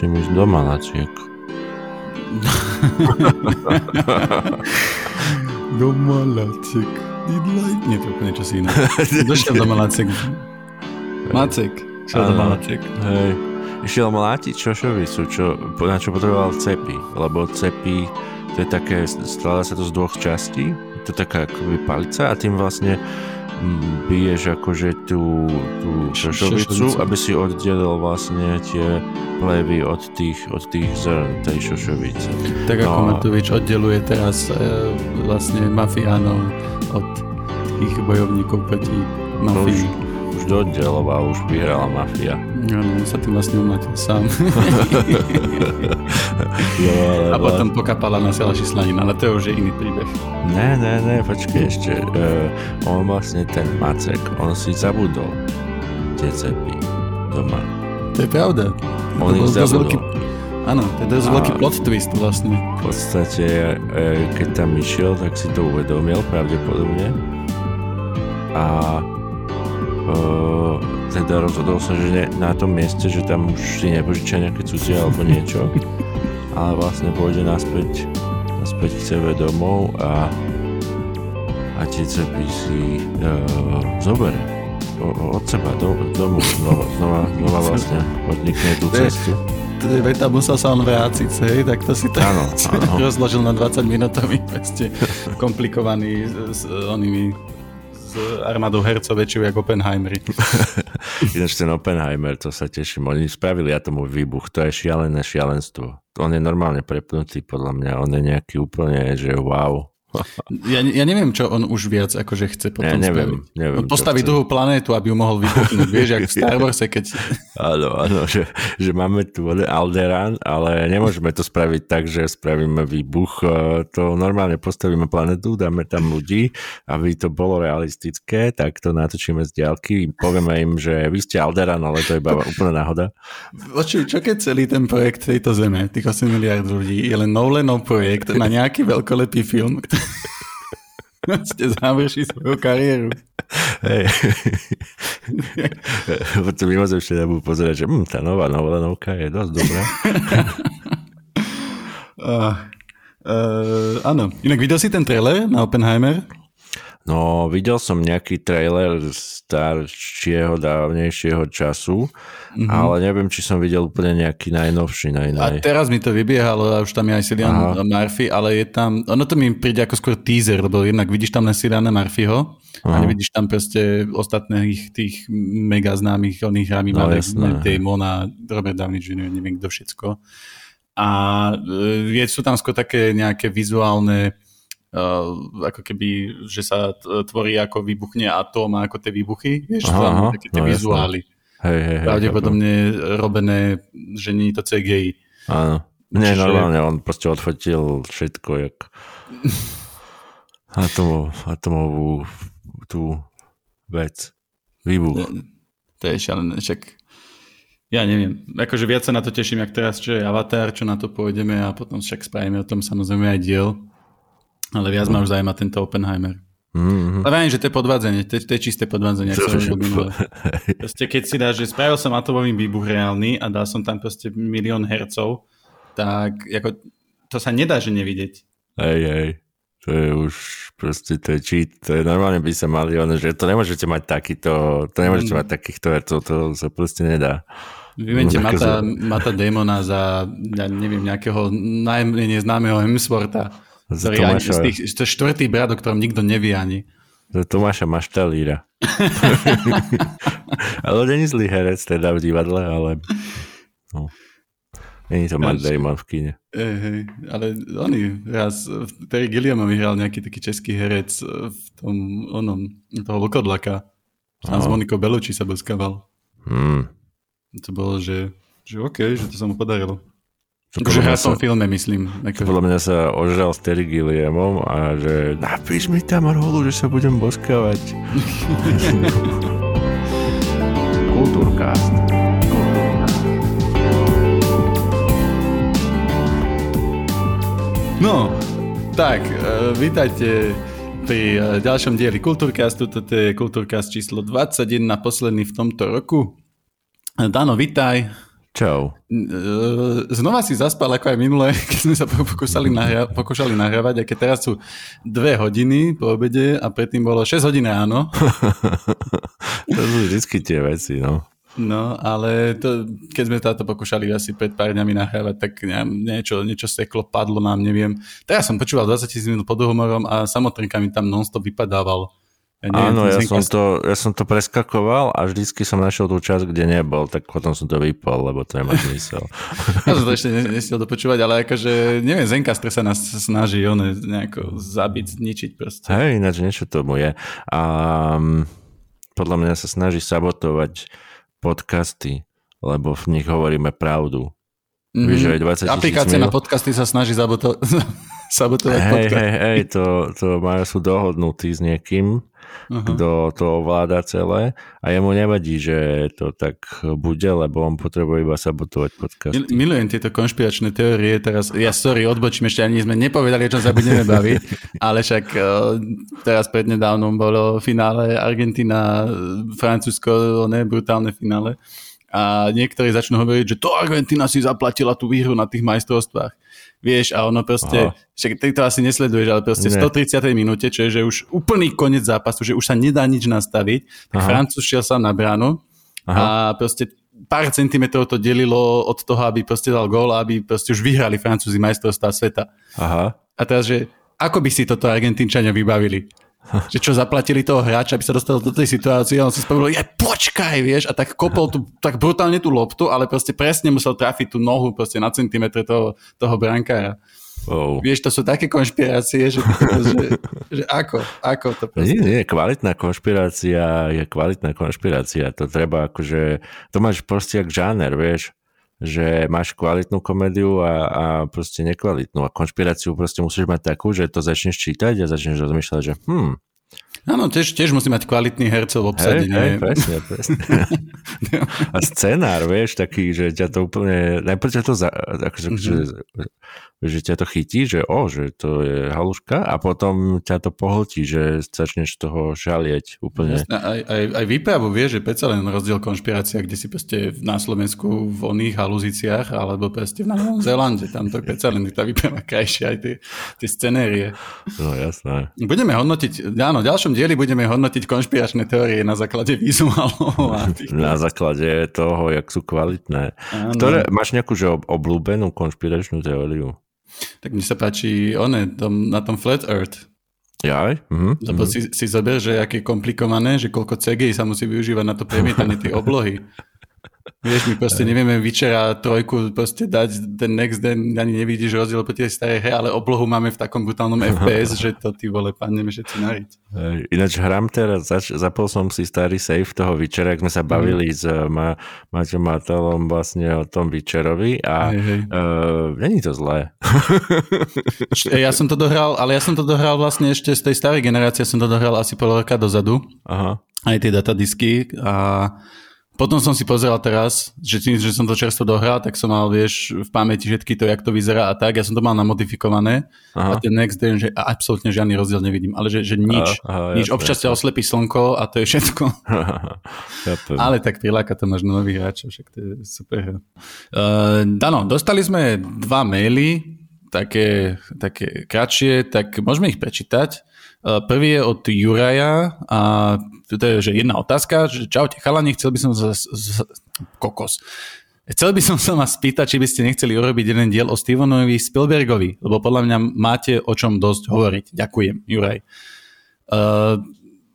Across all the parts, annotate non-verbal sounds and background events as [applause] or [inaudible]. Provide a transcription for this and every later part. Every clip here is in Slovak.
musím ísť do Malaciek. [laughs] do Malaciek. Nie, to úplne čo si iné. Došiel do Malaciek. Macek. Šiel do Malaciek. Hej. Išiel mlátiť šošovicu, čo, na čo potreboval cepy, lebo cepy, to je také, skladá sa to z dvoch častí, to je taká akoby palica a tým vlastne biješ akože tú, tú šošovicu, aby si oddelil vlastne tie plevy od tých, od tých zrn tej šošovice. Tak ako no, Matovič oddeluje teraz e, vlastne mafiánov od tých bojovníkov proti mafii. Už, už doddeloval, už vyhrala mafia. Áno, on sa tým vlastne umlatil sám. [laughs] jo, ale a potom pokapala na Selaši Slanina, ale to je už je iný príbeh. Ne, ne, ne, počkej ešte. Uh, on vlastne ten Macek, on si zabudol tie cepy doma. To je pravda. On ich zabudol. Veľký... Áno, to je dosť a veľký plot twist vlastne. V podstate, e, keď tam išiel, tak si to uvedomil pravdepodobne. A uh, teda rozhodol sa, že ne, na tom mieste, že tam už si nepožičia nejaké cudzie alebo niečo, [laughs] ale vlastne pôjde naspäť, naspäť k sebe domov a, a tie cepy si uh, zoberie od seba do, domu znova, znova, znova [laughs] vlastne podnikne tú cestu. Veď tam musel sa on vráciť, hej, tak to si to ano, ano. rozložil na 20 minútový, [laughs] komplikovaný s, s onými s armádou hercov väčšiu ako Oppenheimer. [laughs] Ináč ten Oppenheimer, to sa teším. Oni spravili atomový výbuch, to je šialené šialenstvo. On je normálne prepnutý podľa mňa, on je nejaký úplne, že wow, ja, ja neviem, čo on už viac akože chce potom ja neviem, spraviť. neviem, on postaví druhú planétu, aby ju mohol vybuchnúť. [laughs] Vieš, ako v Star Warse, keď... Áno, áno, že, že máme tu Alderan, ale nemôžeme to spraviť tak, že spravíme výbuch. E, to normálne postavíme planetu, dáme tam ľudí, aby to bolo realistické, tak to natočíme z diálky. Povieme im, že vy ste Alderan, ale to je iba úplná náhoda. Oči, čo keď celý ten projekt tejto zeme, tých 8 miliard ľudí, je len Nolanov projekt na nejaký veľkolepý film, ktorý [laughs] ste završí svoju kariéru. Hej. [laughs] Potom mimozemšťania budú pozerať, že hm, tá nová novelenovka je dosť dobrá. uh, [laughs] uh, áno. Inak videl si ten trailer na Oppenheimer? No, videl som nejaký trailer staršieho, dávnejšieho času, mm-hmm. ale neviem, či som videl úplne nejaký najnovší. Naj, naj... A teraz mi to vybiehalo, a už tam je aj Cillian Murphy, ale je tam, ono to mi príde ako skôr teaser, lebo jednak vidíš tam len Cilliana Murphyho Aha. a nevidíš tam proste ostatných tých mega známych oných Rami no, Malek, Damon a Robert Downey Jr., neviem kto všetko. A e, je, sú tam skôr také nejaké vizuálne ako keby, že sa tvorí ako vybuchne atóm a ako tie výbuchy, vieš, aha, tam aha, také tie no, vizuály. Hej, hej, hej, Pravdepodobne robené, že nie je to CGI. Áno. Nie, Čiže... normálne, on proste odfotil všetko, jak [laughs] atomov, atomovú tú vec. Výbuch. To je šialené, však ja neviem, akože viac sa na to teším, jak teraz, čo je Avatar, čo na to pôjdeme a potom však spravíme o tom samozrejme aj diel. Ale viac ma už zaujíma tento Oppenheimer. Mm-hmm. Ale viem, že to je podvádzanie, to, to je čisté podvádzanie. Ak som [laughs] proste keď si dáš, že spravil som atomový výbuch reálny a dal som tam proste milión hercov, tak ako, to sa nedá, že nevidieť. Hej, hej. To je už proste, to je cheat. To je normálne by sa mali, ono, že to nemôžete mať takýto, to nemôžete mm. mať takýchto hercov, to sa proste nedá. Vymente no, Mata, Mata Damona za, ja neviem, nejakého najmenej známeho Hemswortha z, Tomáša... z tých, to je štvrtý brat, o ktorom nikto nevie ani. Z Tomáša Maštalíra. [laughs] ale není zlý herec teda v divadle, ale no. Není to Matt Damon v kine. Hey, hey, ale oni raz, Terry Gilliam vyhral nejaký taký český herec v tom, onom, toho vlkodlaka. Tam s Monikou Belucci sa boskával. Hmm. To bolo, že, že OK, že to sa mu podarilo. Akože hrá v tom filme, myslím. Ako... Podľa mňa sa ožral s Terry Gilliamom a že napíš mi tam rolu, že sa budem boskávať. [laughs] Kultúrkast. No, tak, uh, vítajte pri uh, ďalšom dieli Kultúrkastu. Toto je Kultúrkast číslo 21, posledný v tomto roku. Dano, vítaj. Čau. Znova si zaspal ako aj minule, [laughs] keď sme sa pokúšali, nahra- pokúšali nahrávať, a keď teraz sú dve hodiny po obede a predtým bolo 6 hodín ráno. [laughs] to sú vždy tie veci, no. No, ale to, keď sme táto pokúšali asi pred pár dňami nahrávať, tak niečo, niečo seklo, padlo nám, neviem. Teraz som počúval 20 tisíc minút pod humorom a samotrinka mi tam nonstop vypadával. Ja neviem, Áno, ja som, to, ja som to preskakoval a vždycky som našiel tú časť, kde nebol, tak potom som to vypol, lebo to nemá zmysel. [laughs] ja som to ešte nestiel dopočúvať, ale akože, neviem, Zenkastr sa nás snaží on nejako zabiť, zničiť proste. Hej, ináč niečo tomu je. A um, podľa mňa sa snaží sabotovať podcasty, lebo v nich hovoríme pravdu. Mm-hmm. Víš, 20 Aplikácia minút. na podcasty sa snaží saboto- [laughs] sabotovať hej, podcast. Hej, hej, to, to majú, sú dohodnutí s niekým, uh-huh. kto to ovláda celé a jemu nevadí, že to tak bude, lebo on potrebuje iba sabotovať podcasty. Milujem tieto konšpiračné teórie, teraz, ja sorry, odbočím, ešte ani sme nepovedali, o čom sa budeme baviť, [laughs] ale však teraz prednedávnom bolo finále Argentina, Francúzsko, ne, brutálne finále a niektorí začnú hovoriť, že to Argentina si zaplatila tú výhru na tých majstrovstvách. Vieš, a ono proste, Aha. však ty to asi nesleduješ, ale proste v 130. minúte, čo je, že už úplný koniec zápasu, že už sa nedá nič nastaviť, tak Francúz šiel sám na bránu Aha. a proste pár centimetrov to delilo od toho, aby proste dal gól, aby proste už vyhrali Francúzi majstrovstvá sveta. Aha. A teraz, že ako by si toto Argentínčania vybavili? Že čo zaplatili toho hráča, aby sa dostal do tej situácie a on si spomenul, je počkaj, vieš, a tak kopol tu, tak brutálne tú loptu, ale proste presne musel trafiť tú nohu proste na centimetre toho, toho brankára. Oh. Vieš, to sú také konšpirácie, že, že, že ako, ako to proste... Nie, nie, kvalitná konšpirácia je kvalitná konšpirácia, to treba akože, to máš proste jak žáner, vieš, že máš kvalitnú komédiu a, a proste nekvalitnú. A konšpiráciu proste musíš mať takú, že to začneš čítať a začneš rozmýšľať, že hm, Áno, tiež, tiež musí mať kvalitný hercov v obsade. Hej, hej, presne, presne. [laughs] a scenár, vieš, taký, že ťa to úplne, najprv ťa to za, akože, mm-hmm. Že, ťa to chytí, že o, že to je haluška a potom ťa to pohltí, že začneš toho žalieť úplne. Jasne, aj, aj, aj výpravu vie, že predsa len rozdiel konšpirácia, kde si proste na Slovensku v oných haluziciach alebo proste v Novom [laughs] Zélande, tam to predsa len tá výprava krajšia aj tie, tie scenérie. No jasné. Budeme hodnotiť, áno, ďalšom ďalšom dieli budeme hodnotiť konšpiračné teórie na základe vizuálov. [laughs] Na základe toho, jak sú kvalitné. Ktoré, máš nejakú že obľúbenú konšpiračnú teóriu? Tak mi sa páči one, tom, na tom Flat Earth. Jaj? Mm-hmm. Lebo si, si zober, že aké komplikované, že koľko CGI sa musí využívať na to premietanie tej oblohy. [laughs] Vieš, my proste nevieme vyčera trojku proste dať ten next den, ani nevidíš rozdiel po tej starej hre, ale oblohu máme v takom brutálnom [laughs] FPS, že to ty vole, padneme všetci nariť. Ináč hram teraz, zač- zapol som si starý save toho Vyčera, ak sme sa bavili mm. s ma- Maťom Matalom vlastne o tom Vyčerovi a hej, hej. Uh, není to zlé. [laughs] ja som to dohral, ale ja som to dohral vlastne ešte z tej starej generácie, som to dohral asi pol roka dozadu. Aha. Aj tie datadisky a potom som si pozeral teraz, že tým, že som to čerstvo dohral, tak som mal, vieš, v pamäti všetky to, jak to vyzerá a tak. Ja som to mal namodifikované aha. a ten next day, že absolútne žiadny rozdiel nevidím. Ale že, že nič. Aha, aha, nič. Občas ťa oslepí slnko a to je všetko. [laughs] ale tak priláka to možno nových hráčov, však to je super. Uh, Dano, dostali sme dva maily, také, také kratšie, tak môžeme ich prečítať. Uh, prvý je od Juraja a to je že jedna otázka, že čaute chalani, chcel by som sa... Kokos. Chcel by som sa vás spýtať, či by ste nechceli urobiť jeden diel o Stevenovi Spielbergovi, lebo podľa mňa máte o čom dosť hovoriť. Ďakujem, Juraj. Uh,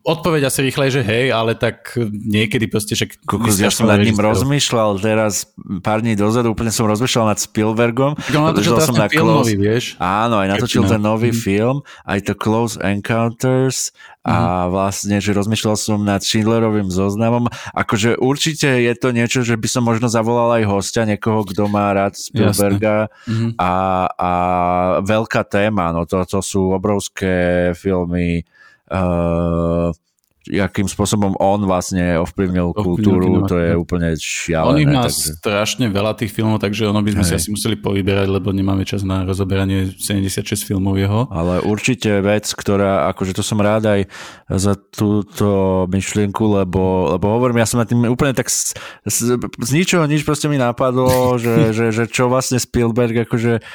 odpoveď asi rýchle, že hej, ale tak niekedy proste však... Kukos, ja som nad ním rozmýšľal teraz pár dní dozadu, úplne som rozmýšľal nad Spielbergom. Natočil som na close... nový, vieš? Áno, aj natočil ten nový mm. film, aj to Close Encounters mm. a mhm. vlastne, že rozmýšľal som nad Schindlerovým zoznamom. Akože určite je to niečo, že by som možno zavolal aj hostia, niekoho, kto má rád Spielberga mm-hmm. a, a veľká téma, no to, to sú obrovské filmy uh, akým spôsobom on vlastne ovplyvnil kultúru, to je úplne šialené. On ich má takže... strašne veľa tých filmov, takže ono by sme Hej. si asi museli povyberať, lebo nemáme čas na rozoberanie 76 filmov jeho. Ale určite vec, ktorá, akože to som rád aj za túto myšlienku, lebo, lebo hovorím, ja som na tým úplne tak z, z, z ničoho nič proste mi napadlo, že, že, že čo vlastne Spielberg akože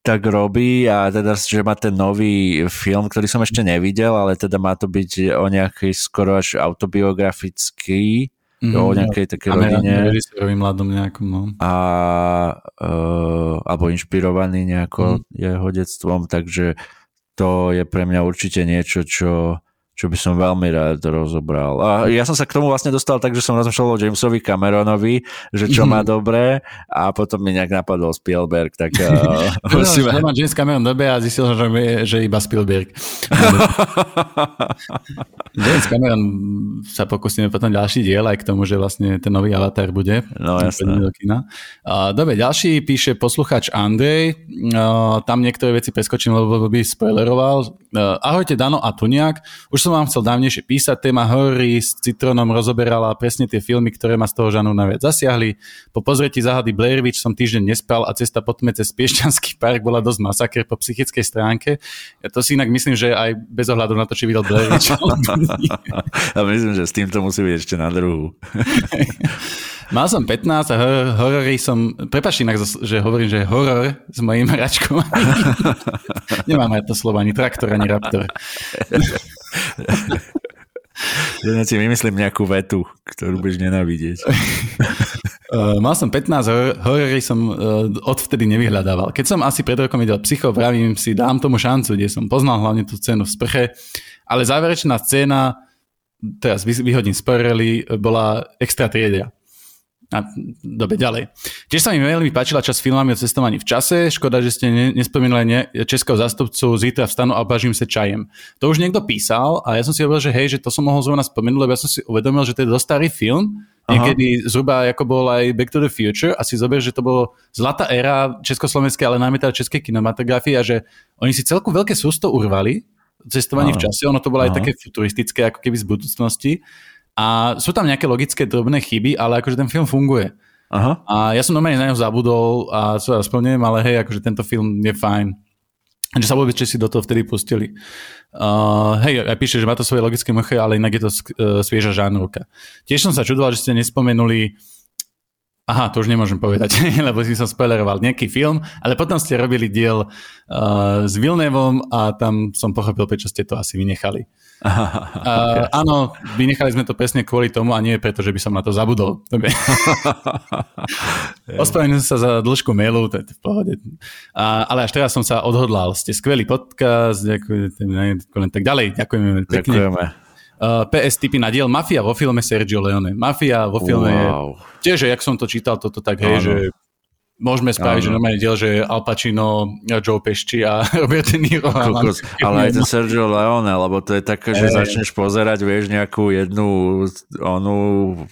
tak robí a teda, že má ten nový film, ktorý som ešte nevidel, ale teda má to byť o nejakej skoro až autobiografický, mm-hmm, o nejakej takej rodine. mladom nejakom, no. A, uh, alebo inšpirovaný nejako mm. jeho detstvom, takže to je pre mňa určite niečo, čo čo by som veľmi rád rozobral. A ja som sa k tomu vlastne dostal tak, že som rozmýšľal o Jamesovi Cameronovi, že čo má dobré a potom mi nejak napadol Spielberg, tak [laughs] [laughs] uh, musíme... Nemá James Cameron dobe a zistil som, že, že iba Spielberg. [laughs] James Cameron sa pokúsime potom ďalší diel aj k tomu, že vlastne ten nový avatar bude. No jasné. Dobre, ďalší píše posluchač Andrej. Tam niektoré veci preskočím, lebo by spoileroval. Ahojte Dano a Tuniak. Už som som vám chcel dávnejšie písať, téma Hory s Citronom rozoberala presne tie filmy, ktoré ma z toho žanu najviac zasiahli. Po pozretí záhady Blair Witch som týždeň nespal a cesta po tme cez Piešťanský park bola dosť masaker po psychickej stránke. Ja to si inak myslím, že aj bez ohľadu na to, či videl Blair Witch. [laughs] a myslím, že s týmto musí byť ešte na druhú. [laughs] Mal som 15 a hor- horory som... Prepač inak, že hovorím, že horor s mojím hračkom. [laughs] Nemám aj to slovo, ani traktor, ani raptor. Ja si vymyslím nejakú vetu, ktorú budeš nenávidieť. Uh, [laughs] mal som 15, horory som uh, odvtedy nevyhľadával. Keď som asi pred rokom videl Psycho, vravím si, dám tomu šancu, kde som poznal hlavne tú scénu v sprche, ale záverečná scéna, teraz vyhodím spoilery, bola extra triedia. A dobe ďalej. Tiež sa mi veľmi páčila čas filmami o cestovaní v čase. Škoda, že ste ne, nespomínali ne, českého zástupcu Zítra vstanu a bažím sa čajem. To už niekto písal a ja som si hovoril, že hej, že to som mohol zrovna spomenúť, lebo ja som si uvedomil, že to je dosť starý film. Aha. Niekedy zhruba ako bol aj Back to the Future a si zober, že to bolo zlatá éra československej, ale najmä teda českej kinematografie a že oni si celku veľké sústo urvali cestovanie v čase. Ono to bolo Aha. aj také futuristické, ako keby z budúcnosti. A sú tam nejaké logické drobné chyby, ale akože ten film funguje. Aha. A ja som normálne na ňo zabudol a sa neviem, ale hej, akože tento film je fajn. Že sa vôbec si do toho vtedy pustili. Uh, hej, aj píše, že má to svoje logické mochy, ale inak je to uh, svieža žánrovka. Tiež som sa čudoval, že ste nespomenuli Aha, to už nemôžem povedať, [laughs] lebo si som spoileroval nejaký film, ale potom ste robili diel uh, s Vilnevom a tam som pochopil, prečo ste to asi vynechali. Uh, áno, vynechali sme to presne kvôli tomu a nie preto, že by som na to zabudol. [laughs] Ospravedlňujem sa za dĺžku mailu, to je v pohode. Uh, ale až teraz som sa odhodlal. Ste skvelý podcast, ďakujem, tak ďalej. Ďakujeme pekne. Ďakujeme. Uh, PS typy na diel Mafia vo filme Sergio Leone. Mafia vo filme wow. tiež, jak som to čítal, toto tak, hej, že Môžeme spraviť, že normálne diel, že Al Pacino, Joe Pesci a [laughs] Robert De Niro. Kokos, ale aj ten Sergio Leone, lebo to je také, že e... začneš pozerať, vieš, nejakú jednu onú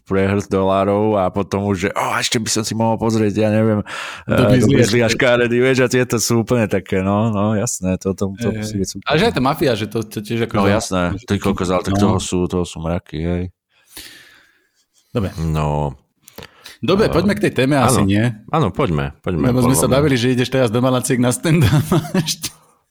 prehrst dolárov a potom už, že oh, ešte by som si mohol pozrieť, ja neviem, Dobizli až Škáredy, vieš, a tieto sú úplne také, no, no, jasné, to, to, to musí byť super. A že aj tá mafia, že to, to tiež ako... No jasné, ty kokos, ale tak no. toho sú, toho sú mraky, hej. Dobre. No, Dobre, poďme k tej téme, áno, asi nie. Áno, poďme. poďme Lebo sme sa bavili, že ideš teraz do Malaciek na stand-up.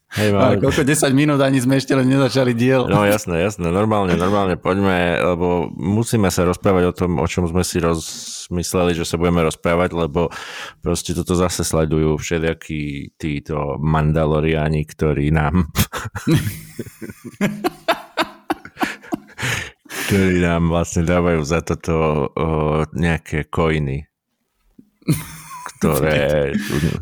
Hej, ale koľko 10 minút ani sme ešte len nezačali diel. No jasné, jasné, normálne, normálne poďme, lebo musíme sa rozprávať o tom, o čom sme si rozmysleli, že sa budeme rozprávať, lebo proste toto zase sledujú všelijakí títo mandaloriani, ktorí nám [laughs] ktorí nám vlastne dávajú za toto o, nejaké koiny, ktoré...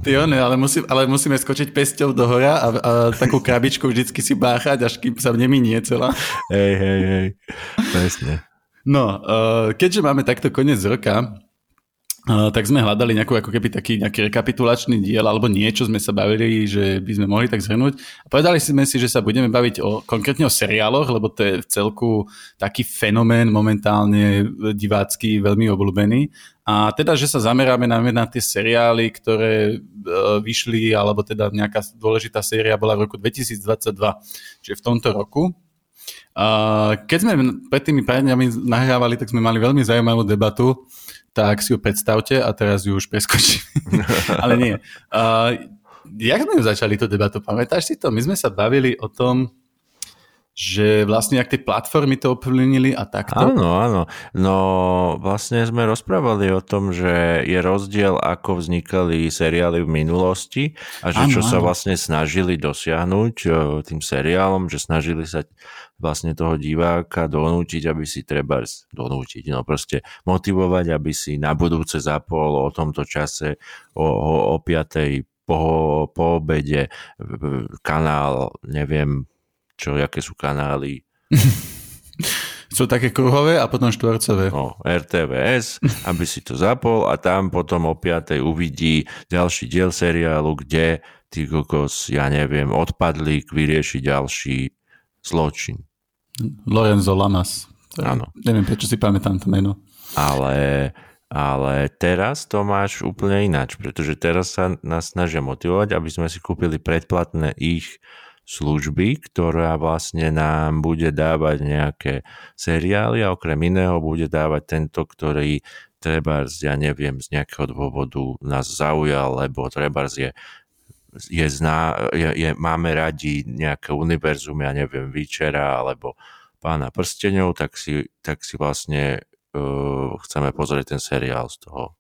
Ty one, ale, musí, ale musíme skočiť pesťou do hora a, a takú krabičku vždycky si báchať, až kým sa neminie celá. Hej, hej, hej, presne. No, keďže máme takto koniec roka, tak sme hľadali nejakú, ako keby taký nejaký rekapitulačný diel alebo niečo sme sa bavili, že by sme mohli tak zhrnúť. A povedali sme si, že sa budeme baviť o, konkrétne o seriáloch, lebo to je v celku taký fenomén momentálne divácky veľmi obľúbený. A teda, že sa zameráme najmä na tie seriály, ktoré uh, vyšli, alebo teda nejaká dôležitá séria bola v roku 2022, čiže v tomto roku. Uh, keď sme pred tými pár dňami nahrávali, tak sme mali veľmi zaujímavú debatu, tak si ju predstavte a teraz ju už preskočím. [laughs] Ale nie. Uh, jak sme ju začali tú debatu? Pamätáš si to? My sme sa bavili o tom, že vlastne ak tie platformy to ovplyvnili a takto. Áno, áno. No vlastne sme rozprávali o tom, že je rozdiel, ako vznikali seriály v minulosti a že áno, čo áno. sa vlastne snažili dosiahnuť e, tým seriálom, že snažili sa vlastne toho diváka donútiť, aby si treba donútiť, no proste motivovať, aby si na budúce zapol o tomto čase o, o, o 5. Po, po obede kanál, neviem, čo, aké sú kanály. [laughs] sú také kruhové a potom štvorcové. No, RTVS, aby si to zapol a tam potom o 5. uvidí ďalší diel seriálu, kde ty kokos, ja neviem, odpadlík vyrieši ďalší zločin. Lorenzo Lamas. Áno. Neviem, prečo si pamätám to meno. Ale, ale teraz to máš úplne ináč, pretože teraz sa nás snažia motivovať, aby sme si kúpili predplatné ich služby, ktorá vlastne nám bude dávať nejaké seriály a okrem iného bude dávať tento, ktorý treba, ja neviem, z nejakého dôvodu nás zaujal, lebo treba je je, zná, je, je, máme radi nejaké univerzum, ja neviem, Výčera alebo Pána prstenov, tak si, tak si vlastne uh, chceme pozrieť ten seriál z toho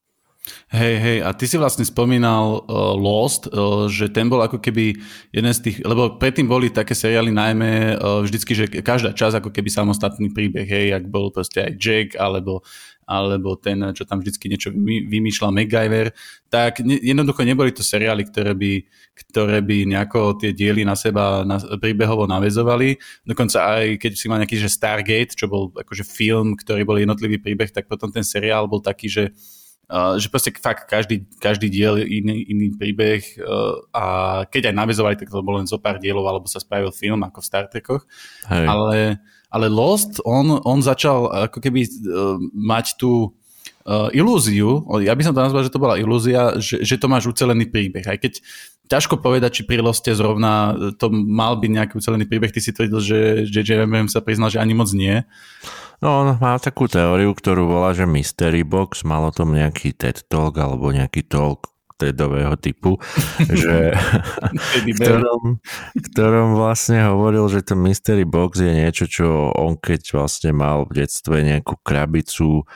Hej, hej, a ty si vlastne spomínal uh, Lost, uh, že ten bol ako keby jeden z tých, lebo predtým boli také seriály najmä uh, vždycky, že každá čas ako keby samostatný príbeh, hej, ak bol proste aj Jack, alebo, alebo ten, čo tam vždycky niečo vymýšľal MacGyver, tak ne, jednoducho neboli to seriály, ktoré by, ktoré by nejako tie diely na seba na, príbehovo navezovali. Dokonca aj keď si mal nejaký, že Stargate, čo bol akože film, ktorý bol jednotlivý príbeh, tak potom ten seriál bol taký, že Uh, že proste fakt každý, každý diel je iný, iný príbeh uh, a keď aj navezovali, tak to bolo len zo pár dielov, alebo sa spravil film ako v Star Trekoch. Hej. Ale, ale Lost, on, on začal ako keby uh, mať tú uh, ilúziu, ja by som to nazval, že to bola ilúzia, že, že to máš ucelený príbeh. Aj keď ťažko povedať, či pri Loste zrovna to mal byť nejaký ucelený príbeh, ty si tvrdil, že J.J. sa priznal, že ani moc nie. No on má takú teóriu, ktorú volá, že Mystery Box, malo tom nejaký TED Talk alebo nejaký talk TEDového typu, [laughs] že ktorom, ktorom vlastne hovoril, že to Mystery Box je niečo, čo on keď vlastne mal v detstve nejakú krabicu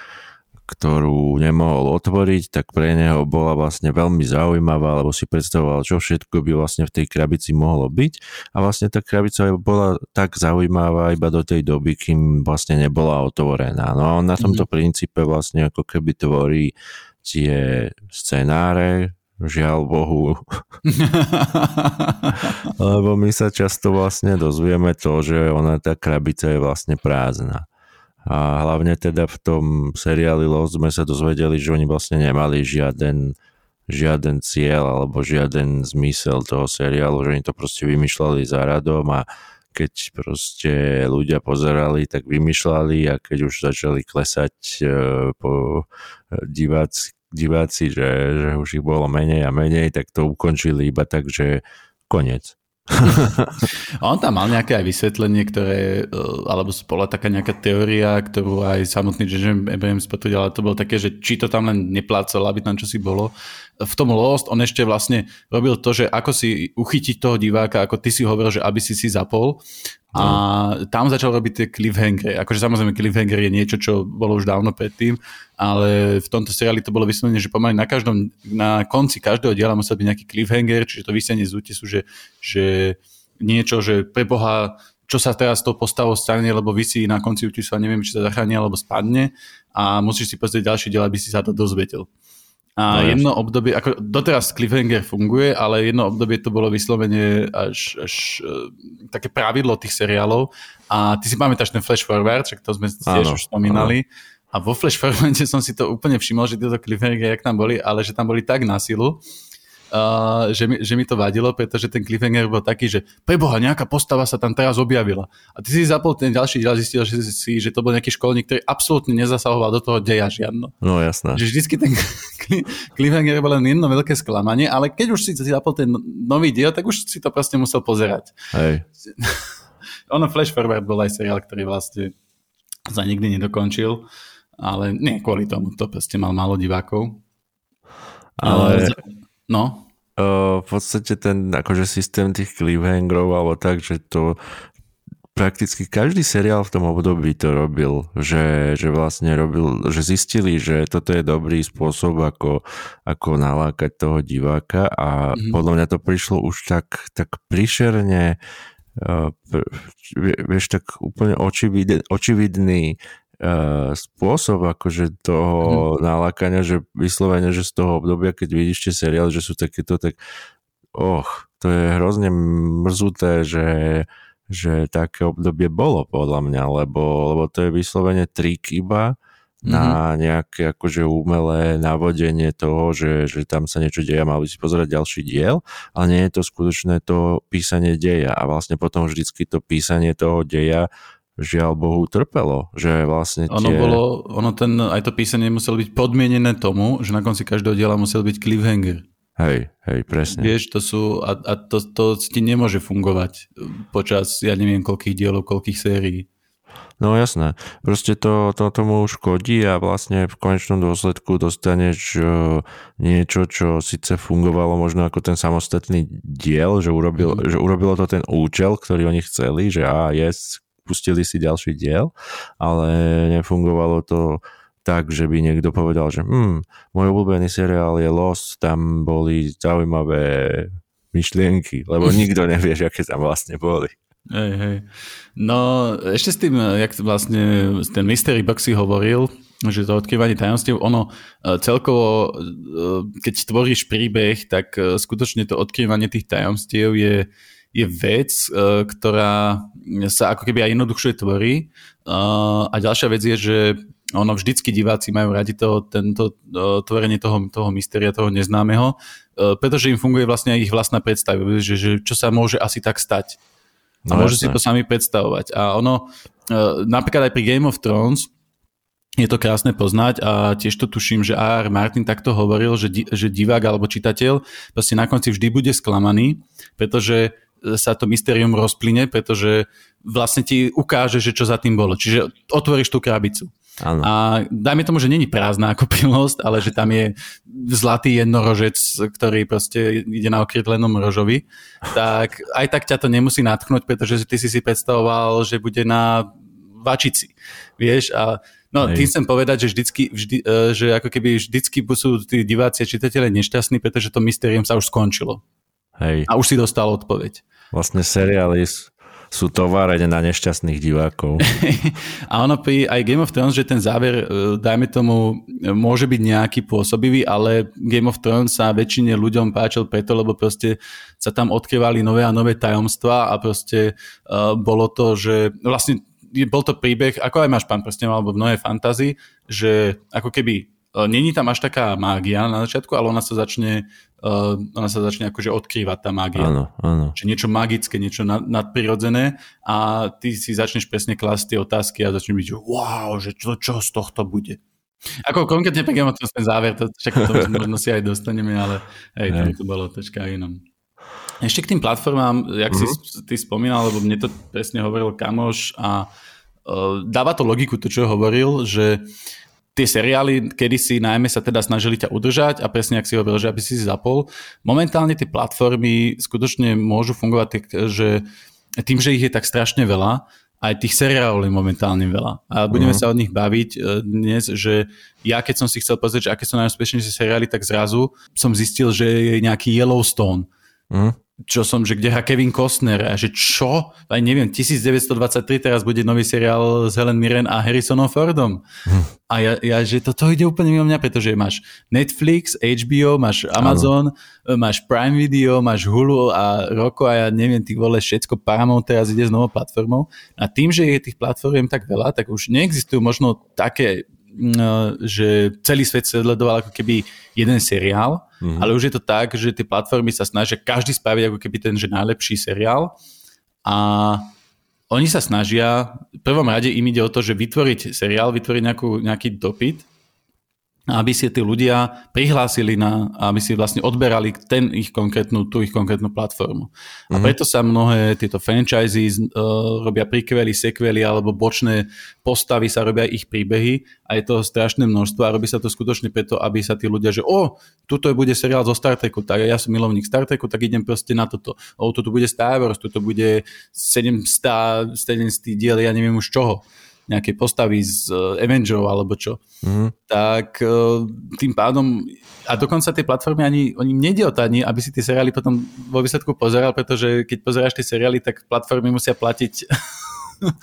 ktorú nemohol otvoriť, tak pre neho bola vlastne veľmi zaujímavá, lebo si predstavoval, čo všetko by vlastne v tej krabici mohlo byť. A vlastne tá krabica bola tak zaujímavá iba do tej doby, kým vlastne nebola otvorená. No a on na tomto mm-hmm. princípe vlastne ako keby tvorí tie scenáre, žiaľ Bohu. [laughs] Lebo my sa často vlastne dozvieme to, že ona tá krabica je vlastne prázdna. A hlavne teda v tom seriáli Lost sme sa dozvedeli, že oni vlastne nemali žiaden, žiaden cieľ alebo žiaden zmysel toho seriálu, že oni to proste vymýšľali za radom a keď proste ľudia pozerali, tak vymýšľali a keď už začali klesať e, po diváci, diváci že, že už ich bolo menej a menej, tak to ukončili iba tak, že koniec. [laughs] On tam mal nejaké aj vysvetlenie, ktoré, e, alebo bola taká nejaká teória, ktorú aj samotný J.J. Abrams potvrdil, ale to bolo také, že či to tam len neplácalo, aby tam čosi bolo. V tom Lost on ešte vlastne robil to, že ako si uchytiť toho diváka, ako ty si hovoril, že aby si si zapol a no. tam začal robiť tie cliffhangery. Akože samozrejme cliffhanger je niečo, čo bolo už dávno predtým, ale v tomto seriáli to bolo vyslovene, že pomaly na každom, na konci každého diela musel byť nejaký cliffhanger, čiže to vysenie z útesu, že, že niečo, že pre Boha, čo sa teraz to postavou stane, lebo vysí na konci útesu a neviem, či sa zachráni alebo spadne a musíš si pozrieť ďalší diel, aby si sa to dozvedel. A no, jedno obdobie, ako doteraz Cliffhanger funguje, ale jedno obdobie to bolo vyslovene až, až uh, také pravidlo tých seriálov. A ty si pamätáš ten Flash Forward, však to sme tiež už spomínali. Áno. A vo Flash Forward [laughs] som si to úplne všimol, že tieto Cliffhanger, jak tam boli, ale že tam boli tak na silu, uh, že, mi, že mi to vadilo, pretože ten cliffhanger bol taký, že preboha, nejaká postava sa tam teraz objavila. A ty si zapol ten ďalší diel, zistil, že, si, že to bol nejaký školník, ktorý absolútne nezasahoval do toho deja žiadno. No jasné. Že vždycky ten cliffhanger bol len jedno veľké sklamanie, ale keď už si zapol ten nový diel, tak už si to proste musel pozerať. Hej. [laughs] ono Flash Forward bol aj seriál, ktorý vlastne sa nikdy nedokončil, ale nie kvôli tomu, to proste mal málo divákov. Ale... No? v podstate ten akože systém tých cliffhangerov alebo tak, že to prakticky každý seriál v tom období to robil, že, že vlastne robil, že zistili, že toto je dobrý spôsob, ako, ako nalákať toho diváka a mm-hmm. podľa mňa to prišlo už tak, tak prišerne uh, vieš, tak úplne očividný, očividný uh, spôsob akože toho mm. nalákania, že vyslovene, že z toho obdobia, keď vidíš tie seriály, že sú takéto, tak och, to je hrozne mrzuté, že že také obdobie bolo podľa mňa, lebo, lebo to je vyslovene trik iba mm-hmm. na nejaké akože umelé navodenie toho, že, že tam sa niečo deje a mal by si pozerať ďalší diel, ale nie je to skutočné to písanie deja a vlastne potom vždycky to písanie toho deja žiaľ Bohu trpelo, že vlastne tie... Ono bolo, ono ten, aj to písanie muselo byť podmienené tomu, že na konci každého diela musel byť cliffhanger. Hej, hej, presne. Vieš, to sú, a, a to, to ti nemôže fungovať počas, ja neviem, koľkých dielov, koľkých sérií. No jasné, proste to, to tomu škodí a vlastne v konečnom dôsledku dostaneš uh, niečo, čo síce fungovalo možno ako ten samostatný diel, že, urobil, mm. že urobilo to ten účel, ktorý oni chceli, že a yes, pustili si ďalší diel, ale nefungovalo to tak, že by niekto povedal, že hm, môj obľúbený seriál je Lost, tam boli zaujímavé myšlienky, lebo [laughs] nikto nevie, aké tam vlastne boli. Hej, hej. No ešte s tým, jak vlastne ten Mystery Box si hovoril, že to odkrývanie tajomstiev, ono e, celkovo, e, keď tvoríš príbeh, tak e, skutočne to odkrývanie tých tajomstiev je, je vec, ktorá sa ako keby aj jednoduchšie tvorí. A ďalšia vec je, že ono vždycky diváci majú radi to, tento uh, tvorenie toho, toho mystéria, toho neznámeho, pretože im funguje vlastne aj ich vlastná predstava, že, že čo sa môže asi tak stať. A no, môžu si to sami predstavovať. A ono, napríklad aj pri Game of Thrones, je to krásne poznať a tiež to tuším, že A.R. Martin takto hovoril, že, di, že divák alebo čitateľ proste na konci vždy bude sklamaný, pretože sa to mystérium rozplyne, pretože vlastne ti ukáže, že čo za tým bolo. Čiže otvoríš tú krabicu. Ano. A dajme tomu, že není prázdna ako pilnosť, ale že tam je zlatý jednorožec, ktorý proste ide na okrydlenom rožovi, tak aj tak ťa to nemusí natchnúť, pretože ty si si predstavoval, že bude na vačici. Vieš, a No, Hej. tým chcem povedať, že vždycky, vždy, e, že ako keby vždycky sú tí diváci a čitatelia nešťastní, pretože to mystérium sa už skončilo. Hej. A už si dostal odpoveď. Vlastne seriály sú továreň na nešťastných divákov. [laughs] a ono pri aj Game of Thrones, že ten záver, e, dajme tomu, môže byť nejaký pôsobivý, ale Game of Thrones sa väčšine ľuďom páčil preto, lebo proste sa tam odkrývali nové a nové tajomstvá a proste uh, bolo to, že vlastne bol to príbeh, ako aj máš pán prstenov alebo mnohé fantazy, že ako keby E, není tam až taká mágia na začiatku, ale ona sa začne, uh, ona sa začne akože odkrývať tá mágia. Áno, áno. Čiže niečo magické, niečo nad, nadprirodzené a ty si začneš presne klásť tie otázky a začneš byť, že wow, že čo, čo z tohto bude. Ako konkrétne pre Game ten záver, to, však to možno si aj dostaneme, ale hej, tam to bolo troška inom. Ešte k tým platformám, jak mm-hmm. si mhm. ty spomínal, lebo mne to presne hovoril kamoš a uh, dáva to logiku, to čo hovoril, že tie seriály kedysi najmä sa teda snažili ťa udržať a presne ak si hovoril, že aby si si zapol. Momentálne tie platformy skutočne môžu fungovať tak, že tým, že ich je tak strašne veľa, aj tých seriálov je momentálne veľa. A budeme uh-huh. sa o nich baviť e, dnes, že ja keď som si chcel pozrieť, že aké sú najúspešnejšie seriály, tak zrazu som zistil, že je nejaký Yellowstone. Uh-huh čo som, že kde hrá Kevin Costner a že čo? Aj neviem, 1923 teraz bude nový seriál s Helen Mirren a Harrisonom Fordom. Hm. A ja, ja, že toto ide úplne mimo mňa, pretože máš Netflix, HBO, máš Amazon, ano. máš Prime Video, máš Hulu a Roko a ja neviem, ty vole, všetko Paramount teraz ide s novou platformou. A tým, že je tých platform tak veľa, tak už neexistujú možno také že celý svet sledoval ako keby jeden seriál, mm-hmm. ale už je to tak, že tie platformy sa snažia každý spraviť ako keby ten že najlepší seriál a oni sa snažia, v prvom rade im ide o to, že vytvoriť seriál, vytvoriť nejakú, nejaký dopyt aby si tí ľudia prihlásili na, aby si vlastne odberali ten ich konkrétnu, tú ich konkrétnu platformu. Mm-hmm. A mhm. preto sa mnohé tieto franchises uh, robia prikvely, sekvely alebo bočné postavy sa robia ich príbehy a je to strašné množstvo a robí sa to skutočne preto, aby sa tí ľudia, že o, tuto bude seriál zo Star Treku, tak ja som milovník Star Treku, tak idem proste na toto. O, tuto bude Star Wars, tuto bude 700, 700 diel, ja neviem už čoho nejaké postavy z uh, Avengerov alebo čo, mm-hmm. tak uh, tým pádom, a dokonca tie platformy ani, oni nejde o to ani, aby si tie seriály potom vo výsledku pozeral, pretože keď pozeráš tie seriály, tak platformy musia platiť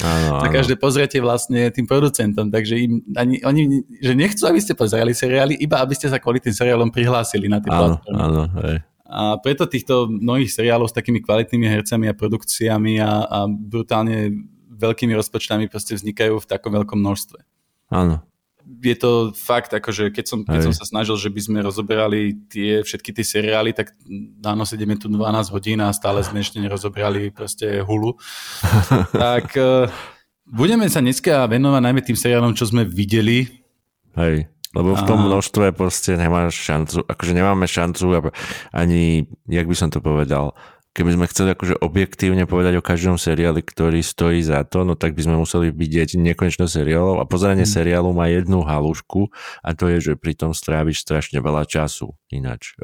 Áno, [laughs] áno. každé pozriete vlastne tým producentom, takže im, ani, oni, že nechcú, aby ste pozerali seriály, iba aby ste sa kvôli tým seriálom prihlásili na tie áno, platformy. Áno, hej. A preto týchto mnohých seriálov s takými kvalitnými hercami a produkciami a, a brutálne veľkými rozpočtami proste vznikajú v takom veľkom množstve. Áno. Je to fakt, akože keď som, keď som sa snažil, že by sme rozoberali tie, všetky tie seriály, tak dáno sedíme tu 12 hodín a stále sme ešte nerozoberali proste hulu. [laughs] tak uh, budeme sa dneska venovať najmä tým seriálom, čo sme videli. Hej. Lebo v tom množstve proste nemáš šancu, akože nemáme šancu ani, jak by som to povedal, keby sme chceli akože objektívne povedať o každom seriáli, ktorý stojí za to, no tak by sme museli vidieť nekonečno seriálov a pozeranie mm. seriálu má jednu halušku a to je, že pri tom stráviš strašne veľa času ináč. [laughs]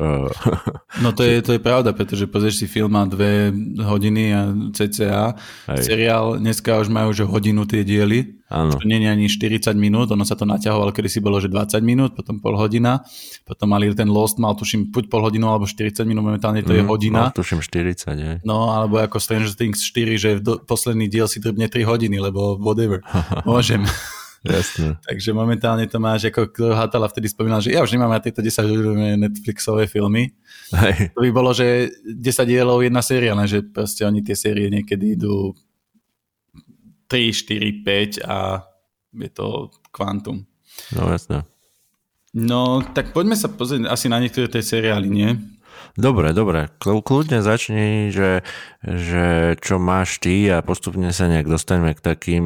No to je, to je pravda, pretože pozrieš si film má dve hodiny a cca. Hej. Seriál dneska už majú že hodinu tie diely Áno. Čo nie je ani 40 minút, ono sa to naťahovalo, kedy si bolo, že 20 minút, potom pol hodina, potom mali ten Lost, mal tuším buď pol hodinu alebo 40 minút, momentálne to mm, je hodina. No, tuším 40, je. No, alebo ako Stranger Things 4, že do, posledný diel si drbne 3 hodiny, lebo whatever. [laughs] Môžem. Jasne. [laughs] Takže momentálne to máš, ako Hatala vtedy spomínal, že ja už nemám na tieto 10 Netflixové filmy. Hej. To by bolo, že 10 dielov jedna séria, že proste oni tie série niekedy idú 3, 4, 5 a je to kvantum. No jasné. No, tak poďme sa pozrieť asi na niektoré tie seriály, nie? Dobre, dobre. Kľudne začni, že, že čo máš ty a postupne sa nejak dostaneme k takým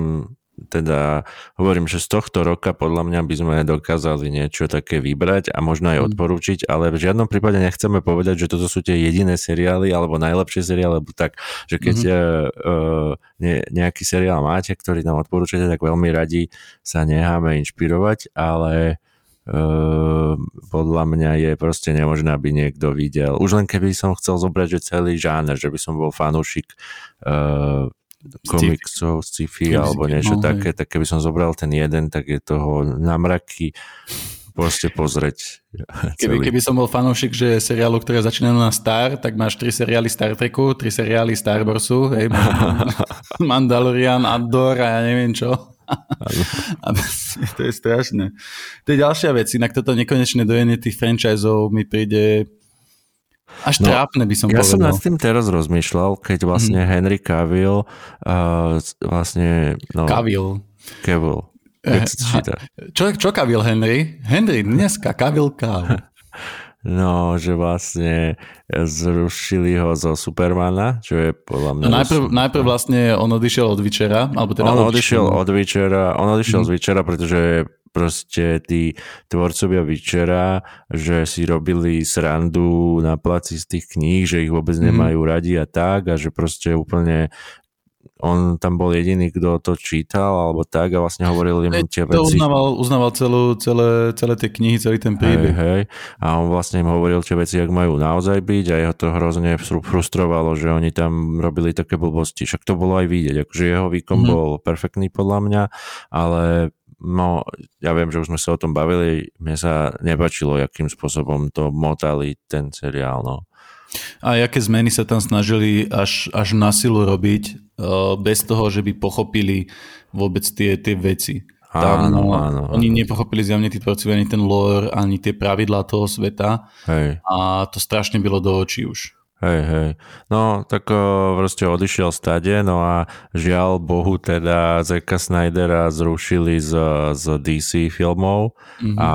teda hovorím, že z tohto roka podľa mňa by sme dokázali niečo také vybrať a možno aj mm. odporúčiť, ale v žiadnom prípade nechceme povedať, že toto sú tie jediné seriály alebo najlepšie seriály, alebo tak, že keď mm-hmm. uh, ne, nejaký seriál máte, ktorý nám odporúčate, tak veľmi radi sa necháme inšpirovať, ale Uh, podľa mňa je proste nemožné, aby niekto videl. Už len keby som chcel zobrať, že celý žáner, že by som bol fanúšik uh, komiksov, sci-fi alebo niečo no, také, tak keby som zobral ten jeden, tak je toho na mraky proste pozrieť. Keby, keby som bol fanúšik, že seriálu, ktoré začínajú na Star, tak máš tri seriály Star Treku, tri seriály Star Warsu, hej, [laughs] Mandalorian, Andor a ja neviem čo. [laughs] a to je strašné. To je ďalšia vec, inak toto nekonečné dojenie tých franchiseov mi príde až no, trápne by som ja povedal. Ja som nad tým teraz rozmýšľal, keď vlastne mm. Henry Cavill uh, vlastne... No, Cavill. Cavill. Eh, čo, čo Cavill Henry? Henry dneska Cavill Cavill. [laughs] No, že vlastne zrušili ho zo Supermana, čo je podľa mňa... No, najprv, najprv vlastne on odišiel od Vyčera, alebo teda... On odišiel od Vyčera, on odišiel mm. z Vyčera, pretože proste tí tvorcovia Vyčera, že si robili srandu na placi z tých kníh, že ich vôbec mm. nemajú radi a tak a že proste úplne on tam bol jediný, kto to čítal alebo tak a vlastne hovoril im tie veci. Uznával, uznával celú, celé, celé tie knihy, celý ten príbeh. Hej, hej. A on vlastne im hovoril tie veci, ak majú naozaj byť a jeho to hrozne frustrovalo, že oni tam robili také blbosti. Však to bolo aj vidieť, akože jeho výkon mm-hmm. bol perfektný podľa mňa, ale No, ja viem, že už sme sa o tom bavili, mne sa nebačilo, akým spôsobom to motali ten seriál, no. A aké zmeny sa tam snažili až, až na silu robiť, uh, bez toho, že by pochopili vôbec tie, tie veci. Tam, áno, áno, oni áno. nepochopili zjavne tí tvorci ani ten lore, ani tie pravidlá toho sveta. Hej. A to strašne bylo do očí už. Hej, hej. No, tak o, proste odišiel stade, no a žiaľ Bohu teda Zeka Snydera zrušili z, z DC filmov mm-hmm. a...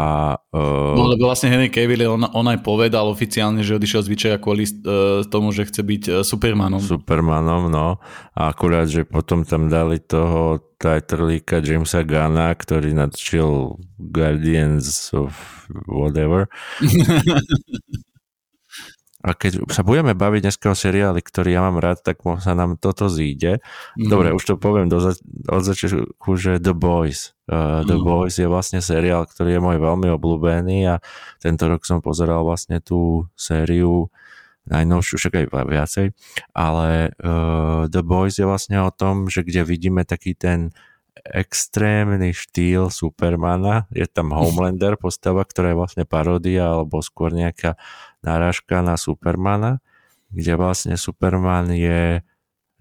Uh, no, lebo vlastne Henry Cavill, on, on aj povedal oficiálne, že odišiel z Witchera kvôli uh, tomu, že chce byť uh, Supermanom. Supermanom, no. A akurát, že potom tam dali toho tajtrlíka Jamesa Gana, ktorý nadčil Guardians of whatever. [laughs] A keď sa budeme baviť dneska o seriáli, ktorý ja mám rád, tak sa nám toto zíde. Mm. Dobre, už to poviem do za- od začiatku, že The Boys. Uh, The mm. Boys je vlastne seriál, ktorý je môj veľmi obľúbený a tento rok som pozeral vlastne tú sériu najnovšiu, však aj viacej, ale uh, The Boys je vlastne o tom, že kde vidíme taký ten extrémny štýl Supermana. Je tam [laughs] Homelander postava, ktorá je vlastne paródia alebo skôr nejaká narážka na Supermana, kde vlastne Superman je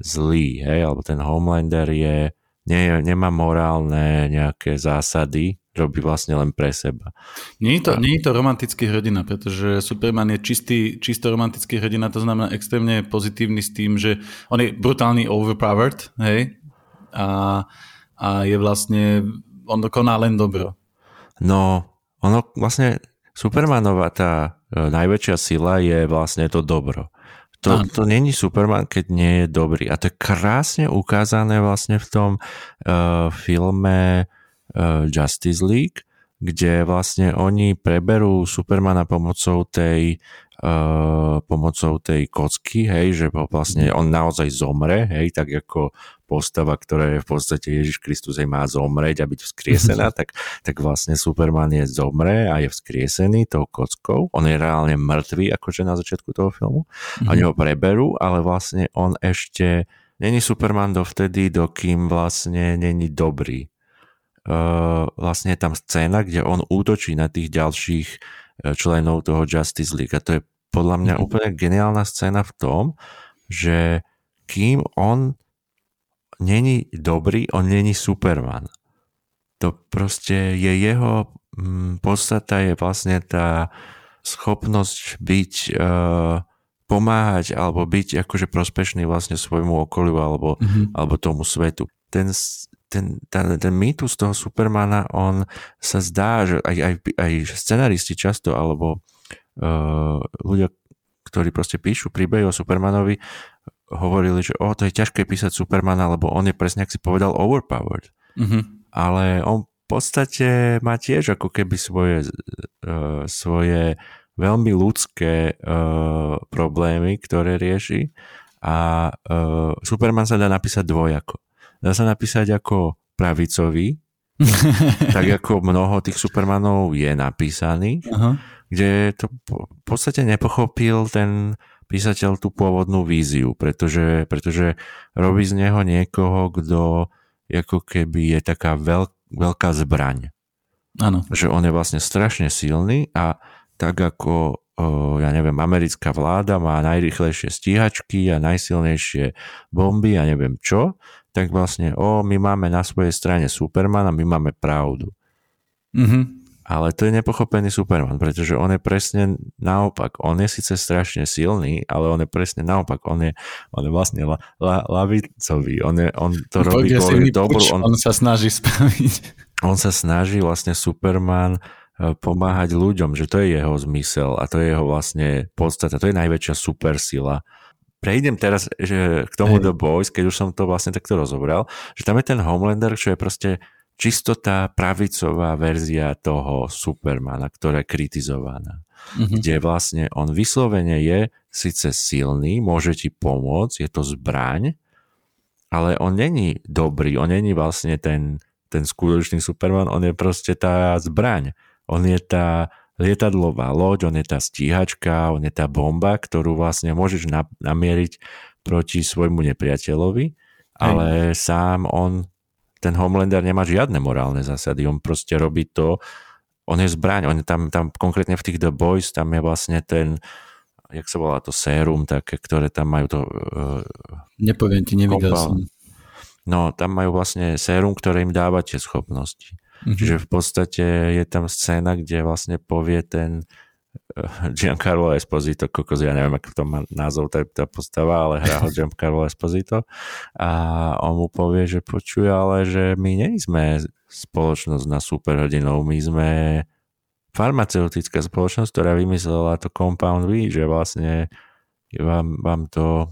zlý, hej, alebo ten Homelander je, nie, nemá morálne nejaké zásady, robí vlastne len pre seba. Nie je to, nie je to romantický hrdina, pretože Superman je čistý, čisto romantický hrdina, to znamená extrémne pozitívny s tým, že on je brutálny overpowered, hej, a, a je vlastne, on koná len dobro. No, ono vlastne Supermanová tá e, najväčšia sila je vlastne to dobro. To, to není Superman, keď nie je dobrý. A to je krásne ukázané vlastne v tom uh, filme uh, Justice League, kde vlastne oni preberú Supermana pomocou tej uh, pomocou tej kocky, hej, že vlastne on naozaj zomre, hej, tak ako postava, ktorá je v podstate Ježiš Kristus aj má zomreť a byť vzkriesená, [laughs] tak, tak vlastne Superman je zomre a je vzkriesený tou kockou. On je reálne mŕtvý, akože na začiatku toho filmu. Mm-hmm. Oni ho preberú, ale vlastne on ešte není Superman dovtedy, dokým vlastne není dobrý. Vlastne je tam scéna, kde on útočí na tých ďalších členov toho Justice League. A to je podľa mňa mm-hmm. úplne geniálna scéna v tom, že kým on není dobrý, on není Superman. To proste je jeho mm, podstata je vlastne tá schopnosť byť, uh, pomáhať alebo byť akože prospešný vlastne svojmu okoliu alebo, mm-hmm. alebo tomu svetu. Ten, ten, ten, ten mýtus toho Supermana, on sa zdá, že aj, aj, aj scenaristi často, alebo uh, ľudia, ktorí proste píšu príbehy o Supermanovi, hovorili, že o, to je ťažké písať Supermana, lebo on je presne, ak si povedal, overpowered. Mm-hmm. Ale on v podstate má tiež ako keby svoje, uh, svoje veľmi ľudské uh, problémy, ktoré rieši a uh, Superman sa dá napísať dvojako dá sa napísať ako pravicový, [laughs] tak ako mnoho tých Supermanov je napísaný, uh-huh. kde to v podstate nepochopil ten písateľ tú pôvodnú víziu, pretože, pretože robí z neho niekoho, kto ako keby je taká veľk, veľká zbraň. Áno. Že on je vlastne strašne silný a tak ako ja neviem, americká vláda má najrychlejšie stíhačky a najsilnejšie bomby a neviem čo, tak vlastne, o, my máme na svojej strane Superman a my máme pravdu. Mm-hmm. Ale to je nepochopený Superman, pretože on je presne naopak. On je síce strašne silný, ale on je presne naopak. On je, on je vlastne la, la, lavicový. On, je, on to robí kvôli dobru. On, on sa snaží spraviť. On sa snaží vlastne Superman e, pomáhať ľuďom, že to je jeho zmysel a to je jeho vlastne podstata. To je najväčšia supersila prejdem teraz že k tomu hey. The Boys, keď už som to vlastne takto rozobral, že tam je ten Homelander, čo je proste čisto tá pravicová verzia toho Supermana, ktorá je kritizovaná. Mm-hmm. Kde vlastne on vyslovene je síce silný, môže ti pomôcť, je to zbraň, ale on není dobrý, on není vlastne ten, ten skutočný Superman, on je proste tá zbraň. On je tá lietadlová loď, on je tá stíhačka, on je tá bomba, ktorú vlastne môžeš namieriť proti svojmu nepriateľovi, ale Hej. sám on, ten Homelander nemá žiadne morálne zásady, on proste robí to, on je zbraň, on je tam, tam konkrétne v tých The Boys, tam je vlastne ten, jak sa volá to sérum také, ktoré tam majú to... Uh, Nepoviem ti, nevidel som. No, tam majú vlastne sérum, ktoré im dáva tie schopnosti. Mm-hmm. Čiže v podstate je tam scéna, kde vlastne povie ten Giancarlo Esposito, kokos, ja neviem, ako to má názov tá, tá postava, ale hrá ho [laughs] Giancarlo Esposito a on mu povie, že počuje, ale že my nie sme spoločnosť na superhrdinov, my sme farmaceutická spoločnosť, ktorá vymyslela to Compound V, že vlastne vám, vám to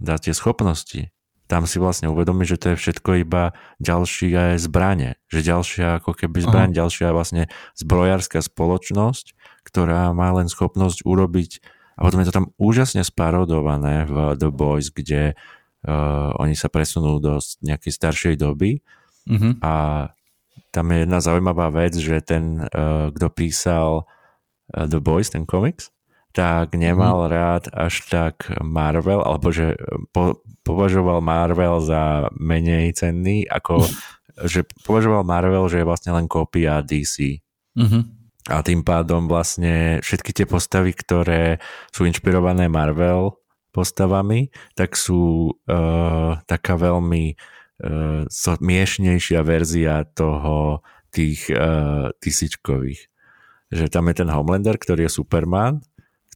dá tie schopnosti. Tam si vlastne uvedomí, že to je všetko iba ďalšie zbranie. Že ďalšia ako keby zbraň, Aha. ďalšia vlastne zbrojárska spoločnosť, ktorá má len schopnosť urobiť a potom je to tam úžasne sparodované v The Boys, kde uh, oni sa presunú do nejakej staršej doby uh-huh. a tam je jedna zaujímavá vec, že ten, uh, kto písal uh, The Boys, ten komiks, tak nemal mm. rád až tak Marvel, alebo že po, považoval Marvel za menej cenný, ako [laughs] že považoval Marvel, že je vlastne len kópia DC. Mm-hmm. A tým pádom vlastne všetky tie postavy, ktoré sú inšpirované Marvel postavami, tak sú uh, taká veľmi uh, miešnejšia verzia toho tých uh, tisíčkových. Že tam je ten Homelander, ktorý je Superman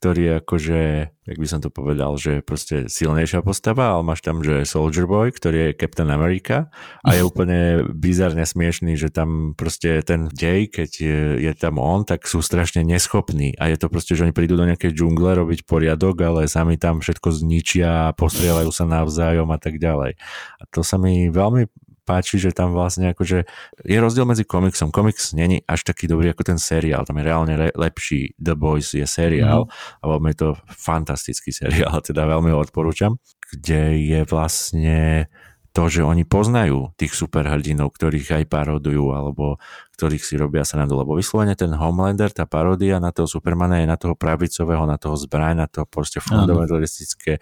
ktorý je akože, jak by som to povedal, že proste silnejšia postava, ale máš tam, že Soldier Boy, ktorý je Captain America a je [laughs] úplne bizarne smiešný, že tam proste ten dej, keď je, je tam on, tak sú strašne neschopní a je to proste, že oni prídu do nejakej džungle robiť poriadok, ale sami tam všetko zničia, postrieľajú sa navzájom a tak ďalej. A to sa mi veľmi páči, že tam vlastne akože je rozdiel medzi komiksom. Komiks není až taký dobrý ako ten seriál, tam je reálne le- lepší. The Boys je seriál mm. a veľmi je to fantastický seriál, [laughs] teda veľmi ho odporúčam, kde je vlastne to, že oni poznajú tých superhrdinov, ktorých aj parodujú, alebo ktorých si robia sa na lebo vyslovene ten Homelander, tá paródia na toho Supermana je na toho pravicového, na toho zbraň, na toho proste fundamentalistické e,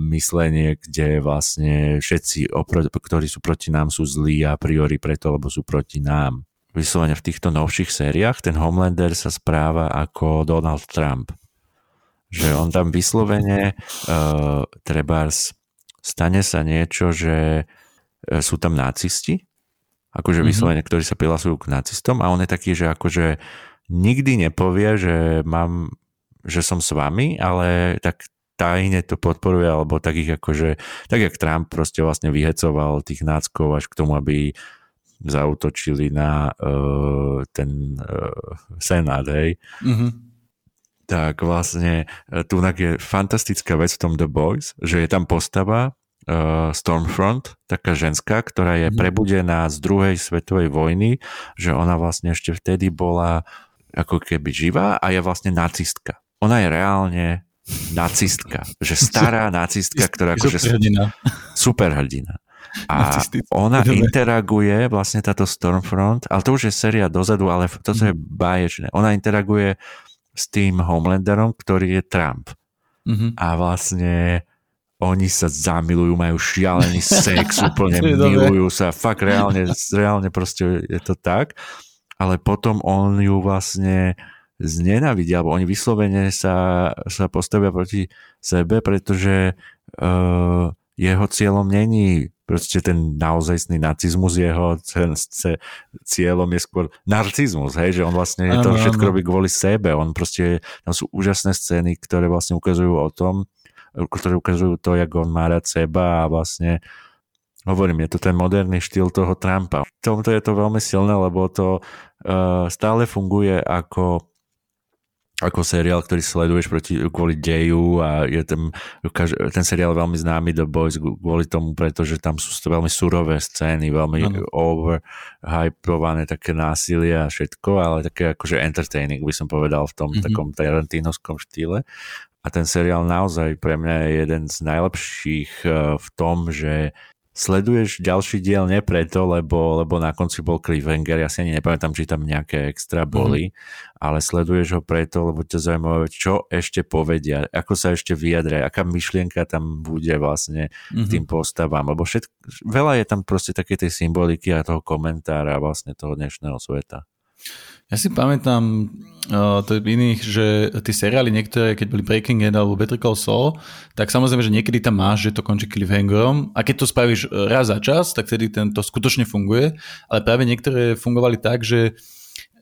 myslenie, kde vlastne všetci, opro- ktorí sú proti nám, sú zlí a priori preto, lebo sú proti nám. Vyslovene v týchto novších sériách ten Homelander sa správa ako Donald Trump. Že on tam vyslovene uh, trebárs stane sa niečo, že e, sú tam nacisti, akože mm-hmm. vyslovene, ktorí sa prihlasujú k nacistom a on je taký, že akože nikdy nepovie, že mám, že som s vami, ale tak tajne to podporuje, alebo tak ich akože, tak jak Trump proste vlastne vyhecoval tých náckov až k tomu, aby zautočili na uh, ten uh, senát, hej. Mm-hmm tak vlastne e, tu je fantastická vec v tom The Boys, že je tam postava uh, Stormfront, taká ženská, ktorá je mhm. prebudená z druhej svetovej vojny, že ona vlastne ešte vtedy bola ako keby živá a je vlastne nacistka. Ona je reálne nacistka, že stará [laughs] nacistka, ktorá akože... Superhrdina. Superhrdina. A ona interaguje, vlastne táto Stormfront, ale to už je séria dozadu, ale toto je mhm. báječné. Ona interaguje s tým Homelanderom, ktorý je Trump. Mm-hmm. A vlastne oni sa zamilujú, majú šialený [laughs] sex, úplne milujú sa, fakt reálne, reálne proste je to tak, ale potom on ju vlastne znenavidí, alebo oni vyslovene sa, sa postavia proti sebe, pretože uh, jeho cieľom není proste ten naozajstný nacizmus, jeho ten, cieľom je skôr narcizmus, hej, že on vlastne ano, to všetko ano. robí kvôli sebe, on proste, tam sú úžasné scény, ktoré vlastne ukazujú o tom, ktoré ukazujú to, jak on má rád seba a vlastne hovorím, je to ten moderný štýl toho Trumpa. V tomto je to veľmi silné, lebo to uh, stále funguje ako ako seriál, ktorý sleduješ proti, kvôli deju a je ten, ten seriál veľmi známy The Boys kvôli tomu, pretože tam sú veľmi surové scény, veľmi overhypované také násilie a všetko, ale také akože entertaining by som povedal v tom mm-hmm. takom tarantinovskom štýle. A ten seriál naozaj pre mňa je jeden z najlepších eh, v tom, že sleduješ ďalší diel nie preto, lebo, lebo na konci bol cliffhanger, ja si ani nepamätám, či tam nejaké extra mhm. boli, mm-hmm. ale sleduješ ho preto, lebo ťa zaujímavé, čo ešte povedia, ako sa ešte vyjadria, aká myšlienka tam bude vlastne mm-hmm. tým postavám, lebo všetko, veľa je tam proste také tej symboliky a toho komentára vlastne toho dnešného sveta. Ja si pamätám uh, to iných, že tie seriály niektoré, keď boli Breaking Bad alebo Better Call Saul, tak samozrejme, že niekedy tam máš, že to končí cliffhangerom. A keď to spravíš raz za čas, tak vtedy ten, to skutočne funguje, ale práve niektoré fungovali tak, že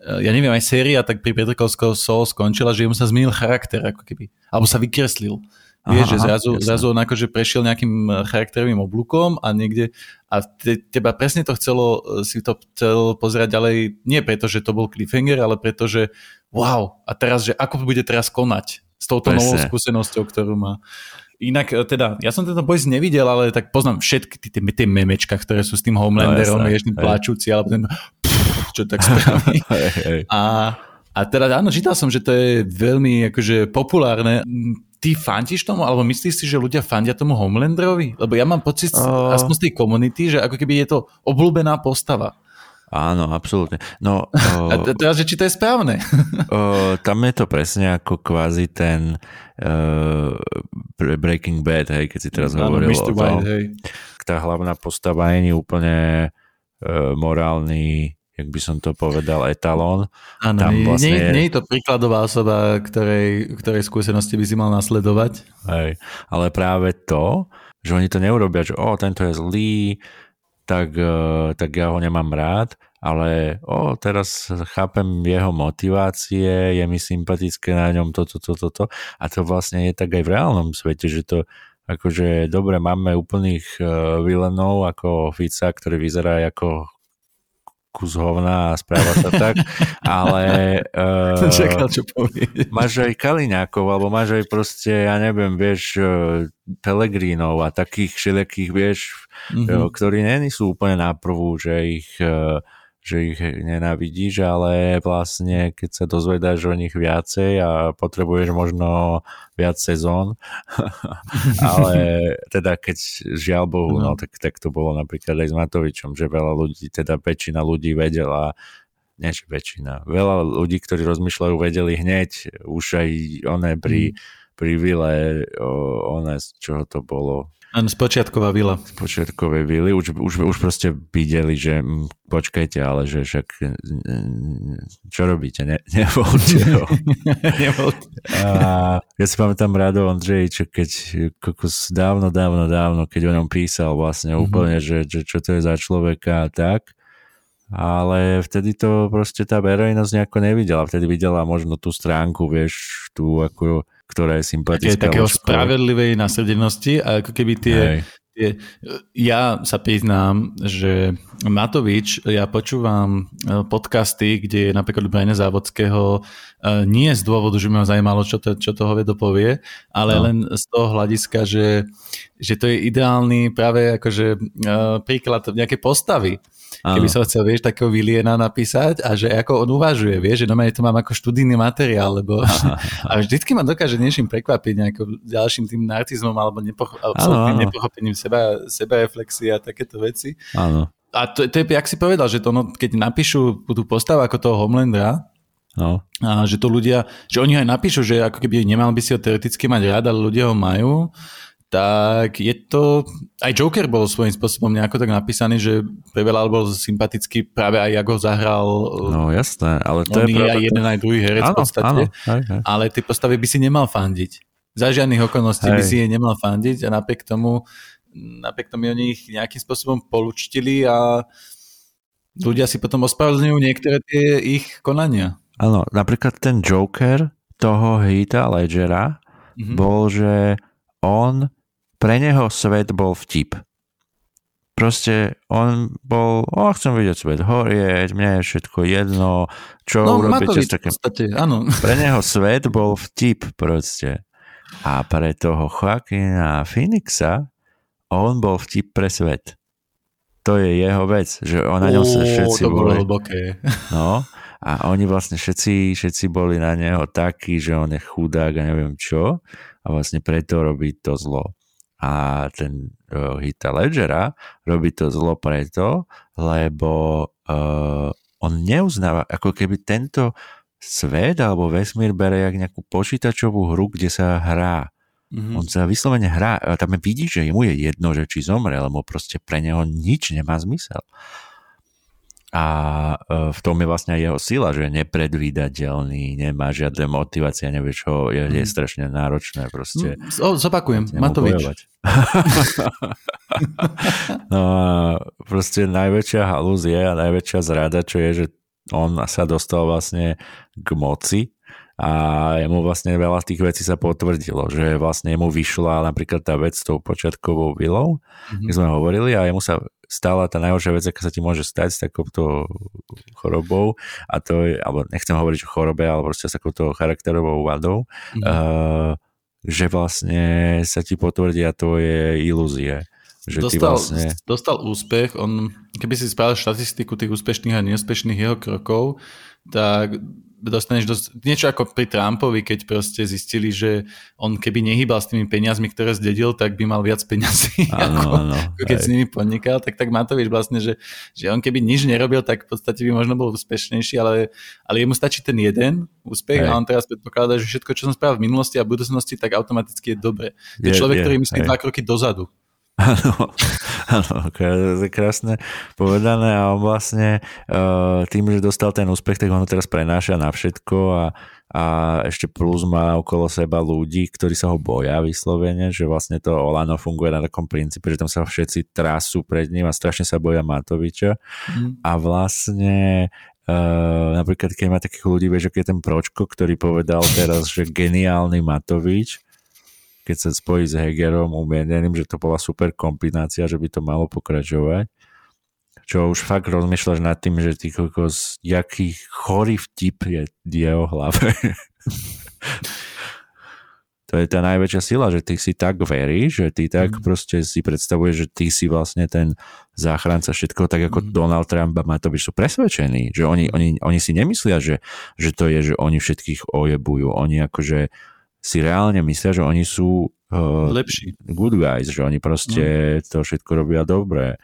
ja neviem, aj séria tak pri Petrkovského Soul skončila, že mu sa zmenil charakter, ako keby, alebo sa vykreslil. Vieš, že zrazu, zrazu on akože prešiel nejakým charakterovým oblúkom a niekde a te, teba presne to chcelo, e, si to chcel pozerať ďalej, nie preto, že to bol cliffhanger, ale preto, že wow, a teraz, že ako bude teraz konať s touto presne. novou skúsenosťou, ktorú má. Inak e, teda, ja som tento boys nevidel, ale tak poznám všetky tie, tie memečka, ktoré sú s tým Homelanderom, no, tým plačúci, alebo ten pff, čo tak spraví. [laughs] a, a teda áno, čítal som, že to je veľmi akože populárne ty fandíš tomu, alebo myslíš si, že ľudia fandia tomu Homelanderovi? Lebo ja mám pocit, uh... aspoň z tej komunity, že ako keby je to obľúbená postava. Áno, absolútne. No, uh, [laughs] a teraz, že či to je správne? [laughs] uh, tam je to presne ako kvázi ten uh, Breaking Bad, hej, keď si teraz no, hovoril Mr. o tom. hej. Tá hlavná postava je úplne uh, morálny jak by som to povedal, etalón. Áno, vlastne... nie, nie je to príkladová osoba, ktorej, ktorej skúsenosti by si mal nasledovať. Hej, ale práve to, že oni to neurobia, že o, tento je zlý, tak, e, tak ja ho nemám rád, ale o, teraz chápem jeho motivácie, je mi sympatické na ňom toto, toto, toto. A to vlastne je tak aj v reálnom svete, že to akože dobre, máme úplných uh, vilenov ako Fica, ktorý vyzerá ako kus hovna a správa sa tak, ale [laughs] uh, Čakal, čo povie. máš aj Kaliňákov, alebo máš aj proste, ja neviem, vieš, uh, Pelegrínov a takých všelijakých, vieš, mm-hmm. ktorí není sú úplne na prvú, že ich uh, že ich nenávidíš, ale vlastne keď sa dozvedáš o nich viacej a potrebuješ možno viac sezón, [laughs] ale teda keď žiaľ Bohu, no, no tak, tak to bolo napríklad aj s Matovičom, že veľa ľudí, teda väčšina ľudí vedela, nie že väčšina, veľa ľudí, ktorí rozmýšľajú, vedeli hneď, už aj one pri, mm. pri vile, one, čo to bolo, Áno, spočiatková vila. Spočiatkové vily, už, už, už proste videli, že m, počkajte, ale že však čo robíte, ne, nevolte ho. [laughs] a ja si pamätám Rado Ondřejič, keď kokos dávno, dávno, dávno, keď o ňom písal vlastne mm-hmm. úplne, že, že čo to je za človeka a tak, ale vtedy to proste tá verejnosť nejako nevidela. Vtedy videla možno tú stránku, vieš, tú ako ktorá je sympatická. Také, takého spravedlivej nasledenosti a ako keby tie, tie... Ja sa priznám, že Matovič, ja počúvam e, podcasty, kde je napríklad Brane Závodského e, nie z dôvodu, že ma zajímalo, čo, to, čo toho vedo povie, ale no. len z toho hľadiska, že, že to je ideálny práve akože e, príklad nejakej postavy Keby som chcel, vieš, takého Viliena napísať a že ako on uvažuje, vieš, že normálne to mám ako študijný materiál, lebo [laughs] a vždycky ma dokáže niečím prekvapiť nejakým ďalším tým narcizmom alebo nepocho- absolútnym nepochopením seba, sebareflexie a takéto veci. Áno. A to, to je, jak si povedal, že to, no, keď napíšu tú postavu ako toho Homelandera, No. A že to ľudia, že oni aj napíšu, že ako keby nemal by si ho teoreticky mať rád, ale ľudia ho majú tak je to, aj Joker bol svojím spôsobom nejako tak napísaný, že pre veľa bol sympatický práve aj ako zahral. No jasné, ale to je práve... aj jeden aj druhý herec áno, v podstate, áno, hej, hej. ale tie postavy by si nemal fandiť. Za žiadnych okolností hej. by si je nemal fandiť a napriek tomu napriek tomu oni ich nejakým spôsobom polučtili a ľudia si potom ospravedlňujú niektoré tie ich konania. Áno, napríklad ten Joker toho Heatha Ledgera mm-hmm. bol, že on pre neho svet bol vtip. Proste on bol, o, chcem vidieť svet horieť, mne je všetko jedno, čo no, urobíte s takým... Podstate, áno. [laughs] Pre neho svet bol vtip proste. A pre toho Joaquina Phoenixa on bol vtip pre svet. To je jeho vec, že on na ňom sa všetci to boli... hlboké. [laughs] No, a oni vlastne všetci, všetci boli na neho takí, že on je chudák a neviem čo a vlastne preto robí to zlo a ten uh, Hita Ledgera robí to zlo preto, lebo uh, on neuznáva, ako keby tento svet alebo vesmír bere jak nejakú počítačovú hru, kde sa hrá. Mm-hmm. On sa vyslovene hrá. A tam vidí, že mu je jedno, že či zomre, lebo proste pre neho nič nemá zmysel. A e, v tom je vlastne aj jeho sila, že je nepredvídateľný, nemá žiadne motivácie, nevie čo, je, je mhm. strašne náročné proste. No, zopakujem, Matovič. [laughs] no a proste najväčšia halúz je a najväčšia zrada, čo je, že on sa dostal vlastne k moci a jemu vlastne veľa tých vecí sa potvrdilo, že vlastne mu vyšla napríklad tá vec s tou počiatkovou vilou, mm-hmm. sme hovorili a jemu sa stala tá najhoršia vec, aká sa ti môže stať s takouto chorobou a to je, alebo nechcem hovoriť o chorobe, ale proste s takouto charakterovou vadou, mm-hmm. uh, že vlastne sa ti potvrdia tvoje ilúzie. Že dostal, vlastne... dostal úspech, on, keby si spravil štatistiku tých úspešných a neúspešných jeho krokov, tak dostaneš dosť, niečo ako pri Trumpovi, keď proste zistili, že on keby nehýbal s tými peniazmi, ktoré zdedil, tak by mal viac peňazí, [laughs] ano, ako, ano, ako keď hej. s nimi podnikal, tak tak má to vieš vlastne, že, že on keby nič nerobil, tak v podstate by možno bol úspešnejší, ale, ale jemu stačí ten jeden úspech hej. a on teraz predpokladá, že všetko, čo som spravil v minulosti a budúcnosti, tak automaticky je dobre. To je človek, je, ktorý myslí hej. dva kroky dozadu. Áno, [laughs] áno, krásne povedané a on vlastne uh, tým, že dostal ten úspech, tak on ho teraz prenáša na všetko a, a ešte plus má okolo seba ľudí, ktorí sa ho boja vyslovene, že vlastne to Olano funguje na takom princípe, že tam sa všetci trasú pred ním a strašne sa boja Matoviča mm. a vlastne Uh, napríklad keď má takých ľudí, vieš, je ten Pročko, ktorý povedal teraz, že geniálny Matovič, keď sa spojí s Hegerom umierneným, že to bola super kombinácia, že by to malo pokračovať. Čo už fakt rozmýšľaš nad tým, že ty kokos, jaký chorý vtip je jeho hlave. [laughs] to je tá najväčšia sila, že ty si tak veríš, že ty tak mm. proste si predstavuješ, že ty si vlastne ten záchranca všetko, tak ako mm. Donald Trump a Matovič sú presvedčení, že oni, oni, oni si nemyslia, že, že to je, že oni všetkých ojebujú, oni akože si reálne myslia, že oni sú uh, lepší good guys, že oni proste no. to všetko robia dobre.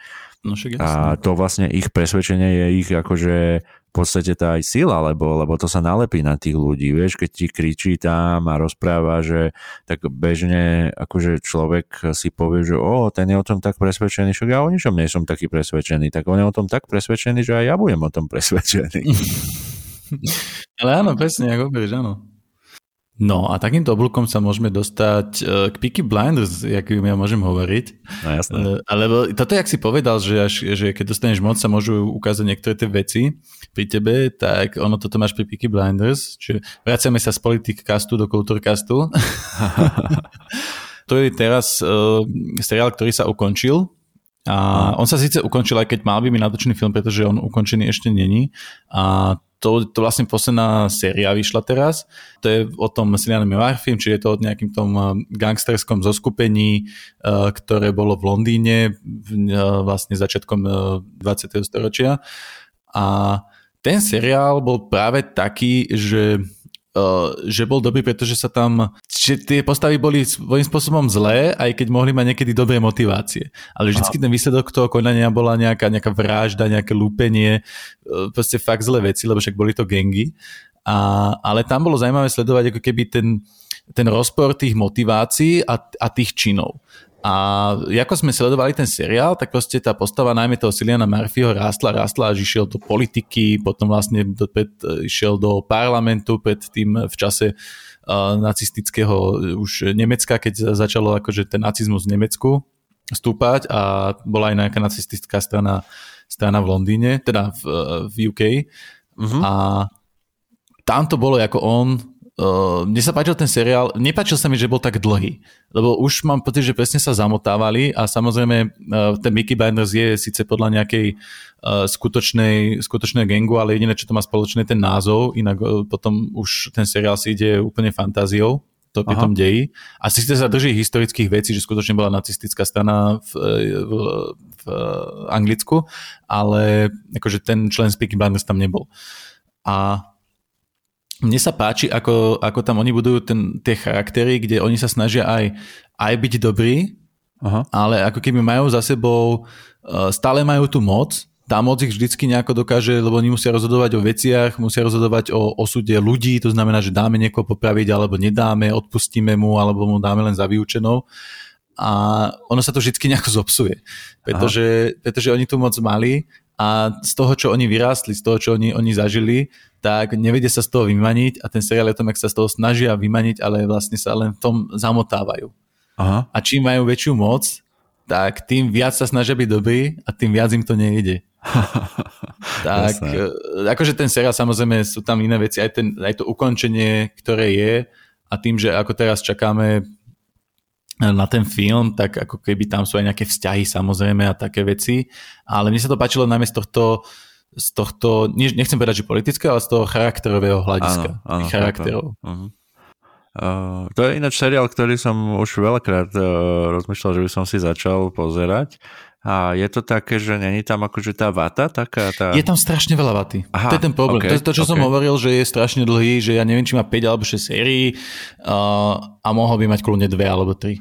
No však A to vlastne ich presvedčenie je ich akože v podstate tá aj sila, lebo, lebo to sa nalepí na tých ľudí, vieš, keď ti kričí tam a rozpráva, že tak bežne akože človek si povie, že o, ten je o tom tak presvedčený, však ja o ničom nie som taký presvedčený, tak on je o tom tak presvedčený, že aj ja budem o tom presvedčený. [laughs] [laughs] Ale áno, presne, ako hovoríš, áno. No a takýmto oblúkom sa môžeme dostať e, k Peaky Blinders, jakým ja môžem hovoriť. No jasné. E, alebo toto, jak si povedal, že, až, že keď dostaneš moc, sa môžu ukázať niektoré tie veci pri tebe, tak ono toto máš pri Peaky Blinders. Čiže vraciame sa z castu do kultúrkastu. [laughs] to je teraz uh, seriál, ktorý sa ukončil. A on sa síce ukončil, aj keď mal by mi natočený film, pretože on ukončený ešte není. A to, to vlastne posledná séria vyšla teraz. To je o tom Cillianom Murphy, čiže je to o nejakým tom eh, gangsterskom zoskupení, eh, ktoré bolo v Londýne eh, vlastne začiatkom 20. storočia. A ten seriál bol práve taký, že že bol dobrý, pretože sa tam, že tie postavy boli svojím spôsobom zlé, aj keď mohli mať niekedy dobré motivácie. Ale vždycky ten výsledok toho konania bola nejaká, nejaká vražda, nejaké lúpenie, uh, proste fakt zlé veci, lebo však boli to gengy. A, ale tam bolo zaujímavé sledovať ako keby ten, ten rozpor tých motivácií a, a tých činov. A ako sme sledovali ten seriál, tak proste tá postava najmä toho Ciliana Murphyho rástla, rástla, až išiel do politiky, potom vlastne do, pred, išiel do parlamentu pred tým v čase uh, nacistického už Nemecka, keď začalo akože ten nacizmus v Nemecku stúpať a bola aj nejaká nacistická strana, strana v Londýne, teda v, v UK. Uh-huh. Mhm. A tam to bolo ako on Uh, mne sa páčil ten seriál, nepáčil sa mi, že bol tak dlhý, lebo už mám pocit, že presne sa zamotávali a samozrejme uh, ten Mickey Binders je síce podľa nejakej uh, skutočnej, skutočnej gangu, ale jediné, čo to má spoločné, ten názov, inak uh, potom už ten seriál si ide úplne fantáziou, to pri tom dejí. A síce sa drží historických vecí, že skutočne bola nacistická strana v, v, v Anglicku, ale akože ten člen z Peaky Blinders tam nebol. A mne sa páči, ako, ako tam oni budujú ten, tie charaktery, kde oni sa snažia aj, aj byť dobrí, Aha. ale ako keby majú za sebou, e, stále majú tú moc, tá moc ich vždycky nejako dokáže, lebo oni musia rozhodovať o veciach, musia rozhodovať o osude ľudí, to znamená, že dáme niekoho popraviť, alebo nedáme, odpustíme mu, alebo mu dáme len za vyučenou. A ono sa to vždy nejako zopsuje, pretože, pretože oni tu moc mali a z toho, čo oni vyrástli, z toho, čo oni, oni zažili, tak nevedia sa z toho vymaniť a ten seriál je tom, ak sa z toho snažia vymaniť, ale vlastne sa len v tom zamotávajú. Aha. A čím majú väčšiu moc, tak tým viac sa snažia byť dobrý a tým viac im to nejde. [laughs] Tak, Jasné. akože ten seriál, samozrejme sú tam iné veci, aj, ten, aj to ukončenie, ktoré je a tým, že ako teraz čakáme na ten film, tak ako keby tam sú aj nejaké vzťahy samozrejme a také veci, ale mne sa to páčilo najmä z tohto z tohto, nechcem povedať, že politické, ale z toho charakterového hľadiska. Áno, áno, charakterov. Uh-huh. Uh, to je ináč seriál, ktorý som už veľakrát uh, rozmýšľal, že by som si začal pozerať. A je to také, že není tam akože tá vata taká? Tá... Je tam strašne veľa vaty. Aha, to je ten problém. Okay, to, to, čo okay. som hovoril, že je strašne dlhý, že ja neviem, či má 5 alebo 6 sérií uh, a mohol by mať kľudne 2 alebo 3.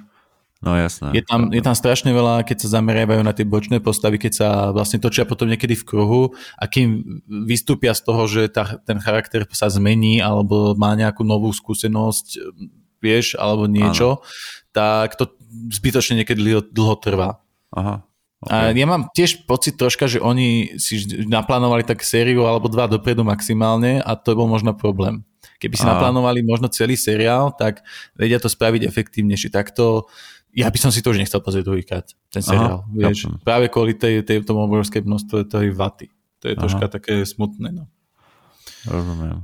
No jasné. Je tam, je tam strašne veľa, keď sa zameriavajú na tie bočné postavy, keď sa vlastne točia potom niekedy v kruhu a kým vystúpia z toho, že tá, ten charakter sa zmení alebo má nejakú novú skúsenosť, vieš, alebo niečo, ano. tak to zbytočne niekedy dlho, dlho trvá. Aha. Okay. A ja mám tiež pocit troška, že oni si naplánovali tak sériu alebo dva dopredu maximálne a to bol možno problém. Keby si a... naplánovali možno celý seriál, tak vedia to spraviť efektívnejšie. Takto ja by som si to už nechcel pozrieť druhýkrát, ten seriál. Aha, vieš, práve kvôli tej, tej, tomu obrovskej množstve tej vaty. To je troška také smutné. No. Rozumiem.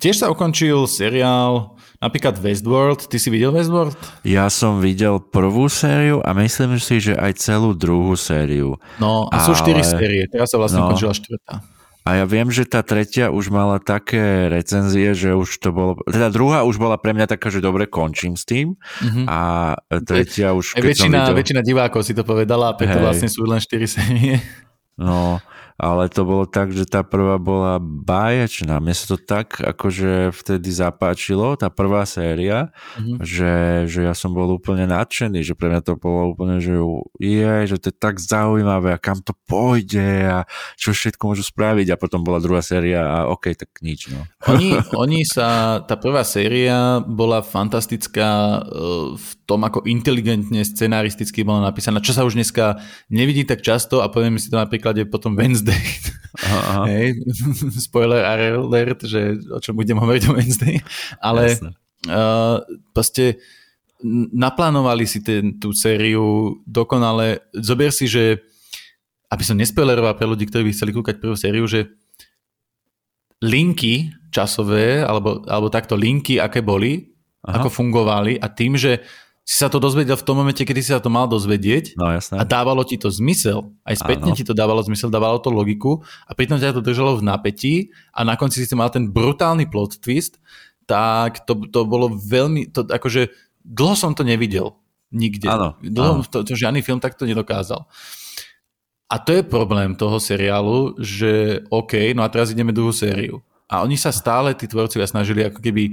Tiež sa ukončil seriál napríklad Westworld. Ty si videl Westworld? Ja som videl prvú sériu a myslím si, že aj celú druhú sériu. No a sú štyri série. Teraz sa vlastne no. ukončila štvrtá. A ja viem, že tá tretia už mala také recenzie, že už to bolo... Teda druhá už bola pre mňa taká, že dobre, končím s tým. Mm-hmm. A tretia už... Keď väčšina, videl... väčšina divákov si to povedala, a preto Hej. vlastne sú len 4 série. No, ale to bolo tak, že tá prvá bola báječná. Mne sa to tak akože vtedy zapáčilo, tá prvá séria, mm-hmm. že, že ja som bol úplne nadšený, že pre mňa to bolo úplne, že je, že to je tak zaujímavé a kam to pôjde a čo všetko môžu spraviť a potom bola druhá séria a ok, tak nič. No. [laughs] Oni, oni sa, tá prvá séria bola fantastická e, v tom, ako inteligentne scenaristicky bola napísaná, čo sa už dneska nevidí tak často a poviem si to napríklad je potom Wednesday Wednesday. Aha. Hey, [laughs] spoiler alert, že o čom budem hovoriť o Wednesday. Ale uh, proste naplánovali si ten, tú sériu dokonale. Zober si, že aby som nespoileroval pre ľudí, ktorí by chceli kúkať prvú sériu, že linky časové, alebo, alebo takto linky, aké boli, Aha. ako fungovali a tým, že si sa to dozvedel v tom momente, kedy si sa to mal dozvedieť no, jasné. a dávalo ti to zmysel. Aj spätne Áno. ti to dávalo zmysel, dávalo to logiku a pritom ťa to držalo v napätí a na konci si mal ten brutálny plot twist, tak to, to bolo veľmi, to, akože dlho som to nevidel nikde. Áno. Dlho To, to žiadny film takto nedokázal. A to je problém toho seriálu, že OK, no a teraz ideme druhú sériu. A oni sa stále, tí tvorcovia, snažili ako keby e,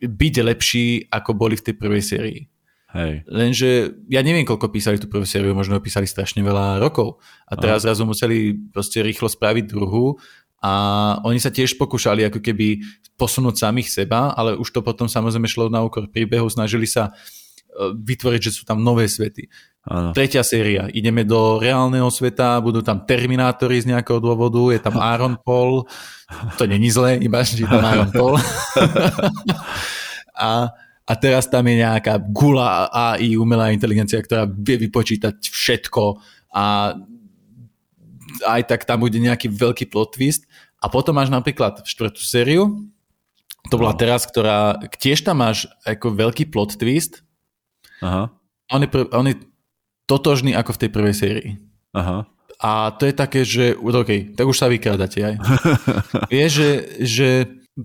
byť lepší, ako boli v tej prvej sérii. Hej. Lenže ja neviem, koľko písali tú prvú sériu, možno písali strašne veľa rokov. A teraz Aha. zrazu museli proste rýchlo spraviť druhú a oni sa tiež pokúšali ako keby posunúť samých seba, ale už to potom samozrejme šlo na úkor príbehu, snažili sa e, vytvoriť, že sú tam nové svety. Ano. Tretia séria, ideme do reálneho sveta, budú tam Terminátory z nejakého dôvodu, je tam Aaron Paul, to není zlé, iba že tam Aaron Paul. [laughs] a, a teraz tam je nejaká gula AI, umelá inteligencia, ktorá vie vypočítať všetko a aj tak tam bude nejaký veľký plot twist. A potom máš napríklad štvrtú sériu, to bola no. teraz, ktorá tiež tam máš ako veľký plot twist. Aha. On je, on je totožný ako v tej prvej sérii. Aha. A to je také, že OK, tak už sa vykradate aj. [laughs] Vieš, že, že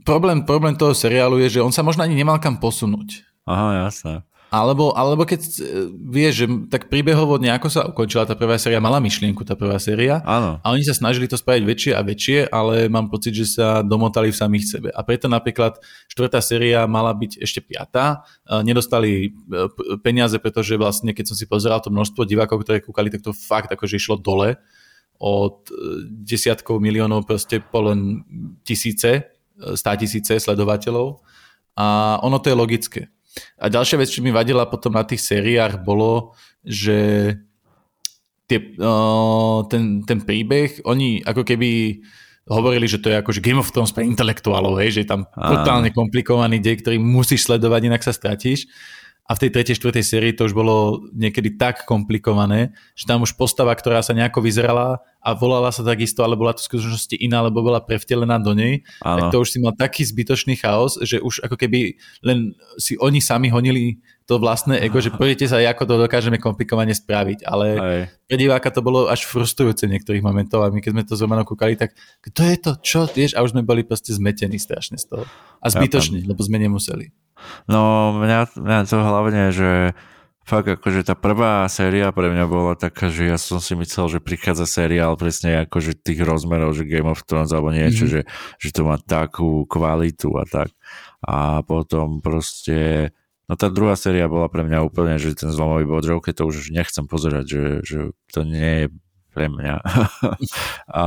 problém, problém toho seriálu je, že on sa možno ani nemal kam posunúť. Aha, jasné. Alebo, alebo keď e, vieš, že tak príbehovo nejako sa ukončila tá prvá séria, mala myšlienku tá prvá séria. Áno. A oni sa snažili to spraviť väčšie a väčšie, ale mám pocit, že sa domotali v samých sebe. A preto napríklad štvrtá séria mala byť ešte piatá. Nedostali e, peniaze, pretože vlastne keď som si pozeral to množstvo divákov, ktoré kúkali, tak to fakt akože išlo dole od e, desiatkov miliónov proste po len tisíce, stá tisíce sledovateľov. A ono to je logické a ďalšia vec, čo mi vadila potom na tých sériách, bolo, že tie, uh, ten, ten príbeh, oni ako keby hovorili, že to je akože Game of Thrones pre intelektuálov, hej, že je tam totálne komplikovaný dej, ktorý musíš sledovať, inak sa stratíš. A v tej tretej, štvrtej sérii to už bolo niekedy tak komplikované, že tam už postava, ktorá sa nejako vyzerala a volala sa takisto, ale bola to v skutočnosti iná, lebo bola prevtelená do nej, ano. tak to už si mal taký zbytočný chaos, že už ako keby len si oni sami honili to vlastné ego, že poviete sa, ako to dokážeme komplikovane spraviť, ale Aj. pre diváka to bolo až frustrujúce niektorých momentov a my keď sme to Romanou kúkali, tak kto je to, čo, vieš, a už sme boli proste zmetení strašne z toho. A zbytočne, ja lebo sme nemuseli. No, mňa, mňa to hlavne, že fakt akože tá prvá séria pre mňa bola taká, že ja som si myslel, že prichádza seriál presne akože tých rozmerov, že Game of Thrones alebo niečo, mm-hmm. že, že to má takú kvalitu a tak. A potom proste, no tá druhá séria bola pre mňa úplne, že ten zlomový bod, že okay, to už nechcem pozerať, že, že to nie je pre mňa. [laughs] a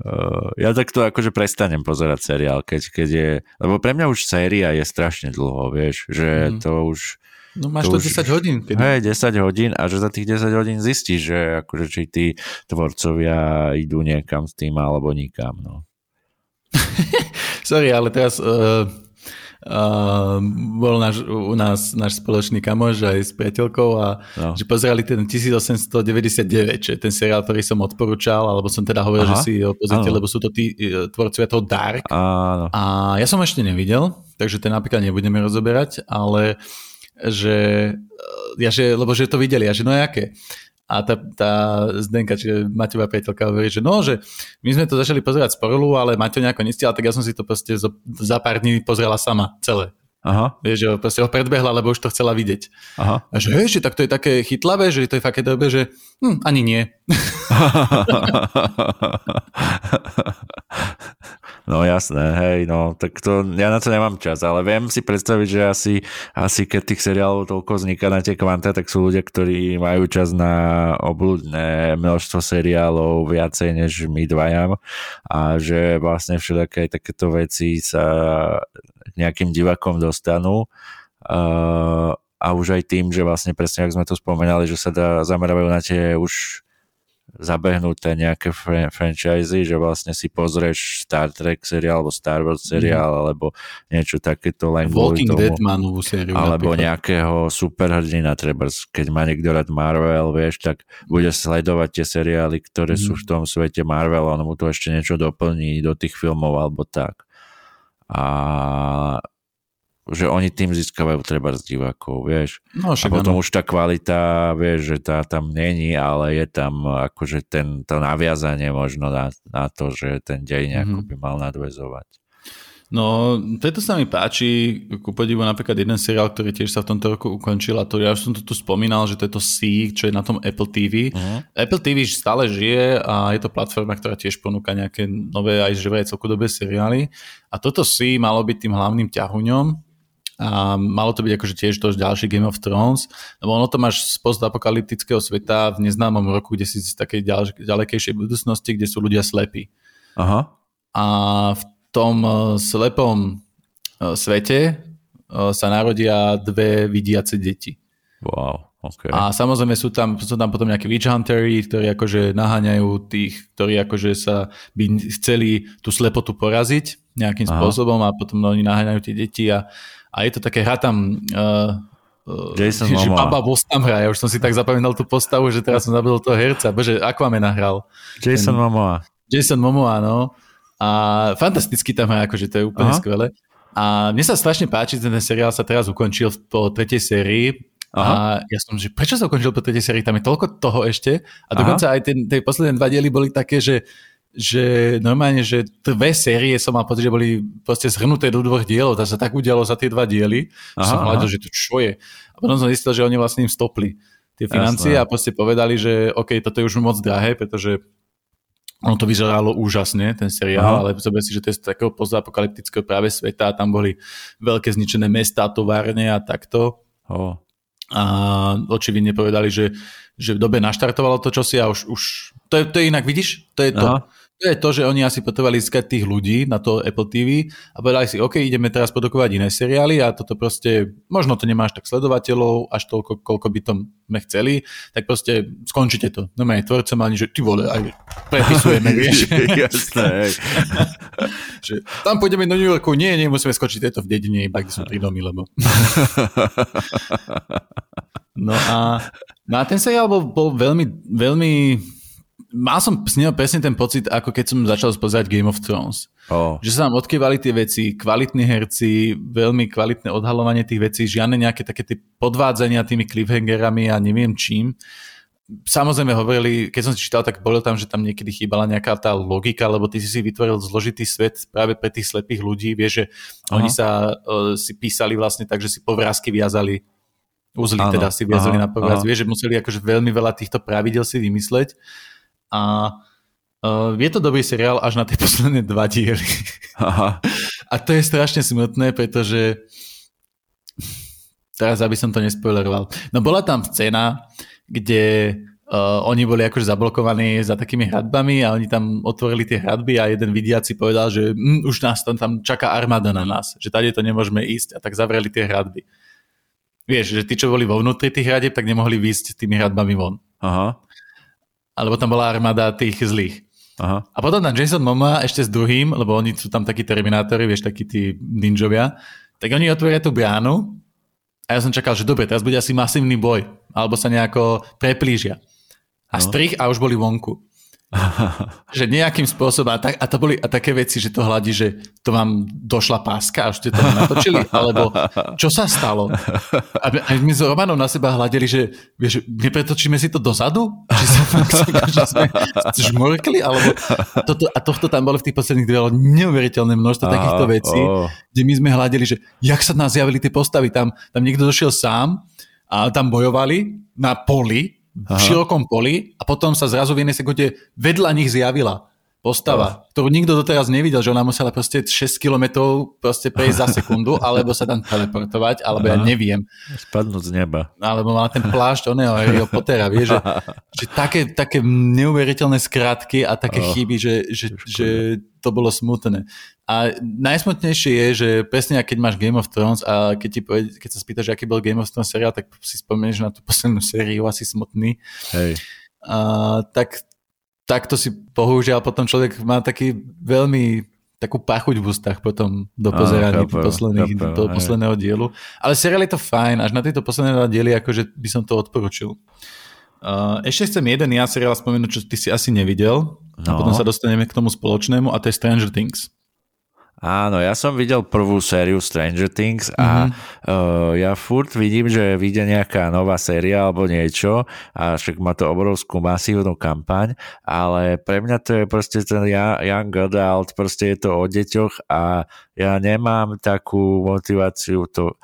Uh, ja takto akože prestanem pozerať seriál, keď, keď je, lebo pre mňa už séria je strašne dlho, vieš, že mm. to už... No máš to, to 10 hodín. Hej, 10 hodín a že za tých 10 hodín zistíš, že akože či tí tvorcovia idú niekam s tým alebo nikam, no. [laughs] Sorry, ale teraz uh, Uh, bol náš, u nás náš spoločný kamoš aj s priateľkou a no. že pozerali ten 1899, čo je ten seriál, ktorý som odporúčal, alebo som teda hovoril, Aha. že si ho pozrite, lebo sú to tí e, tvorcovia toho Dark. Áno. A ja som ešte nevidel, takže ten napríklad nebudeme rozoberať, ale že, e, ja, že, lebo že to videli, a že no jaké. A tá, tá Zdenka, čiže Maťová priateľka hovorí, že no, že my sme to začali pozerať spolu, ale Maťo nejako nestiel, tak ja som si to proste za pár dní pozrela sama celé. Aha. Vieš, že proste ho predbehla, lebo už to chcela vidieť. Aha. A že, že tak to je také chytlavé, že to je také dobe, že hm, ani nie. [laughs] No jasné, hej, no, tak to, ja na to nemám čas, ale viem si predstaviť, že asi, asi keď tých seriálov toľko vzniká na tie kvanta, tak sú ľudia, ktorí majú čas na obľudné množstvo seriálov viacej než my dvajam a že vlastne všetké takéto veci sa nejakým divakom dostanú uh, a už aj tým, že vlastne presne, ak sme to spomenali, že sa dá, zamerajú na tie už zabehnuté nejaké fr- franchise, že vlastne si pozrieš Star Trek seriál alebo Star Wars seriál mm. alebo niečo takéto len Walking tomu, Dead má novú sériu. Alebo napríklad. nejakého superhrdina, treba keď má niekto rád Marvel, vieš, tak bude sledovať tie seriály, ktoré mm. sú v tom svete Marvel on mu to ešte niečo doplní do tých filmov alebo tak. A že oni tým získavajú treba z divákov, vieš. No, a potom ano. už tá kvalita, vieš, že tá tam není, ale je tam akože ten, to naviazanie možno na, na to, že ten dej nejako mm-hmm. by mal nadvezovať. No, preto sa mi páči, ku podivu napríklad jeden seriál, ktorý tiež sa v tomto roku ukončil a to ja už som to tu spomínal, že to je to Sea, čo je na tom Apple TV. Uh-huh. Mhm. Apple TV stále žije a je to platforma, ktorá tiež ponúka nejaké nové aj živé aj celkodobé seriály. A toto Sea malo byť tým hlavným ťahuňom, a malo to byť akože tiež to ďalší Game of Thrones, lebo ono to máš z postapokalyptického sveta v neznámom roku, kde si z takej ďalej, ďalekejšej budúcnosti, kde sú ľudia slepí. Aha. A v tom e, slepom e, svete e, sa narodia dve vidiace deti. Wow. Okay. A samozrejme sú tam, sú tam potom nejakí witch huntery, ktorí akože naháňajú tých, ktorí akože sa by chceli tú slepotu poraziť nejakým Aha. spôsobom a potom oni naháňajú tie deti a a je to také, hrá tam uh, Jason [laughs] že Momoa. Baba Boss tam hrá. Ja už som si tak zapamätal tú postavu, že teraz som zabudol toho herca. Bože, Aquamena hral. Jason Ten, Momoa. Jason Momoa, no. A fantasticky tam hrá, akože to je úplne Aha. skvelé. A mne sa strašne páči, ten seriál sa teraz ukončil po tretej sérii. Aha. A ja som, že prečo sa ukončil po tretej sérii? Tam je toľko toho ešte. A dokonca Aha. aj ten, tie posledné dva diely boli také, že že normálne, že dve série som mal pocit, že boli proste zhrnuté do dvoch dielov, to sa tak udialo za tie dva diely, aha, som hľadal, že to čo je. A potom som zistil, že oni vlastne im stopli tie financie Jasné. a proste povedali, že OK, toto je už moc drahé, pretože ono to vyzeralo úžasne, ten seriál, Aha. ale zober si, že to je z takého postapokalyptického práve sveta a tam boli veľké zničené mestá, továrne a takto. Oh. A očividne povedali, že, že dobe naštartovalo to čosi a už, už to, je, to je inak, vidíš? To je to. Aha To je to, že oni asi potrebovali získať tých ľudí na to Apple TV a povedali si, OK, ideme teraz produkovať iné seriály a toto proste, možno to nemáš tak sledovateľov, až toľko, koľko by to sme chceli, tak proste skončite to. No maj, tvorca ani, že ty vole, aj prepisujeme, vieš. [laughs] Jasné, [laughs] že tam pôjdeme do New Yorku, nie, nie, musíme skočiť tieto v dedine, iba kde sú tri domy, lebo... [laughs] no a, no a ten seriál bol, bol veľmi, veľmi mal som s ním presne ten pocit, ako keď som začal spozerať Game of Thrones. Oh. Že sa nám odkývali tie veci, kvalitní herci, veľmi kvalitné odhalovanie tých vecí, žiadne nejaké také tie podvádzania tými cliffhangerami a neviem čím. Samozrejme hovorili, keď som si čítal, tak bolo tam, že tam niekedy chýbala nejaká tá logika, lebo ty si si vytvoril zložitý svet práve pre tých slepých ľudí, vieš, že Aha. oni sa uh, si písali vlastne tak, že si povrázky viazali uzly ano, teda si viazali aha, na povraz, vieš, že museli akože veľmi veľa týchto pravidel si vymysleť a uh, je to dobrý seriál až na tie posledné dva diely. Aha. A to je strašne smutné, pretože teraz aby som to nespoileroval. No bola tam scéna, kde uh, oni boli akože zablokovaní za takými hradbami a oni tam otvorili tie hradby a jeden vidiaci povedal, že mm, už nás tam, tam čaká armáda na nás, že tady to nemôžeme ísť a tak zavreli tie hradby. Vieš, že tí, čo boli vo vnútri tých hradeb, tak nemohli výjsť tými hradbami von. Aha alebo tam bola armáda tých zlých. Aha. A potom tam Jason Momoa ešte s druhým, lebo oni sú tam takí terminátori, vieš, takí tí ninjovia, tak oni otvoria tú bránu a ja som čakal, že dobre, teraz bude asi masívny boj, alebo sa nejako preplížia. A no. strich a už boli vonku. [laughs] že nejakým spôsobom, a, tak, a to boli a také veci, že to hľadí, že to vám došla páska a už ste to natočili, alebo čo sa stalo? A, a my s Romanom na seba hľadili, že vieš, nepretočíme si to dozadu? Že, sa, že sme žmorkli? Alebo toto, a tohto tam bolo v tých posledných dvoch neuveriteľné množstvo takýchto vecí, oh. kde my sme hľadili, že jak sa nás zjavili tie postavy. Tam, tam niekto došiel sám a tam bojovali na poli v širokom poli a potom sa zrazu v jednej sekunde vedľa nich zjavila postava, ktorú nikto doteraz nevidel, že ona musela proste 6 kilometrov proste prejsť za sekundu, [laughs] alebo sa tam teleportovať, alebo ja neviem. Spadnúť z neba. Alebo mala ten plášť oného Harryho Pottera, vieš, že, [laughs] že také, také neuveriteľné skratky a také oh, chyby, že, že, že to bolo smutné. A najsmutnejšie je, že presne keď máš Game of Thrones a keď, ti poved, keď sa spýtaš, aký bol Game of Thrones seriál, tak si spomenieš na tú poslednú [laughs] sériu, asi smutný. Hej. A, tak takto si bohužiaľ potom človek má taký veľmi takú pachuť v ústach potom do pozerania do, posledných, chápe, do posledného dielu. Ale seriál je to fajn, až na tieto posledné dva diely akože by som to odporučil. Uh, ešte chcem jeden ja seriál spomenúť, čo ty si asi nevidel no. a potom sa dostaneme k tomu spoločnému a to je Stranger Things. Áno, ja som videl prvú sériu Stranger Things a mm-hmm. uh, ja furt vidím, že vyjde nejaká nová séria alebo niečo a však má to obrovskú masívnu kampaň, ale pre mňa to je proste ten young adult, proste je to o deťoch a ja nemám takú motiváciu to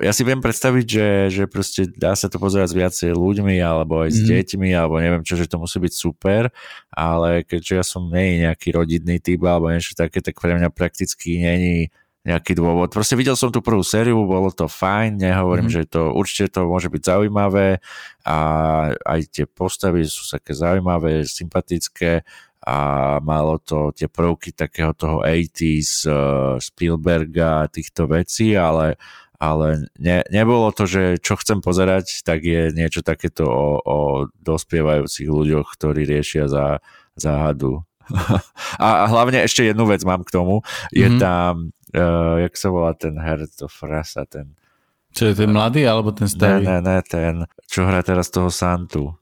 ja si viem predstaviť, že, že proste dá sa to pozerať s viacej ľuďmi alebo aj s mm. deťmi alebo neviem čo, že to musí byť super, ale keďže ja som nie nejaký rodinný typ alebo niečo také, tak pre mňa prakticky není nejaký dôvod. Proste videl som tú prvú sériu, bolo to fajn, nehovorím, mm. že to určite to môže byť zaujímavé a aj tie postavy sú také zaujímavé, sympatické a malo to tie prvky takého toho 80s uh, Spielberga týchto vecí, ale ale ne, nebolo to, že čo chcem pozerať, tak je niečo takéto o, o dospievajúcich ľuďoch, ktorí riešia za záhadu. [laughs] a, a hlavne ešte jednu vec mám k tomu. Je mm-hmm. tam, uh, jak sa volá ten her, to frasa, ten... Čo je ten mladý, alebo ten starý? Ne, ne, ne, ten, čo hrá teraz toho Santu.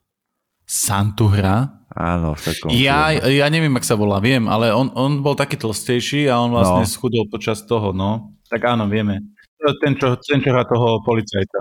Santu hra? Áno, v takom ja, ja neviem, ak sa volá, viem, ale on, on bol taký tlstejší a on vlastne no. schudol počas toho, no. Tak áno, vieme ten, čo, ten, čo hrá toho policajta.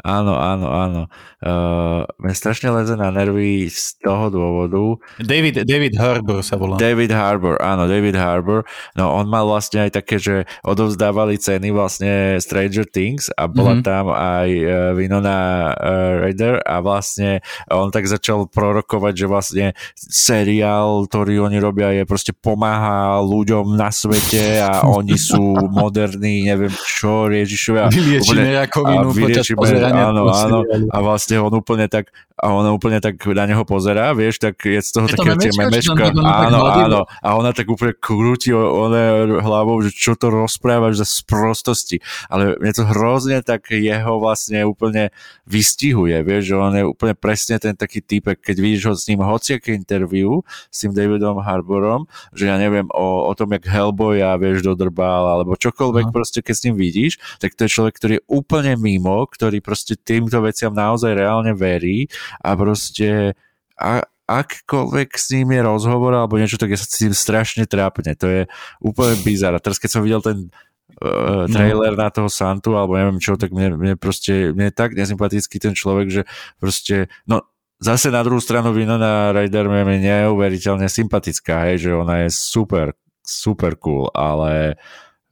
Áno, áno, áno. Uh, mne strašne leze na nervy z toho dôvodu. David, David Harbour sa volá. David Harbour, áno, David Harbour. No on mal vlastne aj také, že odovzdávali ceny vlastne Stranger Things a bola mm-hmm. tam aj uh, Winona uh, Ryder a vlastne on tak začal prorokovať, že vlastne seriál, ktorý oni robia je proste pomáha ľuďom na svete a [laughs] oni sú moderní, neviem čo, Ježišovia. Vyliečíme rakovinu počas pozerania pozerania. Áno, áno. A vlastne on úplne tak, a ona úplne tak na neho pozerá, vieš, tak je z toho je také tie memečka. Áno, áno. A ona tak úplne krúti ona hlavou, že čo to rozprávaš za sprostosti. Ale mne to hrozne tak jeho vlastne úplne vystihuje, vieš, že on je úplne presne ten taký typek, keď vidíš ho s ním hociaké interview s tým Davidom Harborom, že ja neviem o, o tom, jak Hellboy a vieš, dodrbal, alebo čokoľvek no. proste, keď s ním vidíš, tak to je človek, ktorý je úplne mimo, ktorý proste týmto veciam naozaj reálne verí a proste a, akkoľvek s ním je rozhovor alebo niečo, tak ja sa cítim strašne trápne. To je úplne bizar. A teraz keď som videl ten uh, trailer no. na toho Santu alebo neviem čo, tak mne, mne proste, mne je tak nesympatický ten človek, že proste, no zase na druhú stranu Winona Ryder mi neuveriteľne sympatická, hej, že ona je super, super cool, ale...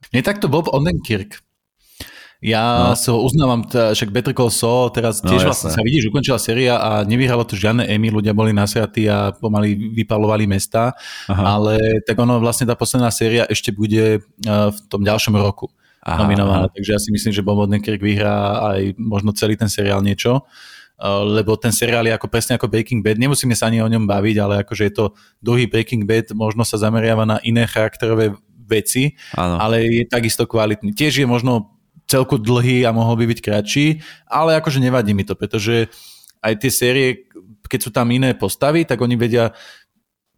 Nie takto Bob Odenkirk. Ja no. si ho uznávam, t- však Better Call Saul teraz no, tiež no, vlastne sa vidí, že ukončila séria a nevyhralo to žiadne Emmy, ľudia boli nasiatí a pomaly vypalovali mesta, Aha. ale tak ono vlastne tá posledná séria ešte bude uh, v tom ďalšom roku Aha. nominovaná, takže ja si myslím, že Bob Odenkirk vyhrá aj možno celý ten seriál niečo uh, lebo ten seriál je ako presne ako Breaking Bad, nemusíme sa ani o ňom baviť, ale akože je to druhý Breaking Bad, možno sa zameriava na iné charakterové veci, ano. ale je takisto kvalitný. Tiež je možno celku dlhý a mohol by byť kratší, ale akože nevadí mi to, pretože aj tie série, keď sú tam iné postavy, tak oni vedia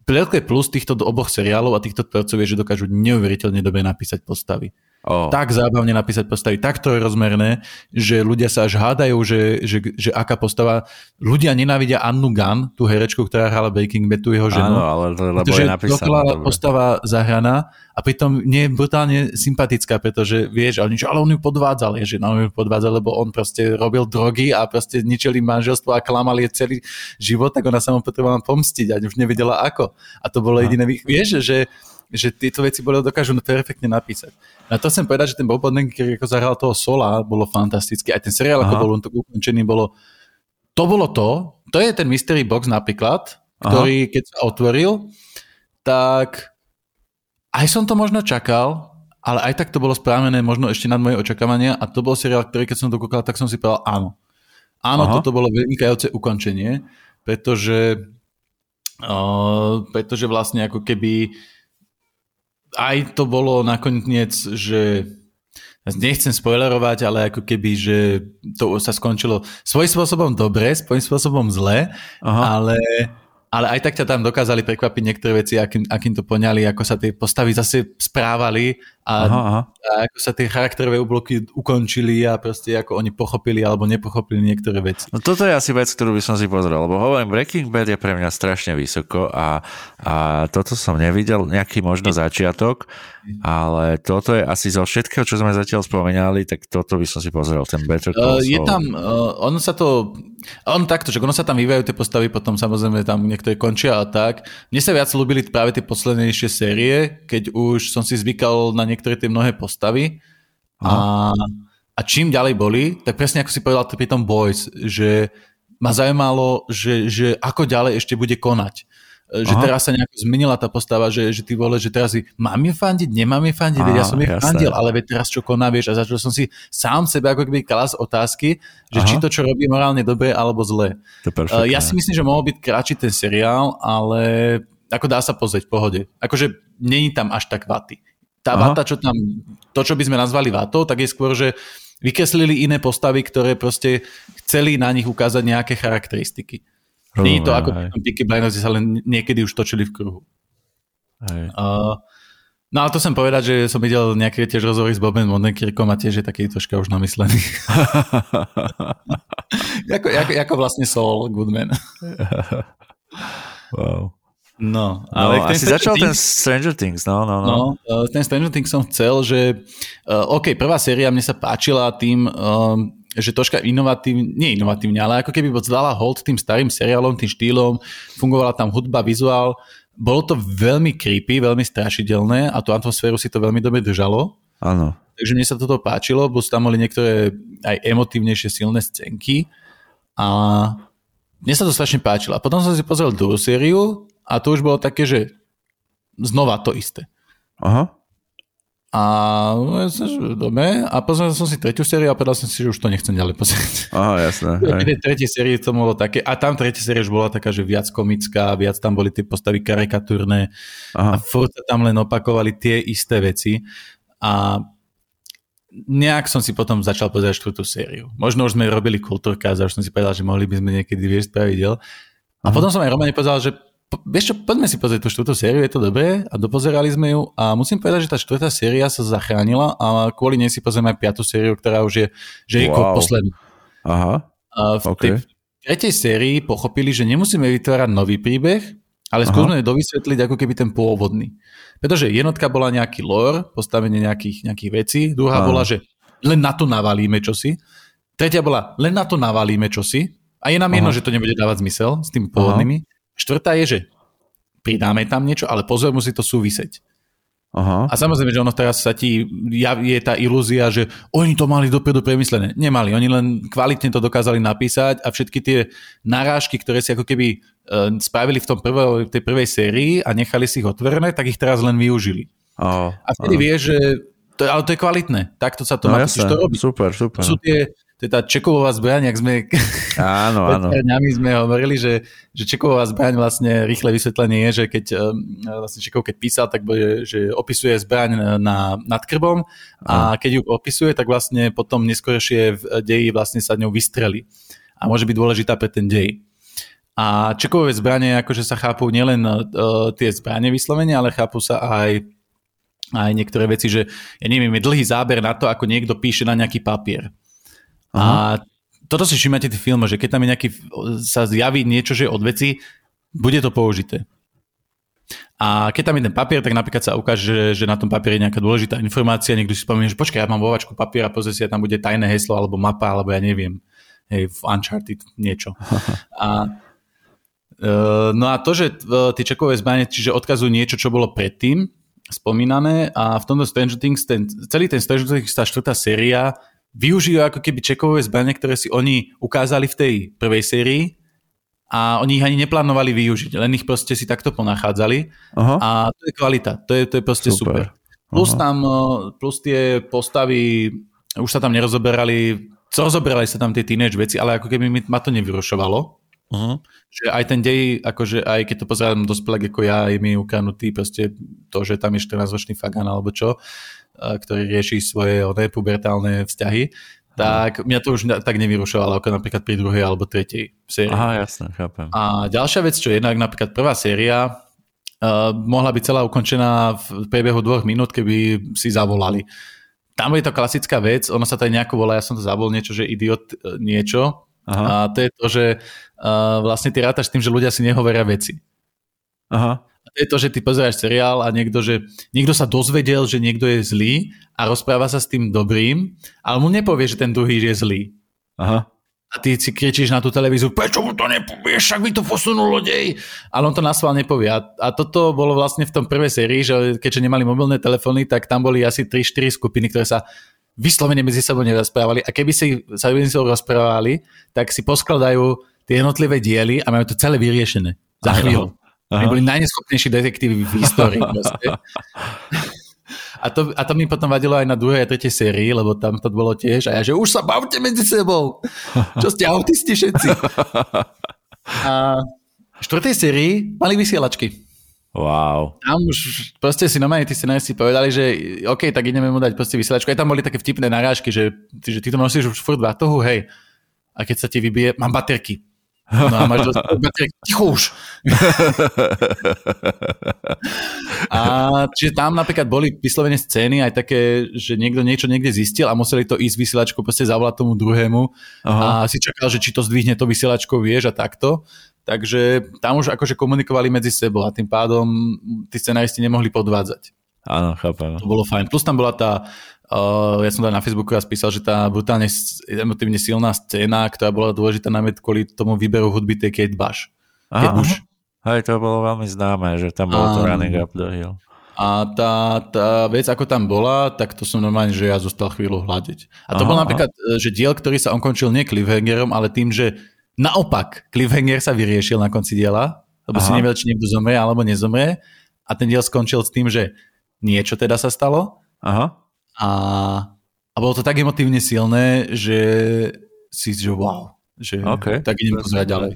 veľké plus týchto oboch seriálov a týchto tvorcov je, že dokážu neuveriteľne dobre napísať postavy. Oh. Tak zábavne napísať postavy, tak to je rozmerné, že ľudia sa až hádajú, že, že, že aká postava... Ľudia nenávidia Annu Gunn, tú herečku, ktorá hrala Breaking Bad, tú jeho ženu. Áno, ale lebo je napísaná. postava zahraná a pritom nie je brutálne sympatická, pretože vieš, ale, niečo, ale on ju podvádzal, je, že on ju podvádzal, lebo on proste robil drogy a proste ničili manželstvo a klamal je celý život, tak ona sa mu potrebovala pomstiť a už nevedela ako. A to bolo jediné, vieš, že že tieto veci boli dokážu perfektne napísať. Na to chcem povedať, že ten Bob Odenkirk, ako zahral toho Sola, bolo fantastický. Aj ten seriál, Aha. ako bol on to ukončený, bolo... To bolo to, to je ten mystery box napríklad, ktorý Aha. keď sa otvoril, tak aj som to možno čakal, ale aj tak to bolo správené možno ešte nad moje očakávania a to bol seriál, ktorý keď som to kúkal, tak som si povedal áno. Áno, Aha. toto bolo vynikajúce ukončenie, pretože, uh, pretože vlastne ako keby aj to bolo nakoniec, že nechcem spoilerovať, ale ako keby, že to sa skončilo svojím spôsobom dobre, svojím spôsobom zle, Aha. ale ale aj tak ťa tam dokázali prekvapiť niektoré veci, akým, akým to poňali, ako sa tie postavy zase správali a, aha, aha. a ako sa tie charakterové úbloky ukončili a proste ako oni pochopili alebo nepochopili niektoré veci. No toto je asi vec, ktorú by som si pozrel, lebo hovorím, Breaking Bad je pre mňa strašne vysoko a, a toto som nevidel, nejaký možno začiatok, ale toto je asi zo všetkého, čo sme zatiaľ spomenali, tak toto by som si pozrel, ten Better Call uh, Je tam, uh, ono sa to, on takto, že ono sa tam vyvíjajú tie postavy, potom samozrejme tam niektoré končia a tak. Mne sa viac ľúbili práve tie poslednejšie série, keď už som si zvykal na niektoré tie mnohé postavy a, a čím ďalej boli, tak presne ako si povedal pri tom Boys, že ma zaujímalo, že, že ako ďalej ešte bude konať že Aha. teraz sa nejako zmenila tá postava, že, že ty vole, že teraz si mám je fandiť, nemám je fandiť, Aha, ja som je fandil, ale veď teraz čo koná, vieš, a začal som si sám sebe ako keby klas otázky, že Aha. či to, čo robí morálne dobre alebo zle. Uh, ja si myslím, že mohol byť kratší ten seriál, ale ako dá sa pozrieť v pohode. Akože není tam až tak vaty. Tá Aha. vata, čo tam, to, čo by sme nazvali vatou, tak je skôr, že vykreslili iné postavy, ktoré proste chceli na nich ukázať nejaké charakteristiky. Nie je to ako Peaky Blinders, sa len niekedy už točili v kruhu. Hej. Uh, no ale to som povedať, že som videl nejaké tiež rozhovory s Bobem Mondenkirkom a tiež je taký troška už namyslený. [laughs] [laughs] ako, ako, ako vlastne Saul Goodman. wow. No, ale no, ten asi začal Things, ten Stranger Things, no, no, no. no uh, ten Stranger Things som chcel, že uh, OK, prvá séria mne sa páčila tým, um, že troška inovatívne, nie inovatívne, ale ako keby zdala hold tým starým seriálom, tým štýlom, fungovala tam hudba, vizuál, bolo to veľmi creepy, veľmi strašidelné a tú atmosféru si to veľmi dobre držalo. Áno. Takže mne sa toto páčilo, bo tam boli niektoré aj emotívnejšie silné scénky a mne sa to strašne páčilo. A potom som si pozrel druhú sériu a to už bolo také, že znova to isté. Aha. A no, dobre, a pozrel som si tretiu sériu a povedal som si, že už to nechcem ďalej pozrieť. Aha, jasné. [laughs] V tej tretej sérii to bolo také, a tam tretia série už bola taká, že viac komická, viac tam boli tie postavy karikatúrne Aha. a furt tam len opakovali tie isté veci. A nejak som si potom začal pozerať štvrtú sériu. Možno už sme robili kultúrka a už som si povedal, že mohli by sme niekedy viesť pravidel. A Aha. potom som aj Romane povedal, že vieš čo, poďme si pozrieť tú štvrtú sériu, je to dobré a dopozerali sme ju a musím povedať, že tá štvrtá séria sa zachránila a kvôli nej si pozrieme aj piatú sériu, ktorá už je, že je wow. posledná. Aha, a v okay. tej tretej sérii pochopili, že nemusíme vytvárať nový príbeh, ale skúsme dovysvetliť ako keby ten pôvodný. Pretože jednotka bola nejaký lore, postavenie nejakých, nejakých vecí, druhá Aha. bola, že len na to navalíme čosi, tretia bola, len na to navalíme čosi, a je nám Aha. jedno, že to nebude dávať zmysel s tými pôvodnými. Aha. Štvrtá je, že pridáme tam niečo, ale pozor, musí to súviseť. Aha. A samozrejme, že ono teraz sa ti je tá ilúzia, že oni to mali dopredu premyslené. Nemali, oni len kvalitne to dokázali napísať a všetky tie narážky, ktoré si ako keby uh, spravili v tom prvo, tej prvej sérii a nechali si ich otvorené, tak ich teraz len využili. Aha. A vtedy vieš, že to, ale to je kvalitné. Takto sa to no, má to robiť. Super, super. To sú tie, tá čeková zbraň, ak sme áno, [laughs] áno. dňami sme hovorili, že, že čeková zbraň vlastne rýchle vysvetlenie je, že keď vlastne Čekov keď písal, tak bude, že opisuje zbraň na, nad krbom a keď ju opisuje, tak vlastne potom neskôršie v deji vlastne sa ňou vystreli a môže byť dôležitá pre ten dej. A čekové zbranie akože sa chápu nielen uh, tie zbranie vyslovene, ale chápu sa aj aj niektoré veci, že ja neviem, je dlhý záber na to, ako niekto píše na nejaký papier. Aha. A toto si všimnete v filme, že keď tam je nejaký, sa zjaví niečo, že od veci, bude to použité. A keď tam je ten papier, tak napríklad sa ukáže, že na tom papieri je nejaká dôležitá informácia, niekto si spomíne, že počkaj, ja mám vovačku papiera, pozrie si, a tam bude tajné heslo, alebo mapa, alebo ja neviem, hej, v Uncharted niečo. [laughs] A, uh, no a to, že uh, tie čekové zbranie, čiže odkazujú niečo, čo bolo predtým spomínané a v tomto Stranger Things, ten, celý ten Stranger Things, tá štvrtá séria využijú ako keby čekové zbranie, ktoré si oni ukázali v tej prvej sérii a oni ich ani neplánovali využiť, len ich proste si takto ponachádzali Aha. a to je kvalita, to je, to je proste super. super. Plus Aha. tam, plus tie postavy, už sa tam nerozoberali, rozoberali sa tam tie teenage veci, ale ako keby mi, ma to nevyrušovalo. Uh-huh. Že aj ten dej, akože aj keď to pozerám dospelák ako ja, je mi ukradnutý proste to, že tam je 14-ročný fagan alebo čo, ktorý rieši svoje oné pubertálne vzťahy, tak mňa to už tak nevyrušovalo ako napríklad pri druhej alebo tretej sérii. Aha, jasne, chápem. A ďalšia vec, čo je jednak napríklad prvá séria, uh, mohla byť celá ukončená v priebehu dvoch minút, keby si zavolali. Tam je to klasická vec, ono sa tady nejako volá, ja som to zabol niečo, že idiot e, niečo. Aha. A to je to, že uh, vlastne ty rátaš tým, že ľudia si nehovoria veci. Aha je to, že ty pozeráš seriál a niekto, že niekto sa dozvedel, že niekto je zlý a rozpráva sa s tým dobrým, ale mu nepovie, že ten druhý je zlý. Aha. A ty si kričíš na tú televíziu, prečo mu to nepovieš, však by to posunulo dej. Ale on to na nasval nepovie. A, a toto bolo vlastne v tom prvej sérii, že keďže nemali mobilné telefóny, tak tam boli asi 3-4 skupiny, ktoré sa vyslovene medzi sebou nerozprávali. A keby si sa medzi sebou rozprávali, tak si poskladajú tie jednotlivé diely a majú to celé vyriešené. Za chvíľu. Aha. boli najneschopnejší detektívy v histórii. A to, a to mi potom vadilo aj na druhej a tretej sérii, lebo tam to bolo tiež. A ja, že už sa bavte medzi sebou. Čo ste autisti všetci. A v štvrtej sérii mali vysielačky. Wow. Tam už proste si normálne tí scenáristi povedali, že OK, tak ideme mu dať proste vysielačku. Aj tam boli také vtipné narážky, že, že ty to nosíš už furt batohu, hej. A keď sa ti vybije, mám baterky. No a máš dosť ticho už. [laughs] a čiže tam napríklad boli vyslovene scény aj také, že niekto niečo niekde zistil a museli to ísť vysielačku proste zavolať tomu druhému Aha. a si čakal, že či to zdvihne to vysielačkou, vieš a takto. Takže tam už akože komunikovali medzi sebou a tým pádom tí scenaristi nemohli podvádzať. Áno, chápem. To bolo fajn. Plus tam bola tá ja som tam na Facebooku raz písal, že tá brutálne emotívne silná scéna, ktorá bola dôležitá najmä kvôli tomu výberu hudby tej Kate Bush. Aha, Kate Bush. Hej, to bolo veľmi známe, že tam bolo to running up the hill. A tá, tá vec, ako tam bola, tak to som normálne, že ja zostal chvíľu hľadiť. A to aha, bol napríklad, aha. že diel, ktorý sa ukončil nie cliffhangerom, ale tým, že naopak cliffhanger sa vyriešil na konci diela, lebo aha. si nevedel, či niekto zomrie alebo nezomrie. A ten diel skončil s tým, že niečo teda sa stalo Aha. A, a bolo to tak emotívne silné, že si, že wow, že okay. tak idem pozerať ďalej.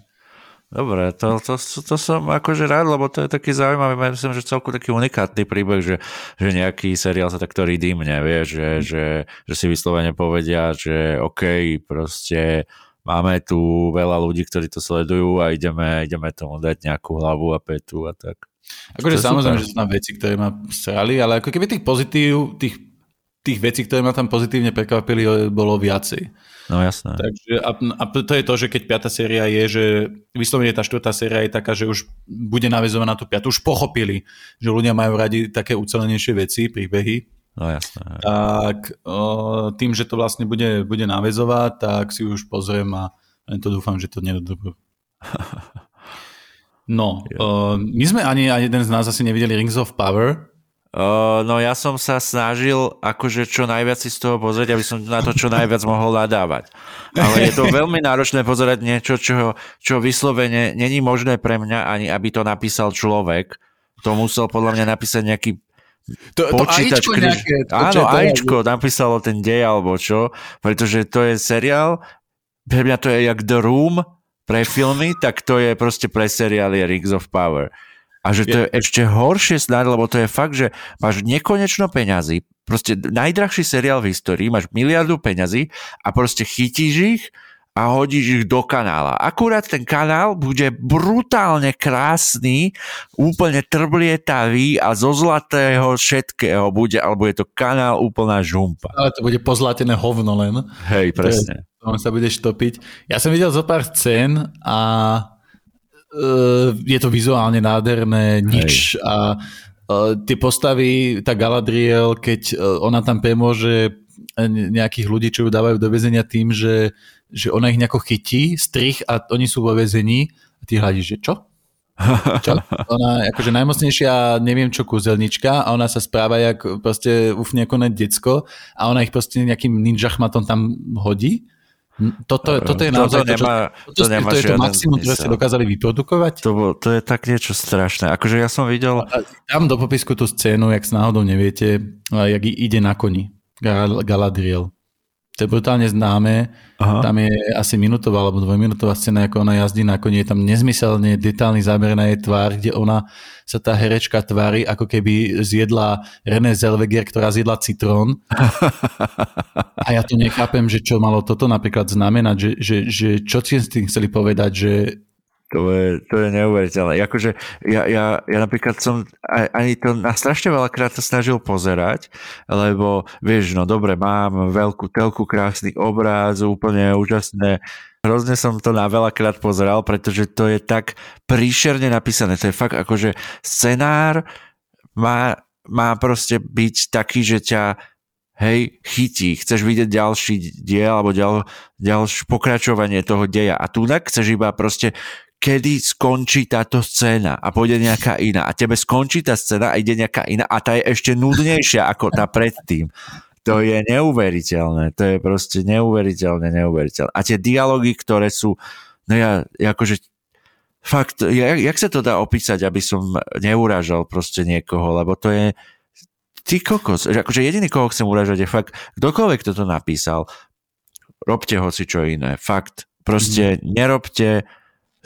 Dobre, to, to, to, to som akože rád, lebo to je taký zaujímavý, myslím, že celku taký unikátny príbeh, že, že nejaký seriál sa takto redeemne, vie, že, že, že si vyslovene povedia, že OK, proste máme tu veľa ľudí, ktorí to sledujú a ideme, ideme tomu dať nejakú hlavu a petu a tak. Akože samozrejme, že sú tam veci, ktoré ma strali, ale ako keby tých pozitív, tých, tých vecí, ktoré ma tam pozitívne prekvapili, bolo viacej. No jasné. Takže, a, a to je to, že keď piata séria je, že vyslovene tá štvrtá séria je taká, že už bude navezovaná na tú piatu, už pochopili, že ľudia majú radi také ucelenejšie veci, príbehy. No jasné. Tak o, tým, že to vlastne bude, bude navezovať, tak si už pozriem a to dúfam, že to nedodobú. [laughs] No, uh, my sme ani, ani jeden z nás asi nevideli Rings of Power, Uh, no ja som sa snažil akože čo najviac si z toho pozrieť, aby som na to čo najviac mohol nadávať. Ale je to [laughs] veľmi náročné pozerať niečo, čo, čo vyslovene není možné pre mňa, ani aby to napísal človek. To musel podľa mňa napísať nejaký to, počítač. To križ... nejaké, to, Áno, Ačko napísalo ten dej alebo čo, pretože to je seriál, pre mňa to je jak The Room pre filmy, tak to je proste pre seriály Rings of Power. A že to je, je ešte horšie snáď, lebo to je fakt, že máš nekonečno peňazí, proste najdrahší seriál v histórii, máš miliardu peňazí a proste chytíš ich a hodíš ich do kanála. Akurát ten kanál bude brutálne krásny, úplne trblietavý a zo zlatého všetkého bude, alebo je to kanál úplná žumpa. Ale to bude pozlatené hovno len. Hej, presne. To, sa budeš topiť. Ja som videl zo pár scén a je to vizuálne nádherné, nič Hej. a uh, tie postavy, tá Galadriel, keď uh, ona tam premôže nejakých ľudí, čo ju dávajú do väzenia tým, že, že ona ich nejako chytí, strich a oni sú vo väzení a ty hľadíš, že čo? Čo? [laughs] Ona akože najmocnejšia, neviem čo, kúzelnička a ona sa správa jak proste ufne ako decko a ona ich proste nejakým ninja chmatom tam hodí toto, toto je naozaj to, nemá, to, to, nemá to je to maximum, ktoré ste dokázali vyprodukovať? To, to je tak niečo strašné. Akože ja som videl... Dám do popisku tú scénu, jak s náhodou neviete, jak ide na koni. Galadriel. To je brutálne známe. Aha. Tam je asi minútová alebo dvojminútová scéna, ako ona jazdí na koni. Je tam nezmyselne detálny záber na jej tvár, kde ona sa tá herečka tvári, ako keby zjedla René Zellweger, ktorá zjedla citrón. [laughs] A ja to nechápem, že čo malo toto napríklad znamenať, že, že, že čo si s tým chceli povedať, že to je, to je neuveriteľné. Akože ja, ja, ja napríklad som ani to na strašne veľakrát to snažil pozerať, lebo vieš, no dobre, mám veľkú telku, krásny obráz, úplne úžasné. Hrozne som to na veľakrát pozeral, pretože to je tak príšerne napísané. To je fakt akože scenár má, má proste byť taký, že ťa hej, chytí, chceš vidieť ďalší diel alebo ďal, ďalšie pokračovanie toho deja a tu chceš iba proste kedy skončí táto scéna a pôjde nejaká iná. A tebe skončí tá scéna a ide nejaká iná a tá je ešte nudnejšia ako tá predtým. To je neuveriteľné. To je proste neuveriteľné, neuveriteľné. A tie dialógy, ktoré sú, no ja, akože fakt, jak, jak sa to dá opísať, aby som neuražal proste niekoho, lebo to je ty kokos. Akože jediný, koho chcem uražať, je fakt, kdokoľvek toto napísal, robte ho si čo iné. Fakt. Proste mm. nerobte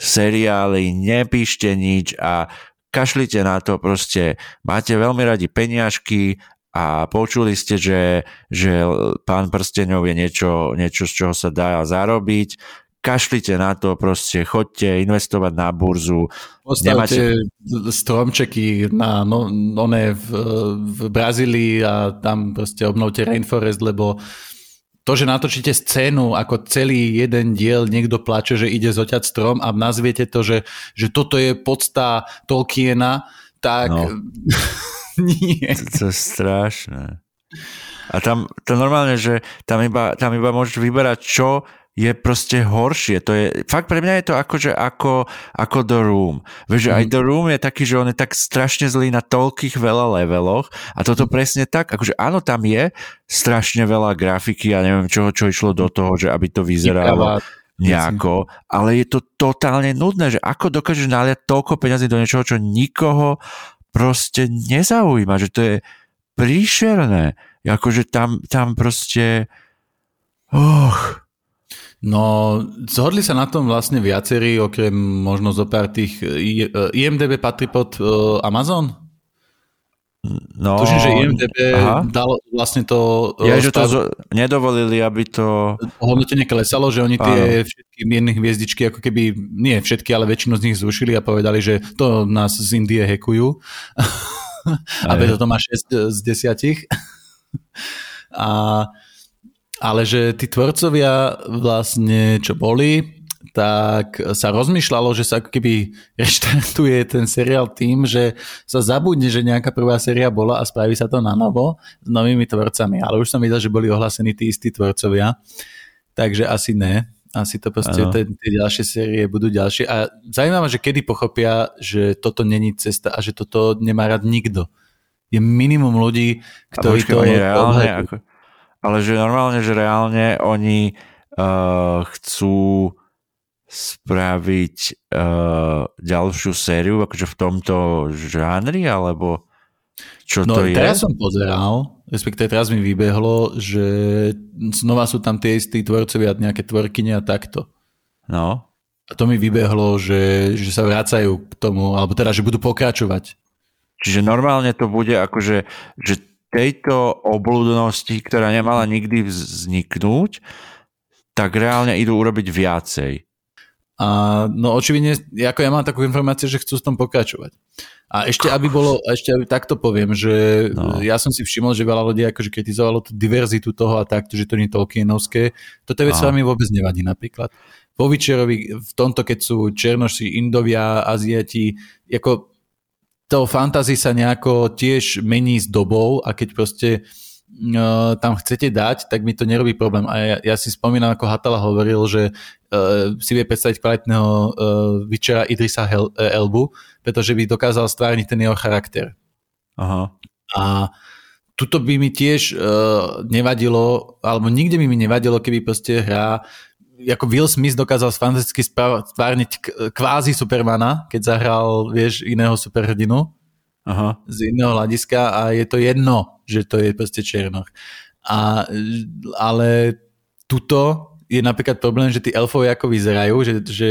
seriály, nepíšte nič a kašlite na to proste. Máte veľmi radi peniažky a počuli ste, že, že pán prstenov je niečo, niečo, z čoho sa dá zarobiť. Kašlite na to, proste choďte investovať na burzu. Postavte Nemáte... stromčeky na no, one v, v Brazílii a tam proste obnovte rainforest, lebo to, že natočíte scénu, ako celý jeden diel niekto plače, že ide zoťať strom a nazviete to, že, že toto je podsta Tolkiena, tak no. [laughs] nie. To, to je strašné. A tam to normálne, že tam iba, tam iba môžeš vyberať, čo je proste horšie. To je, fakt pre mňa je to ako, že ako, ako The Room. Vieš, mm. aj mhm. The Room je taký, že on je tak strašne zlý na toľkých veľa leveloch a toto mm. presne tak, akože áno, tam je strašne veľa grafiky a neviem čoho, čo išlo do toho, že aby to vyzeralo nejako, ale je to totálne nudné, že ako dokážeš naliať toľko peniazy do niečoho, čo nikoho proste nezaujíma, že to je príšerné. Akože tam, tam proste... Och, No, zhodli sa na tom vlastne viacerí, okrem možno zo pár tých... IMDB patrí pod uh, Amazon? No, Tužím, že IMDB aha. dalo vlastne to... Ja, že to z, nedovolili, aby to... Hodnotenie klesalo, že oni tie áno. všetky mierne hviezdičky, ako keby, nie všetky, ale väčšinu z nich zrušili a povedali, že to nás z Indie hekujú. [laughs] a preto to má 6 z 10. [laughs] a ale že tí tvorcovia vlastne, čo boli, tak sa rozmýšľalo, že sa ako keby reštartuje ten seriál tým, že sa zabudne, že nejaká prvá séria bola a spraví sa to na novo s novými tvorcami. Ale už som videl, že boli ohlásení tí istí tvorcovia, takže asi ne. Asi to proste, tie, tie ďalšie série budú ďalšie. A zaujímavé, že kedy pochopia, že toto není cesta a že toto nemá rád nikto. Je minimum ľudí, ktorí to... Reálne, ako, ale že normálne, že reálne oni uh, chcú spraviť uh, ďalšiu sériu akože v tomto žánri, alebo čo no, to je? teraz som pozeral, respektíve teraz mi vybehlo, že znova sú tam tie istí tvorcovia, nejaké tvorkyne a takto. No. A to mi vybehlo, že, že sa vracajú k tomu, alebo teda, že budú pokračovať. Čiže normálne to bude akože, že tejto obludnosti, ktorá nemala nikdy vzniknúť, tak reálne idú urobiť viacej. A no očividne, ako ja mám takú informáciu, že chcú s tom pokračovať. A ešte aby bolo, ešte aby takto poviem, že no. ja som si všimol, že veľa ľudí akože kritizovalo tú diverzitu toho a takto, že to nie je Tolkienovské. Toto vec no. sa mi vôbec nevadí napríklad. Po Vyčerovi v tomto, keď sú Černoši, Indovia, Aziati, ako to fantasy sa nejako tiež mení s dobou a keď proste uh, tam chcete dať, tak mi to nerobí problém. A ja, ja si spomínam, ako Hatala hovoril, že uh, si vie predstaviť kvalitného uh, Vyčera Idrisa Hel- Elbu, pretože by dokázal stvárniť ten jeho charakter. Aha. A tuto by mi tiež uh, nevadilo, alebo nikde by mi nevadilo, keby proste hra ako Will Smith dokázal fantasticky stvárniť kvázi Supermana, keď zahral, vieš, iného superhrdinu Aha. z iného hľadiska a je to jedno, že to je proste Černoch. A, ale tuto je napríklad problém, že tí elfovia ako vyzerajú, že, že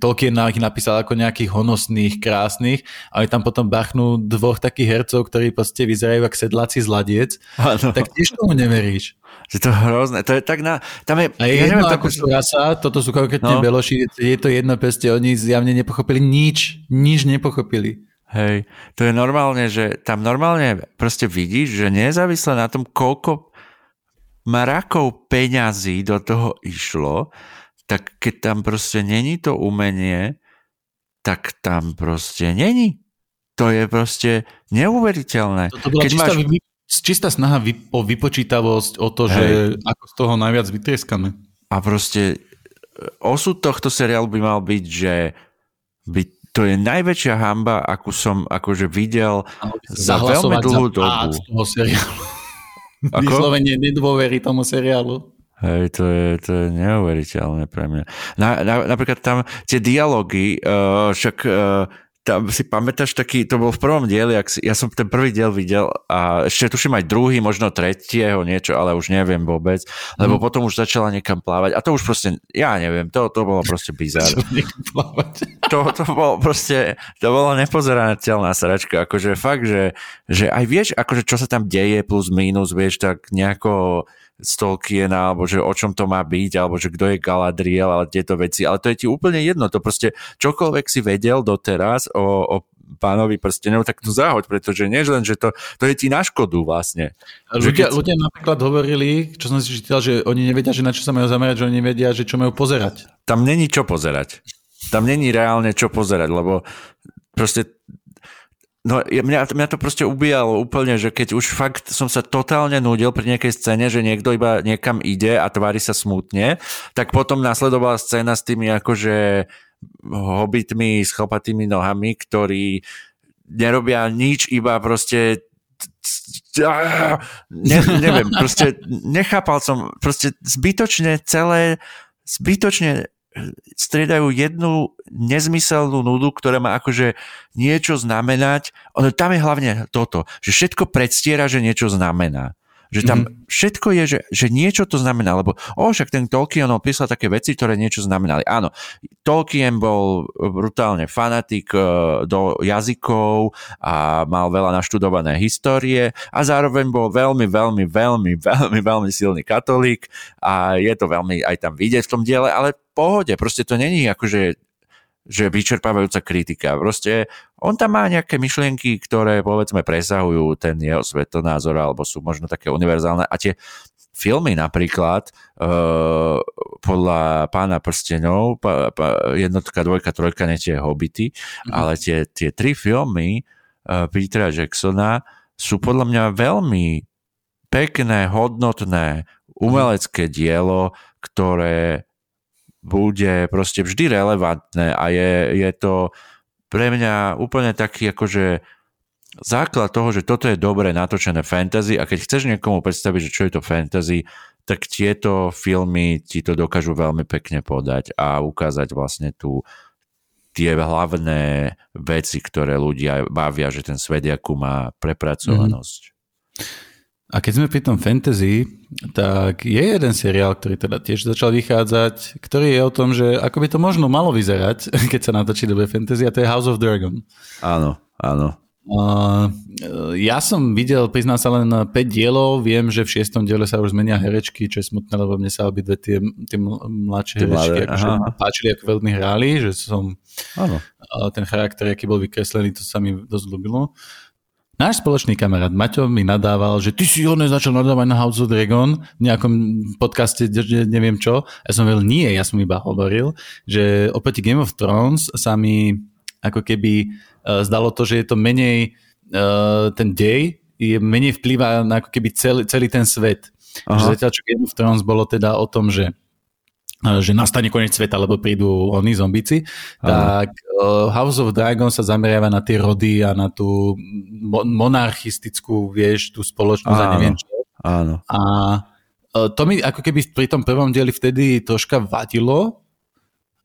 Tolkien ich napísal ako nejakých honosných, krásnych, ale tam potom bachnú dvoch takých hercov, ktorí proste vyzerajú ako sedláci z ladiec, ano. tak tiež tomu neveríš. Že to hrozné, to je tak na... Tam je, a je ja jedno, neviem, ako sú rasa, toto sú konkrétne no. beloši, je to jedno peste, oni zjavne nepochopili nič, nič nepochopili. Hej, to je normálne, že tam normálne proste vidíš, že nezávisle na tom, koľko marakov peňazí do toho išlo, tak keď tam proste není to umenie, tak tam proste není. To je proste neuveriteľné. To, bola keď čistá, máš... vy, čistá snaha vy, o vypočítavosť, o to, Hej. že ako z toho najviac vytrieskame. A proste e, osud tohto seriálu by mal byť, že by to je najväčšia hamba, akú som akože videl za veľmi dlhú za dobu. toho seriálu. Vyslovene nedôverí tomu seriálu. Hej, to je, to je neuveriteľné pre mňa. Na, na, napríklad tam tie dialógy, uh, však uh, tam si pamätáš taký, to bol v prvom dieli, ak si, ja som ten prvý diel videl a ešte tuším aj druhý, možno tretieho niečo, ale už neviem vôbec, lebo mm. potom už začala niekam plávať a to už proste, ja neviem, to, to bolo proste bizar. to, to bolo proste, to bolo nepozerateľná sračka, akože fakt, že, že aj vieš, akože čo sa tam deje plus minus, vieš, tak nejako z Tolkiena, alebo že o čom to má byť, alebo že kto je Galadriel, ale tieto veci, ale to je ti úplne jedno, to proste čokoľvek si vedel doteraz o, o pánovi prstenov, tak to zahoď, pretože nie len, že to, to je ti na škodu vlastne. Ľudia, keď... ľudia napríklad hovorili, čo som si čítal, že oni nevedia, že na čo sa majú zamerať, že oni nevedia, že čo majú pozerať. Tam není čo pozerať. Tam není reálne čo pozerať, lebo proste No mňa, mňa to proste ubíjalo úplne, že keď už fakt som sa totálne nudil pri nejakej scéne, že niekto iba niekam ide a tvári sa smutne, tak potom nasledovala scéna s tými akože hobitmi s chlopatými nohami, ktorí nerobia nič, iba proste ne, neviem, proste nechápal som, proste zbytočne celé, zbytočne striedajú jednu nezmyselnú nudu, ktorá má akože niečo znamenať. Ono, tam je hlavne toto, že všetko predstiera, že niečo znamená. Že tam mm-hmm. všetko je, že, že niečo to znamená, lebo o, však ten Tolkien písal také veci, ktoré niečo znamenali. Áno, Tolkien bol brutálne fanatik e, do jazykov a mal veľa naštudované histórie a zároveň bol veľmi, veľmi, veľmi, [laughs] veľmi, veľmi silný katolík a je to veľmi aj tam vidieť v tom diele, ale pohode, proste to není akože že vyčerpávajúca kritika. Proste on tam má nejaké myšlienky, ktoré povedzme presahujú ten jeho svetonázor alebo sú možno také univerzálne a tie filmy napríklad uh, podľa pána prstenov pa, pa, jednotka, dvojka, trojka, nie tie hobity, mm-hmm. ale tie, tie tri filmy uh, Petera Jacksona sú podľa mňa veľmi pekné, hodnotné, umelecké dielo, ktoré bude proste vždy relevantné a je, je to pre mňa úplne taký akože základ toho, že toto je dobre natočené fantasy a keď chceš niekomu predstaviť, že čo je to fantasy, tak tieto filmy ti to dokážu veľmi pekne podať a ukázať vlastne tu tie hlavné veci, ktoré ľudia bavia, že ten svet akú má prepracovanosť. Mm-hmm. A keď sme pri tom fantasy, tak je jeden seriál, ktorý teda tiež začal vychádzať, ktorý je o tom, že ako by to možno malo vyzerať, [laughs] keď sa natočí dobre fantasy, a to je House of Dragon. Áno, áno. Uh, ja som videl, priznám sa len 5 dielov, viem, že v 6. diele sa už zmenia herečky, čo je smutné, lebo mne sa obidve tie, tie mladšie herečky akože páčili, ako veľmi hráli, že som áno. ten charakter, aký bol vykreslený, to sa mi dosť ľúbilo. Náš spoločný kamarát Maťo mi nadával, že ty si ho začal nadávať na House of Dragon v nejakom podcaste, neviem čo. Ja som veľmi nie, ja som iba hovoril, že opäť Game of Thrones sa mi ako keby uh, zdalo to, že je to menej uh, ten dej, je menej vplyvá na ako keby celý, celý ten svet. Aha. Že zatiaľ, čo Game of Thrones bolo teda o tom, že že nastane koniec sveta, lebo prídu oni zombici, Aha. tak uh, House of Dragon sa zameriava na tie rody a na tú mo- monarchistickú, vieš, tú spoločnosť Áno. a neviem čo. Áno. A uh, to mi ako keby pri tom prvom dieli vtedy troška vadilo,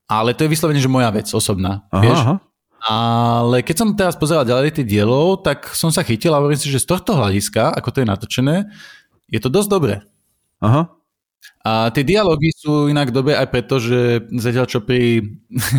ale to je vyslovene, že moja vec osobná, aha, vieš. Aha. Ale keď som teraz pozeral ďalej tie dielov, tak som sa chytil a hovorím si, že z tohto hľadiska, ako to je natočené, je to dosť dobré. Aha. A tie dialógy sú inak dobe aj preto, že zatiaľ čo pri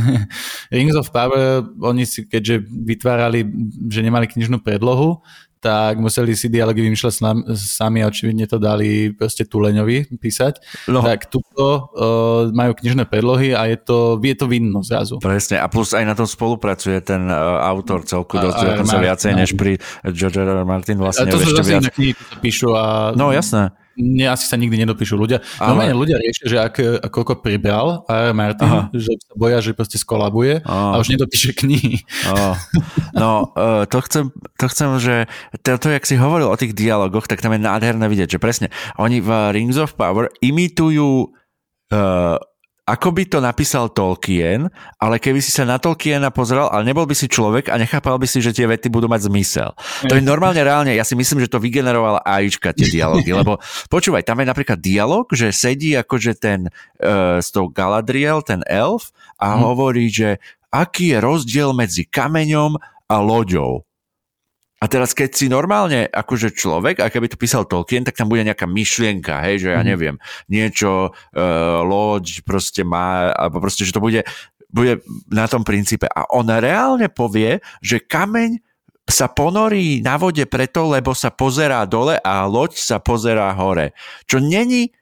[laughs] Rings of Power oni si keďže vytvárali, že nemali knižnú predlohu, tak museli si dialógy vymýšľať sami a očividne to dali proste Tuleňovi písať. No. Tak tuto uh, majú knižné predlohy a je to, je to vinno zrazu. Presne a plus aj na tom spolupracuje ten uh, autor celku dosť, a, a, sa viacej než pri George R. R. Martin vlastne. A to sú zase viac... knihy, píšu a... No jasné nie, asi sa nikdy nedopíšu ľudia. Ale... Normálne ľudia riešia, že ak, koľko pribral a Martin, Aha. že sa boja, že proste skolabuje Aha. a už nedopíše knihy. Aha. No, uh, to chcem, to chcem, že to, to, jak si hovoril o tých dialogoch, tak tam je nádherné vidieť, že presne, oni v Rings of Power imitujú uh, ako by to napísal Tolkien, ale keby si sa na Tolkiena pozrel, ale nebol by si človek a nechápal by si, že tie vety budú mať zmysel. To je normálne reálne, ja si myslím, že to vygenerovala AIčka tie dialógy, lebo počúvaj, tam je napríklad dialog, že sedí akože ten uh, s tou Galadriel, ten elf a hmm. hovorí, že aký je rozdiel medzi kameňom a loďou. A teraz, keď si normálne akože človek, a keby to písal Tolkien, tak tam bude nejaká myšlienka, hej, že ja mhm. neviem, niečo, uh, loď proste má, alebo proste, že to bude, bude na tom princípe. A on reálne povie, že kameň sa ponorí na vode preto, lebo sa pozerá dole a loď sa pozerá hore. Čo není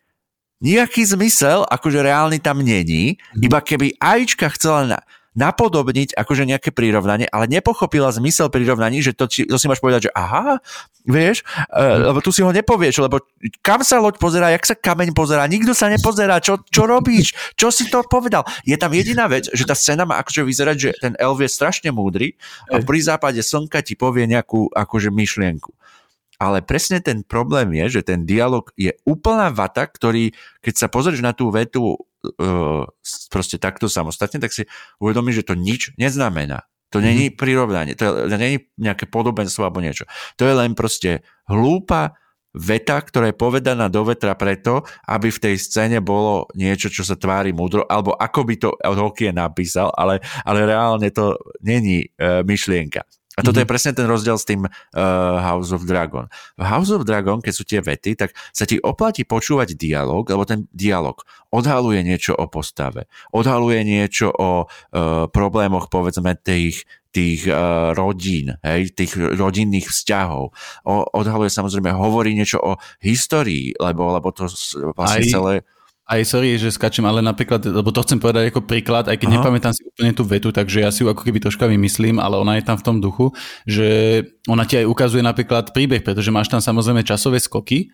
nejaký zmysel, akože reálny tam není, mhm. iba keby Ajička chcela na, napodobniť akože nejaké prirovnanie, ale nepochopila zmysel prirovnaní, že to, to si máš povedať, že aha, vieš, uh, lebo tu si ho nepovieš, lebo kam sa loď pozerá, jak sa kameň pozerá, nikto sa nepozerá, čo, čo robíš, čo si to povedal. Je tam jediná vec, že tá scéna má akože vyzerať, že ten elf je strašne múdry a pri západe slnka ti povie nejakú akože myšlienku. Ale presne ten problém je, že ten dialog je úplná vata, ktorý, keď sa pozrieš na tú vetu proste takto samostatne, tak si uvedomíš, že to nič neznamená. To není mm-hmm. prirovnanie, to, je, to není nejaké podobenstvo alebo niečo. To je len proste hlúpa veta, ktorá je povedaná do vetra preto, aby v tej scéne bolo niečo, čo sa tvári múdro, alebo ako by to Tolkien napísal, ale, ale reálne to není e, myšlienka. A toto mm-hmm. je presne ten rozdiel s tým uh, House of Dragon. V House of Dragon, keď sú tie vety, tak sa ti oplatí počúvať dialog, lebo ten dialog odhaluje niečo o postave, odhaluje niečo o uh, problémoch, povedzme, tých, tých uh, rodín, hej, tých rodinných vzťahov. O, odhaluje samozrejme, hovorí niečo o histórii, lebo, lebo to vlastne Aj... celé aj sorry, že skačem, ale napríklad, lebo to chcem povedať ako príklad, aj keď Aha. nepamätám si úplne tú vetu, takže ja si ju ako keby troška vymyslím, ale ona je tam v tom duchu, že ona ti aj ukazuje napríklad príbeh, pretože máš tam samozrejme časové skoky,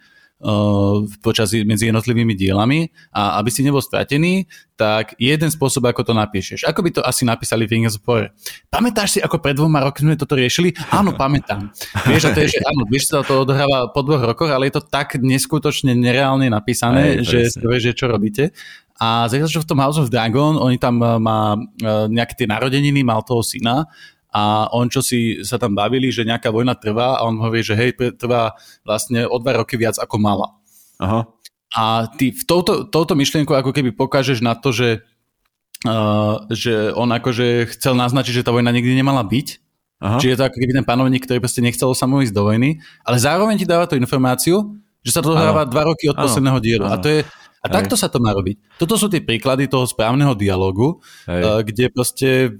počas medzi jednotlivými dielami a aby si nebol stratený, tak jeden spôsob, ako to napíšeš. Ako by to asi napísali Rings of Power. Pamätáš si, ako pred dvoma rokmi sme toto riešili? Áno, pamätám. [laughs] Vieš, a to je, že áno, vieš, sa to odhráva po dvoch rokoch, ale je to tak neskutočne nereálne napísané, Aj, že vieš, čo robíte. A zatiaľ, čo v tom House of Dragon, oni tam má nejaké tie narodeniny, mal toho syna a on čo si sa tam bavili, že nejaká vojna trvá a on hovorí, že hej, trvá vlastne o dva roky viac ako mala. Aha. A ty v touto, touto myšlienku ako keby pokážeš na to, že, uh, že on akože chcel naznačiť, že tá vojna nikdy nemala byť. Aha. Čiže je to ako keby ten panovník, ktorý proste nechcel samo ísť do vojny, ale zároveň ti dáva tú informáciu, že sa to dohráva dva roky od ano. posledného dielu. Ano. A to je, a Hej. takto sa to má robiť. Toto sú tie príklady toho správneho dialogu, uh, kde proste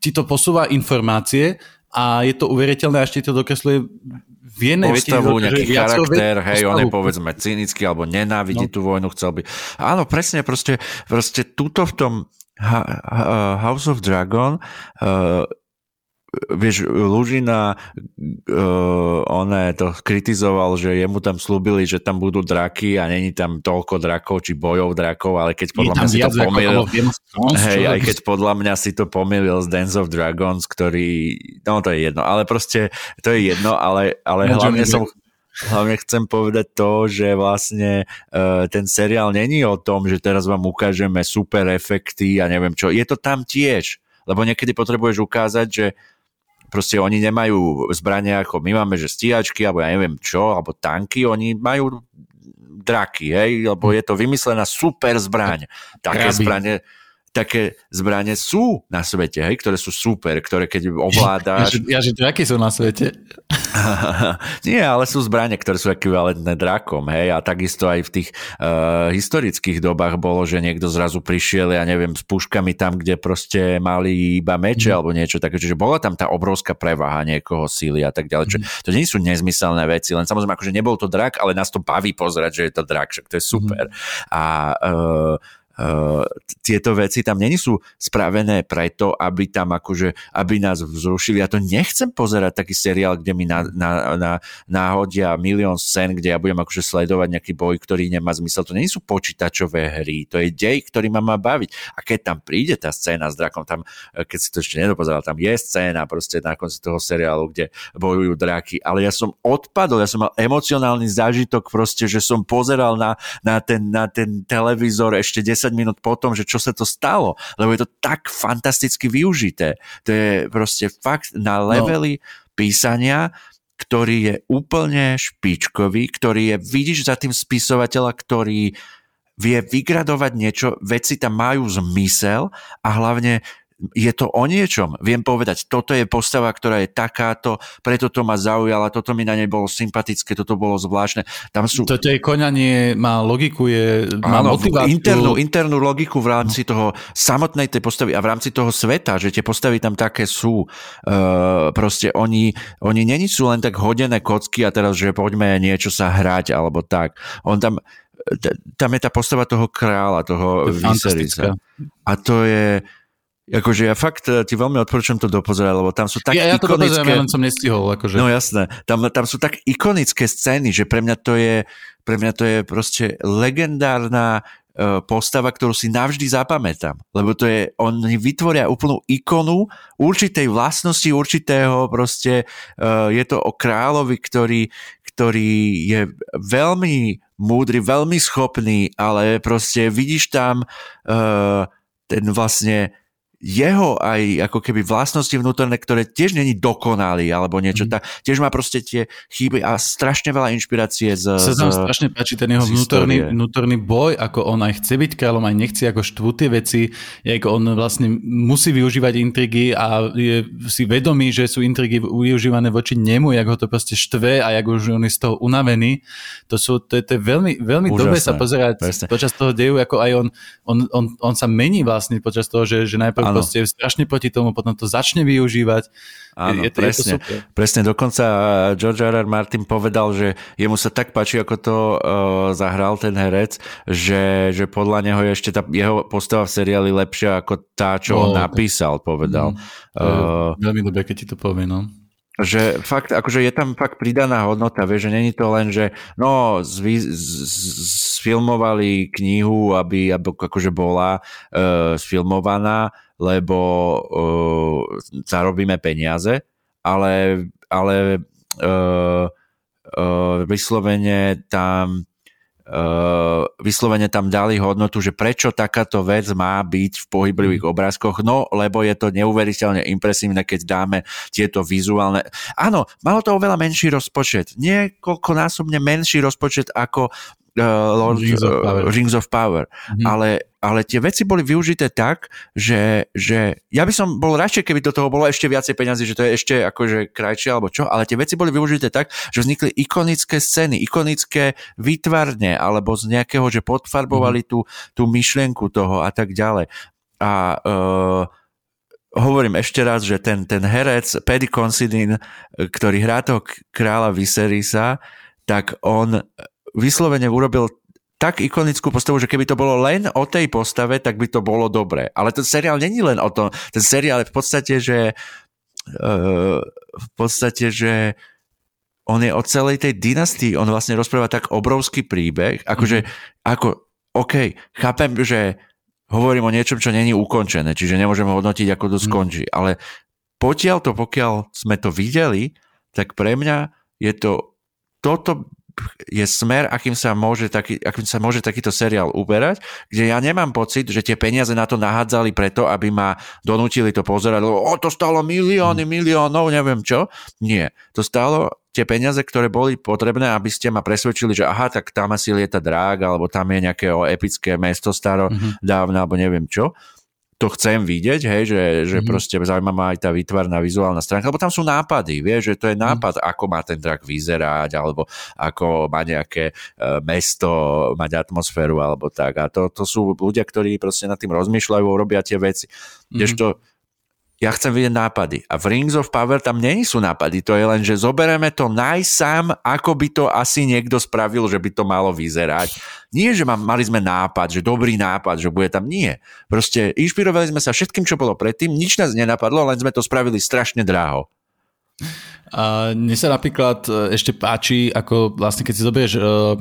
ti to posúva informácie a je to uveriteľné, až ti to dokresluje v jednej postavu, vete, nejaký charakter, hej, postavu. on je povedzme cynický alebo nenávidí no. tú vojnu, chcel by. Áno, presne, proste, proste túto v tom House of Dragon uh, vieš, Lužina uh, on to kritizoval, že jemu tam slúbili, že tam budú draky a není tam toľko drakov, či bojov drakov, ale keď podľa mňa si to pomýlil hej, aj keď podľa mňa si to pomýlil z Dance of Dragons, ktorý, no to je jedno, ale proste to je jedno, ale, ale hlavne som Hlavne chcem povedať to, že vlastne uh, ten seriál není o tom, že teraz vám ukážeme super efekty a neviem čo. Je to tam tiež, lebo niekedy potrebuješ ukázať, že proste oni nemajú zbrania ako my máme, že stíhačky, alebo ja neviem čo, alebo tanky, oni majú draky, hej, lebo je to vymyslená super zbraň. Také zbranie, také zbranie sú na svete, hej, ktoré sú super, ktoré keď ovládáš... [laughs] Ja, že, ja, aké sú na svete? [laughs] Nie, ale sú zbranie, ktoré sú ekvivalentné drakom, hej, a takisto aj v tých uh, historických dobách bolo, že niekto zrazu prišiel, ja neviem, s puškami tam, kde proste mali iba meče mm. alebo niečo také, čiže bola tam tá obrovská prevaha niekoho síly a tak ďalej. Mm. to nie sú nezmyselné veci, len samozrejme akože nebol to drak, ale nás to baví pozerať, že je to drak, však to je super. Mm. A Uh, tieto veci tam není sú spravené preto, aby tam akože, aby nás vzrušili. Ja to nechcem pozerať taký seriál, kde mi na, na, na, náhodia milión scén, kde ja budem akože sledovať nejaký boj, ktorý nemá zmysel. To nie sú počítačové hry, to je dej, ktorý ma má baviť. A keď tam príde tá scéna s drakom, tam, e, keď si to ešte nedopozeral, tam je scéna proste na konci toho seriálu, kde bojujú draky, ale ja som odpadol, ja som mal emocionálny zážitok proste, že som pozeral na, na, ten, na ten televízor ešte 10 10 minút potom, že čo sa to stalo, lebo je to tak fantasticky využité. To je proste fakt na no. levely no. písania, ktorý je úplne špičkový, ktorý je, vidíš za tým spisovateľa, ktorý vie vygradovať niečo, veci tam majú zmysel a hlavne je to o niečom. Viem povedať, toto je postava, ktorá je takáto, preto to ma zaujala, toto mi na nej bolo sympatické, toto bolo zvláštne. Tam sú... Toto je koňanie, má logiku, je, má Áno, motiváciu. Internú, internú logiku v rámci toho samotnej tej postavy a v rámci toho sveta, že tie postavy tam také sú. Uh, proste oni, oni není sú len tak hodené kocky a teraz, že poďme niečo sa hrať alebo tak. On tam tam je tá postava toho kráľa, toho Viserisa. A to je, Akože ja fakt eh, ti veľmi odporúčam to dopozerať, lebo tam sú tak ja, ja to ikonické... Ja len som nestihol. Akože. No jasné. Tam, tam sú tak ikonické scény, že pre mňa to je, pre mňa to je proste legendárna uh, postava, ktorú si navždy zapamätám. Lebo to je, oni vytvoria úplnú ikonu určitej vlastnosti, určitého proste, uh, je to o kráľovi, ktorý, ktorý je veľmi múdry, veľmi schopný, ale proste vidíš tam ten vlastne jeho aj ako keby vlastnosti vnútorné, ktoré tiež není dokonalý alebo niečo, mm. tak tiež má proste tie chyby a strašne veľa inšpirácie z Sa tam strašne páči ten jeho vnútorný, vnútorný boj, ako on aj chce byť kráľom, aj nechce, ako štvú tie veci, ako on vlastne musí využívať intrigy a je si vedomý, že sú intrigy využívané voči nemu, jak ho to proste štve a jak už on je z toho unavený. To sú, to, to je veľmi, veľmi dobre sa pozerať presne. počas toho deju, ako aj on, on, on, on sa mení vlastne počas toho, že, že najprv. Proste je strašne proti tomu, potom to začne využívať. Áno, je, to, presne. Je to super. presne. Dokonca George R. R. Martin povedal, že jemu sa tak páči, ako to uh, zahral ten herec, že, že podľa neho je ešte tá jeho postava v seriáli lepšia ako tá, čo no, on napísal, povedal. Mm, uh, veľmi dobre, keď ti to povie, no že fakt, akože je tam fakt pridaná hodnota, vieš, že není to len, že no, sfilmovali knihu, aby, aby akože bola uh, sfilmovaná, lebo uh, zarobíme peniaze, ale, ale uh, uh, vyslovene tam Uh, vyslovene tam dali hodnotu, že prečo takáto vec má byť v pohyblivých mm. obrázkoch, no lebo je to neuveriteľne impresívne, keď dáme tieto vizuálne... Áno, malo to oveľa menší rozpočet, niekoľkonásobne menší rozpočet ako uh, Lord, Rings of Power, uh, Rings of Power. Mm-hmm. ale, ale tie veci boli využité tak, že, že ja by som bol radšej, keby do toho bolo ešte viacej peňazí, že to je ešte akože krajšie alebo čo, ale tie veci boli využité tak, že vznikli ikonické scény, ikonické výtvarne alebo z nejakého, že podfarbovali mm-hmm. tú, tú myšlienku toho a tak ďalej. A uh, hovorím ešte raz, že ten, ten herec Paddy Considine, ktorý hrá toho kráľa Viserisa, tak on vyslovene urobil tak ikonickú postavu, že keby to bolo len o tej postave, tak by to bolo dobré. Ale ten seriál není len o tom. Ten seriál je v podstate, že uh, v podstate, že on je o celej tej dynastii, on vlastne rozpráva tak obrovský príbeh, akože, mm. ako, OK, chápem, že hovorím o niečom, čo není ukončené, čiže nemôžeme hodnotiť, ako to mhm. skončí, mm. ale potiaľ to, pokiaľ sme to videli, tak pre mňa je to toto je smer, akým sa, môže taký, akým sa môže takýto seriál uberať, kde ja nemám pocit, že tie peniaze na to nahádzali preto, aby ma donútili to pozerať, lebo o, to stalo milióny, hmm. miliónov, neviem čo. Nie. To stalo tie peniaze, ktoré boli potrebné, aby ste ma presvedčili, že aha, tak tam asi lieta drág, alebo tam je nejaké epické mesto staro mm-hmm. dávno, alebo neviem čo to chcem vidieť, hej, že, že mm-hmm. proste zaujímavá aj tá výtvarná vizuálna stránka, lebo tam sú nápady, vieš, že to je mhm. nápad, mm-hmm. ako má ten drak vyzerať, alebo ako má nejaké uh, mesto, mať atmosféru, alebo tak. A to, to sú ľudia, ktorí proste nad tým rozmýšľajú, robia tie veci. Mm-hmm. to ja chcem vidieť nápady. A v Rings of Power tam nie sú nápady, to je len, že zobereme to najsám, ako by to asi niekto spravil, že by to malo vyzerať. Nie, že mali sme nápad, že dobrý nápad, že bude tam. Nie. Proste inšpirovali sme sa všetkým, čo bolo predtým, nič nás nenapadlo, len sme to spravili strašne dráho. A mne sa napríklad e, ešte páči, ako vlastne keď si zoberieš uh,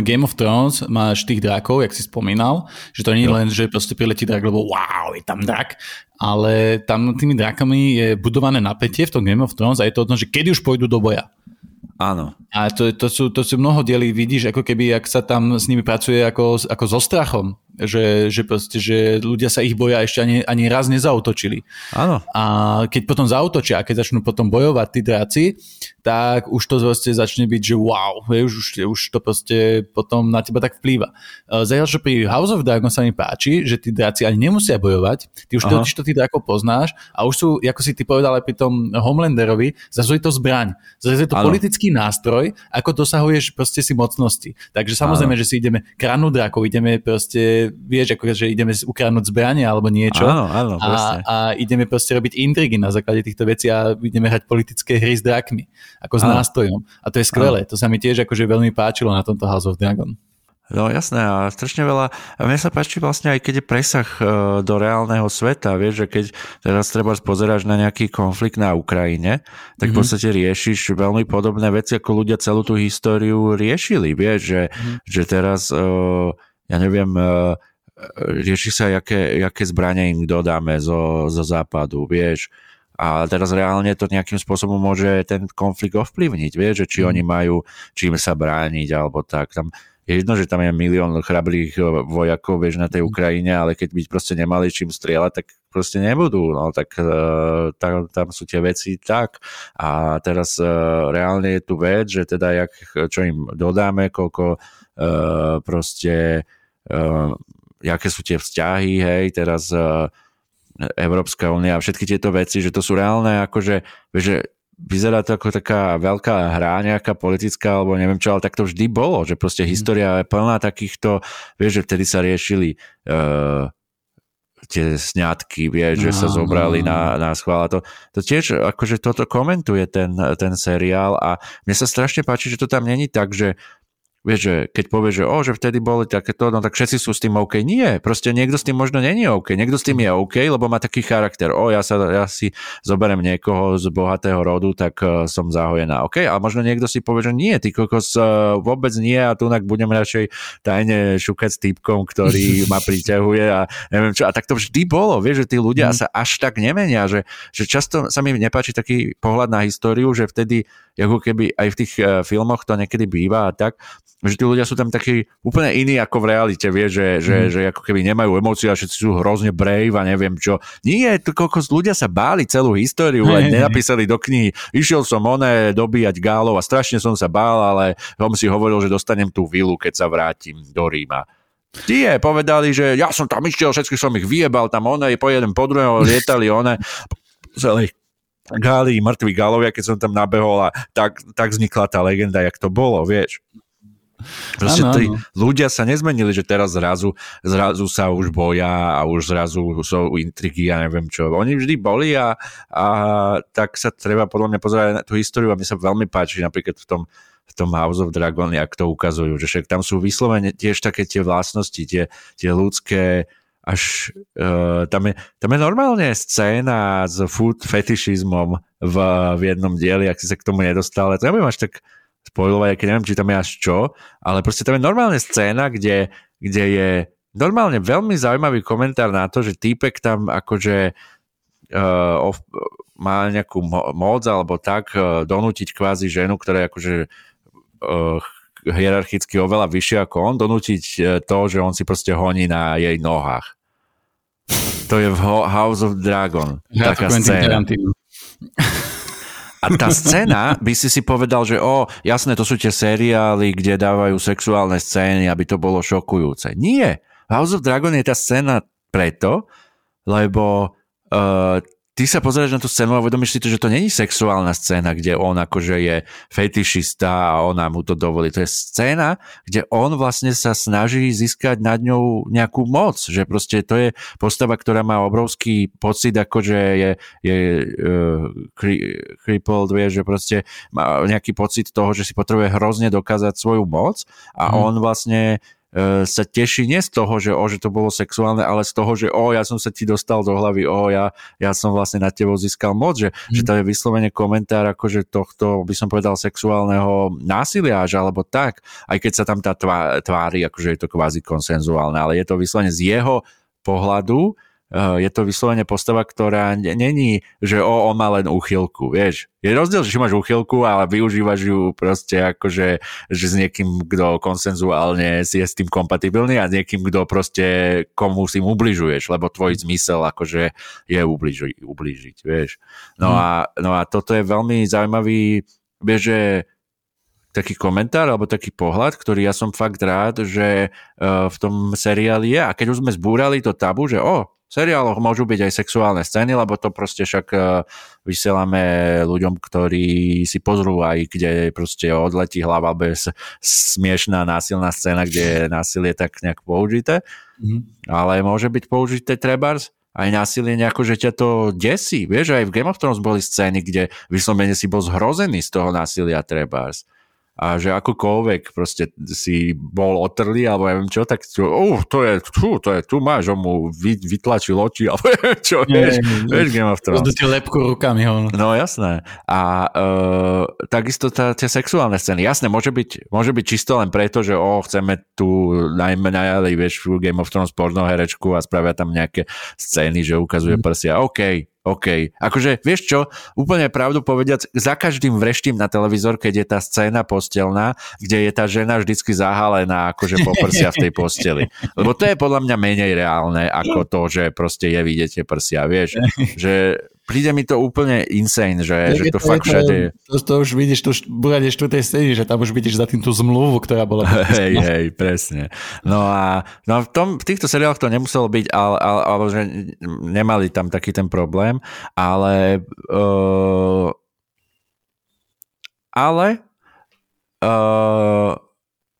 Game of Thrones, máš tých drakov, jak si spomínal, že to nie je len, že proste priletí drak, lebo wow, je tam drak, ale tam tými drakami je budované napätie v tom Game of Thrones a je to o tom, že kedy už pôjdu do boja. Áno. A to, to, sú, to sú mnoho dielí, vidíš, ako keby, ak sa tam s nimi pracuje ako, ako so strachom že, že, proste, že ľudia sa ich boja ešte ani, ani raz nezautočili. Áno. A keď potom zautočia a keď začnú potom bojovať tí dráci, tak už to proste začne byť, že wow, už, už, už to proste potom na teba tak vplýva. E, zatiaľ, že pri House of Dragon sa mi páči, že tí dráci ani nemusia bojovať, ty už totiž to tí drákov poznáš a už sú, ako si ty povedal aj pri tom Homelanderovi, zase je to zbraň, zase je to politický nástroj, ako dosahuješ proste si mocnosti. Takže samozrejme, ano. že si ideme kranu drákov, ideme proste vieš, ako že ideme ukradnúť zbranie alebo niečo. Áno, áno, a, a ideme proste robiť intrigy na základe týchto vecí a ideme hrať politické hry s drakmi, ako s áno. nástrojom. A to je skvelé. Áno. To sa mi tiež akože veľmi páčilo na tomto House of Dragon. No jasné a strašne veľa, a mne sa páči vlastne aj keď je presah e, do reálneho sveta, vieš, že keď teraz treba pozeráš na nejaký konflikt na Ukrajine, tak mm-hmm. v mhm. podstate riešiš veľmi podobné veci, ako ľudia celú tú históriu riešili, vieš, že, mm-hmm. že teraz uh, ja neviem, e, rieši sa, jaké, jaké zbranie im dodáme zo, zo západu, vieš. A teraz reálne to nejakým spôsobom môže ten konflikt ovplyvniť, vieš, že či mm. oni majú čím sa brániť, alebo tak. Tam je jedno, že tam je milión chrabrých vojakov, vieš, na tej mhm. Ukrajine, ale keď by proste nemali čím strieľať, tak proste nebudú, no tak uh, tam, tam sú tie veci tak a teraz uh, reálne je tu vec, že teda jak, čo im dodáme, koľko uh, proste uh, aké sú tie vzťahy, hej, teraz uh, Európska únia a všetky tieto veci, že to sú reálne, akože, že vyzerá to ako taká veľká hra nejaká politická, alebo neviem čo, ale tak to vždy bolo, že proste mhm. história je plná takýchto, vieš, že vtedy sa riešili uh, tie sňatky, vieš, že sa zobrali na, na schvál. To, to tiež, akože toto komentuje ten, ten seriál a mne sa strašne páči, že to tam není tak, že vieš, že keď povie, že o, že vtedy boli takéto, no tak všetci sú s tým OK. Nie, proste niekto s tým možno není OK, niekto s tým je OK, lebo má taký charakter. O, ja, sa, ja si zoberiem niekoho z bohatého rodu, tak uh, som zahojená. OK, a možno niekto si povie, že nie, ty kokos uh, vôbec nie a tu budem radšej tajne šukať s týpkom, ktorý [laughs] ma priťahuje a neviem čo. A tak to vždy bolo, vieš, že tí ľudia mm. sa až tak nemenia, že, že často sa mi nepáči taký pohľad na históriu, že vtedy ako keby aj v tých uh, filmoch to niekedy býva a tak, že tí ľudia sú tam takí úplne iní ako v realite, vie, že, že, mm. že ako keby nemajú emócie a všetci sú hrozne brave a neviem čo. Nie, to koľko ľudia sa báli celú históriu, len [laughs] nenapísali do knihy. Išiel som oné dobíjať gálov a strašne som sa bál, ale som si hovoril, že dostanem tú vilu, keď sa vrátim do Ríma. Tie povedali, že ja som tam išiel, všetkých som ich vyjebal, tam oné, po jeden, po druhého lietali one, [laughs] celý gáli, mŕtvi gálovia, keď som tam nabehol a tak, tak vznikla tá legenda, jak to bolo, vieš. Proste ano, tí ľudia sa nezmenili, že teraz zrazu, zrazu sa už boja a už zrazu sú intrigy a neviem čo. Oni vždy boli a, a tak sa treba podľa mňa pozerať na tú históriu a mi sa veľmi páči napríklad v tom, v tom House of Dragon, jak to ukazujú, že však tam sú vyslovene tiež také tie vlastnosti, tie, tie ľudské až uh, tam, je, tam je normálne scéna s food fetišizmom v, v jednom dieli, ak si sa k tomu nedostal, ale to nebudem až tak spoilovať, keď neviem, či tam je až čo, ale proste tam je normálne scéna, kde, kde je normálne veľmi zaujímavý komentár na to, že týpek tam akože uh, of, má nejakú mo- moc alebo tak uh, donútiť kvázi ženu, ktorá je akože uh, hierarchicky oveľa vyššie ako on, donútiť uh, to, že on si proste honí na jej nohách. To je v House of Dragon. Ja taká scéna. A tá scéna, by si si povedal, že o, jasné, to sú tie seriály, kde dávajú sexuálne scény, aby to bolo šokujúce. Nie. House of Dragon je tá scéna preto, lebo uh, ty sa pozrieš na tú scénu a uvedomíš si to, že to není sexuálna scéna, kde on akože je fetišista a ona mu to dovolí. To je scéna, kde on vlastne sa snaží získať nad ňou nejakú moc, že proste to je postava, ktorá má obrovský pocit, akože je, je uh, crippled, vie, že proste má nejaký pocit toho, že si potrebuje hrozne dokázať svoju moc a hmm. on vlastne E, sa teší nie z toho, že, o, že to bolo sexuálne, ale z toho, že o, ja som sa ti dostal do hlavy, o, ja, ja som vlastne na tebou získal moc, že, mm. že to je vyslovene komentár akože tohto, by som povedal, sexuálneho násilia, že alebo tak, aj keď sa tam tá tvári, akože je to kvázi konsenzuálne, ale je to vyslovene z jeho pohľadu, je to vyslovene postava, ktorá není, že o, on má len úchylku, vieš. Je rozdiel, že máš úchylku, ale využívaš ju proste akože, že s niekým, kto konsenzuálne si je s tým kompatibilný a s niekým, kto proste komu si ubližuješ, lebo tvoj zmysel akože je ubliži, ubližiť, vieš. No, hmm. a, no a toto je veľmi zaujímavý, vieš, že taký komentár alebo taký pohľad, ktorý ja som fakt rád, že uh, v tom seriáli je. A keď už sme zbúrali to tabu, že o, seriáloch môžu byť aj sexuálne scény, lebo to proste však e, vysielame ľuďom, ktorí si pozrú aj, kde proste odletí hlava bez smiešná násilná scéna, kde je násilie tak nejak použité. Mm-hmm. Ale môže byť použité trebárs aj násilie nejako, že ťa to desí. Vieš, aj v Game of Thrones boli scény, kde vyslovene si bol zhrozený z toho násilia trebárs a že akokoľvek proste si bol otrlý alebo neviem čo, tak uh, to je, tu, to je, tu máš, on mu vy, vytlačil oči [laughs] alebo čo, nie, vieš, nie, vieš Game of Thrones. ti lepku rukami. Ho. No jasné. A uh, takisto tá, tie sexuálne scény, jasné, môže byť, môže byť čisto len preto, že oh, chceme tu najmä najali, vieš, Game of Thrones porno herečku a spravia tam nejaké scény, že ukazuje mm. prsia. OK, OK. Akože, vieš čo, úplne pravdu povediac, za každým vreštím na televízor, keď je tá scéna postelná, kde je tá žena vždycky zahalená akože poprsia v tej posteli. Lebo to je podľa mňa menej reálne ako to, že proste je vidieť tie prsia, vieš. Že príde mi to úplne insane, že, že to, to fakt všade... To, to, už vidíš, to už bude štvrtej scény, že tam už vidíš za tým tú zmluvu, ktorá bola... [laughs] Hej, hej, presne. No a no v, tom, v týchto seriáloch to nemuselo byť, ale, ale, ale že nemali tam taký ten problém, ale... Uh, ale uh,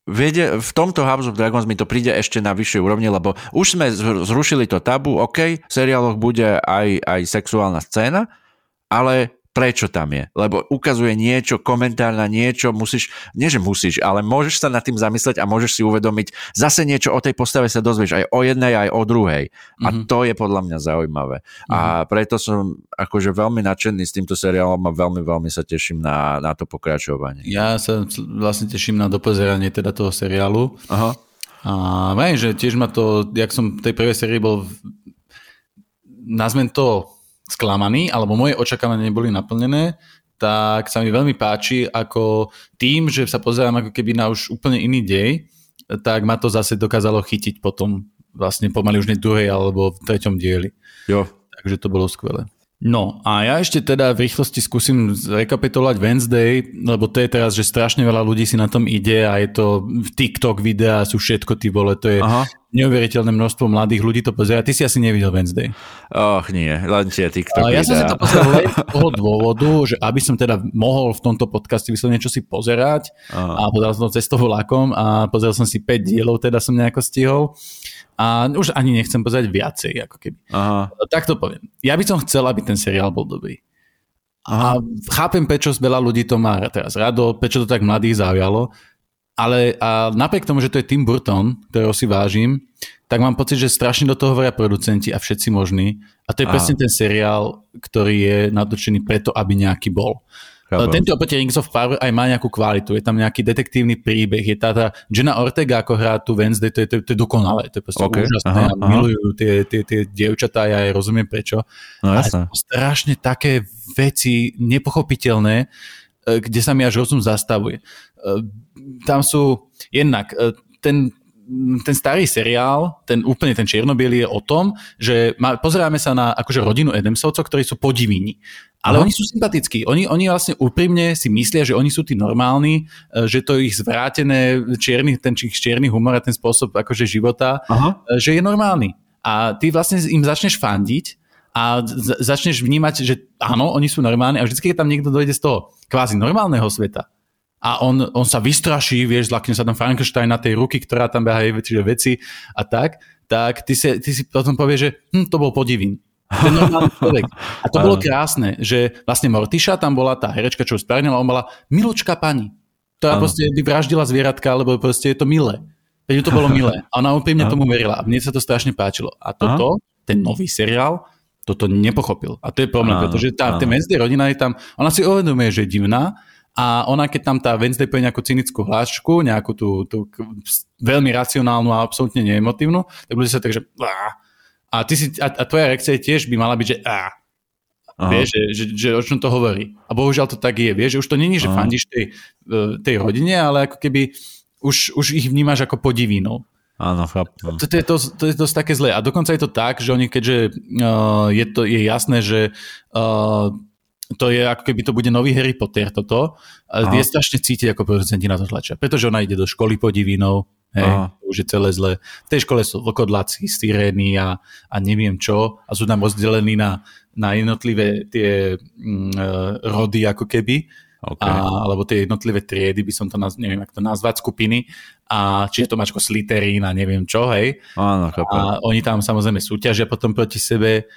Viede, v tomto House of Dragons mi to príde ešte na vyššej úrovni, lebo už sme zrušili to tabu, OK, v seriáloch bude aj, aj sexuálna scéna, ale prečo tam je. Lebo ukazuje niečo, komentár na niečo, musíš, nie že musíš, ale môžeš sa nad tým zamysleť a môžeš si uvedomiť, zase niečo o tej postave sa dozvieš aj o jednej, aj o druhej. A mm-hmm. to je podľa mňa zaujímavé. Mm-hmm. A mhm. preto som akože veľmi nadšený s týmto seriálom a veľmi, veľmi sa teším na, na to pokračovanie. Ja sa vlastne teším na dopozeranie teda toho seriálu. Aha. A viem, že tiež ma to, jak som v tej prvej sérii bol nazvem to sklamaný, alebo moje očakávania neboli naplnené, tak sa mi veľmi páči, ako tým, že sa pozerám ako keby na už úplne iný dej, tak ma to zase dokázalo chytiť potom vlastne pomaly už nie druhej alebo v treťom dieli. Jo. Takže to bolo skvelé. No a ja ešte teda v rýchlosti skúsim rekapitulovať Wednesday, lebo to je teraz, že strašne veľa ľudí si na tom ide a je to TikTok videá, sú všetko ty vole, to je Aha. neuveriteľné množstvo mladých ľudí to pozera. Ty si asi nevidel Wednesday. Och nie, len tie TikTok Ja som si to pozeral len z toho [laughs] dôvodu, že aby som teda mohol v tomto podcaste vyslovene niečo si pozerať Aha. a pozeral som to cestou vlakom a pozeral som si 5 dielov, teda som nejako stihol a už ani nechcem pozerať viacej, ako keby. Aha. Tak to poviem. Ja by som chcel, aby ten seriál bol dobrý. Aha. A chápem, prečo veľa ľudí to má teraz rado, prečo to tak mladých zaujalo, ale a napriek tomu, že to je Tim Burton, ktorého si vážim, tak mám pocit, že strašne do toho hovoria producenti a všetci možní. A to je Aha. presne ten seriál, ktorý je natočený preto, aby nejaký bol. Chápam. Tento opäť Rings of Power aj má nejakú kvalitu, je tam nejaký detektívny príbeh, je tá, tá Jenna Ortega, ako hrá tu Wednesday, to je, to, to je dokonalé, to je proste okay. úžasné aha, a milujú tie, tie, tie dievčatá, ja aj rozumiem prečo. No, jasne. strašne také veci nepochopiteľné, e, kde sa mi až rozum zastavuje. E, tam sú jednak e, ten ten starý seriál, ten úplne ten čiernobiely je o tom, že ma, pozeráme sa na akože rodinu Edemsovcov, ktorí sú podivíni. Ale Aha. oni sú sympatickí. Oni, oni vlastne úprimne si myslia, že oni sú tí normálni, e, že to ich zvrátené čierny, ten čierny humor a ten spôsob akože života, Aha. E, že je normálny. A ty vlastne im začneš fandiť a začneš vnímať, že áno, oni sú normálni a vždy, keď tam niekto dojde z toho kvázi normálneho sveta a on, on sa vystraší, vieš, zlakne sa tam Frankenstein na tej ruky, ktorá tam beha veci, veci a tak, tak ty si, ty si potom povieš, že hm, to bol podivín. Ten [laughs] človek. A to bolo krásne, že vlastne Mortiša, tam bola tá herečka, čo spravila, on bola miločka pani, ktorá proste vyvraždila zvieratka, lebo proste je to milé. Veď to bolo milé. A ona úprimne tomu verila. A mne sa to strašne páčilo. A toto, ten nový seriál, toto nepochopil. A to je problém, pretože tá, ten Wednesday rodina je tam, ona si uvedomuje, že je divná, a ona, keď tam tá Wednesday povie nejakú cynickú hlášku, nejakú tú, tú veľmi racionálnu a absolútne neemotívnu, tak bude sa tak, že a, ty si, a, a tvoja reakcia tiež by mala byť, že á. Vieš, že, že, že o čom to hovorí. A bohužiaľ to tak je. Vieš, že už to není, že Aha. fandíš tej, e, tej rodine, ale ako keby už, už ich vnímaš ako podivínou. Áno, chápem. To, to, je to, to je dosť také zlé. A dokonca je to tak, že oni, keďže uh, je, to, je jasné, že uh, to je ako keby to bude nový Harry Potter toto, a je strašne cítiť, ako producenti na to tlačia. Pretože ona ide do školy podivínou, Hej, to už je celé zle. V tej škole sú vlkodlaci, sirény a, a neviem čo a sú tam rozdelení na, na jednotlivé tie mm, rody ako keby. Okay. A, alebo tie jednotlivé triedy, by som to, naz, neviem, ako to nazvať, skupiny. A čiže to máš ako sliterín a neviem čo, hej. Áno, a oni tam samozrejme súťažia potom proti sebe.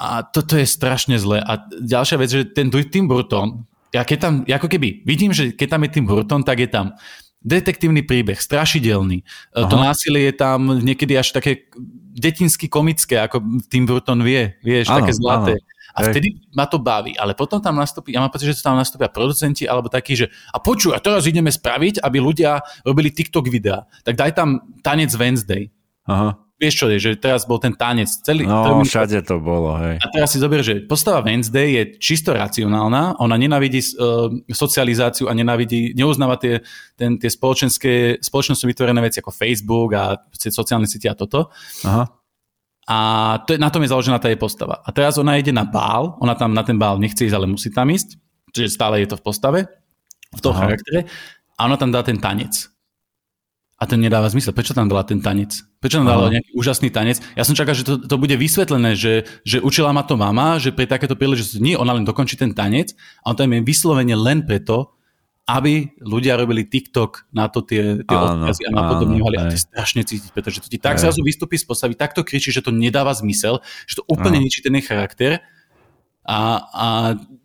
A toto je strašne zle. A ďalšia vec, že ten Tim Burton, ja keď tam, ako keby, vidím, že keď tam je Tim Burton, tak je tam detektívny príbeh, strašidelný. Aha. To násilie je tam niekedy až také detinsky komické, ako Tim Burton vie, vieš, áno, také zlaté. Áno. A vtedy ma to baví, ale potom tam nastúpi, ja mám pocit, že tam nastúpia producenti alebo takí, že a počuj, a teraz ideme spraviť, aby ľudia robili TikTok videá, tak daj tam tanec Wednesday. Aha. Vieš čo je, že teraz bol ten tanec. Celý, no, všade to bolo, hej. A teraz si zober, že postava Wednesday je čisto racionálna, ona nenávidí uh, socializáciu a nenávidí, neuznáva tie, ten, tie spoločenské, spoločnosti vytvorené veci ako Facebook a sociálne siete a toto. Aha. A to je, na tom je založená tá jej postava. A teraz ona ide na bál, ona tam na ten bál nechce ísť, ale musí tam ísť, čiže stále je to v postave, v tom Aha. charaktere. A ona tam dá ten tanec. A ten nedáva zmysel. Prečo tam dala ten tanec? Prečo tam dala nejaký úžasný tanec? Ja som čakal, že to, to bude vysvetlené, že, že učila ma to mama, že pri takéto príležitosti nie, ona len dokončí ten tanec a on tam je vyslovene len preto, aby ľudia robili TikTok na to tie, tie áno, odkazy a napodobňovali. A to je strašne cítiť, pretože to ti tak zrazu vystúpi z postavy, takto kričí, že to nedáva zmysel, že to úplne ničí ten charakter a, a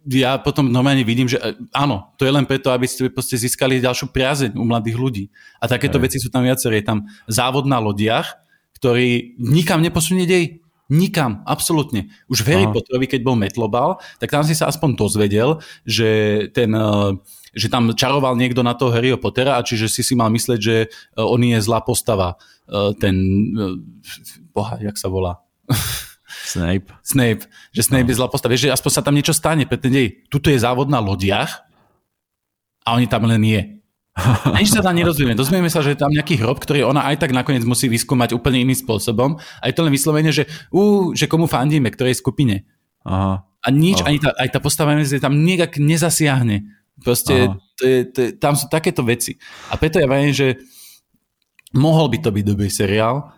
ja potom normálne vidím, že e, áno, to je len preto, aby ste získali ďalšiu priazeň u mladých ľudí. A takéto Aj. veci sú tam viaceré. Je tam závod na lodiach, ktorý nikam neposunie dej. Nikam, absolútne. Už v Harry Potterovi, keď bol Metlobal, tak tam si sa aspoň dozvedel, že ten e, že tam čaroval niekto na toho Harryho Pottera a čiže si si mal mysleť, že e, on je zlá postava. Ten, boha, jak sa volá? [laughs] Snape. Snape. Že Snape no. je zlá postava. Vieš, že aspoň sa tam niečo stane pre ten dej. Tuto je závod na lodiach a oni tam len je. [laughs] A nič sa tam nerozvieme. Dozvieme sa, že je tam nejaký hrob, ktorý ona aj tak nakoniec musí vyskúmať úplne iným spôsobom. A je to len vyslovene, že, ú, že komu fandíme, ktorej skupine. Aha. A nič, Aha. ani tá, aj tá postava tam nejak nezasiahne. Proste to je, to je, tam sú takéto veci. A preto ja viem, že mohol by to byť dobrý seriál,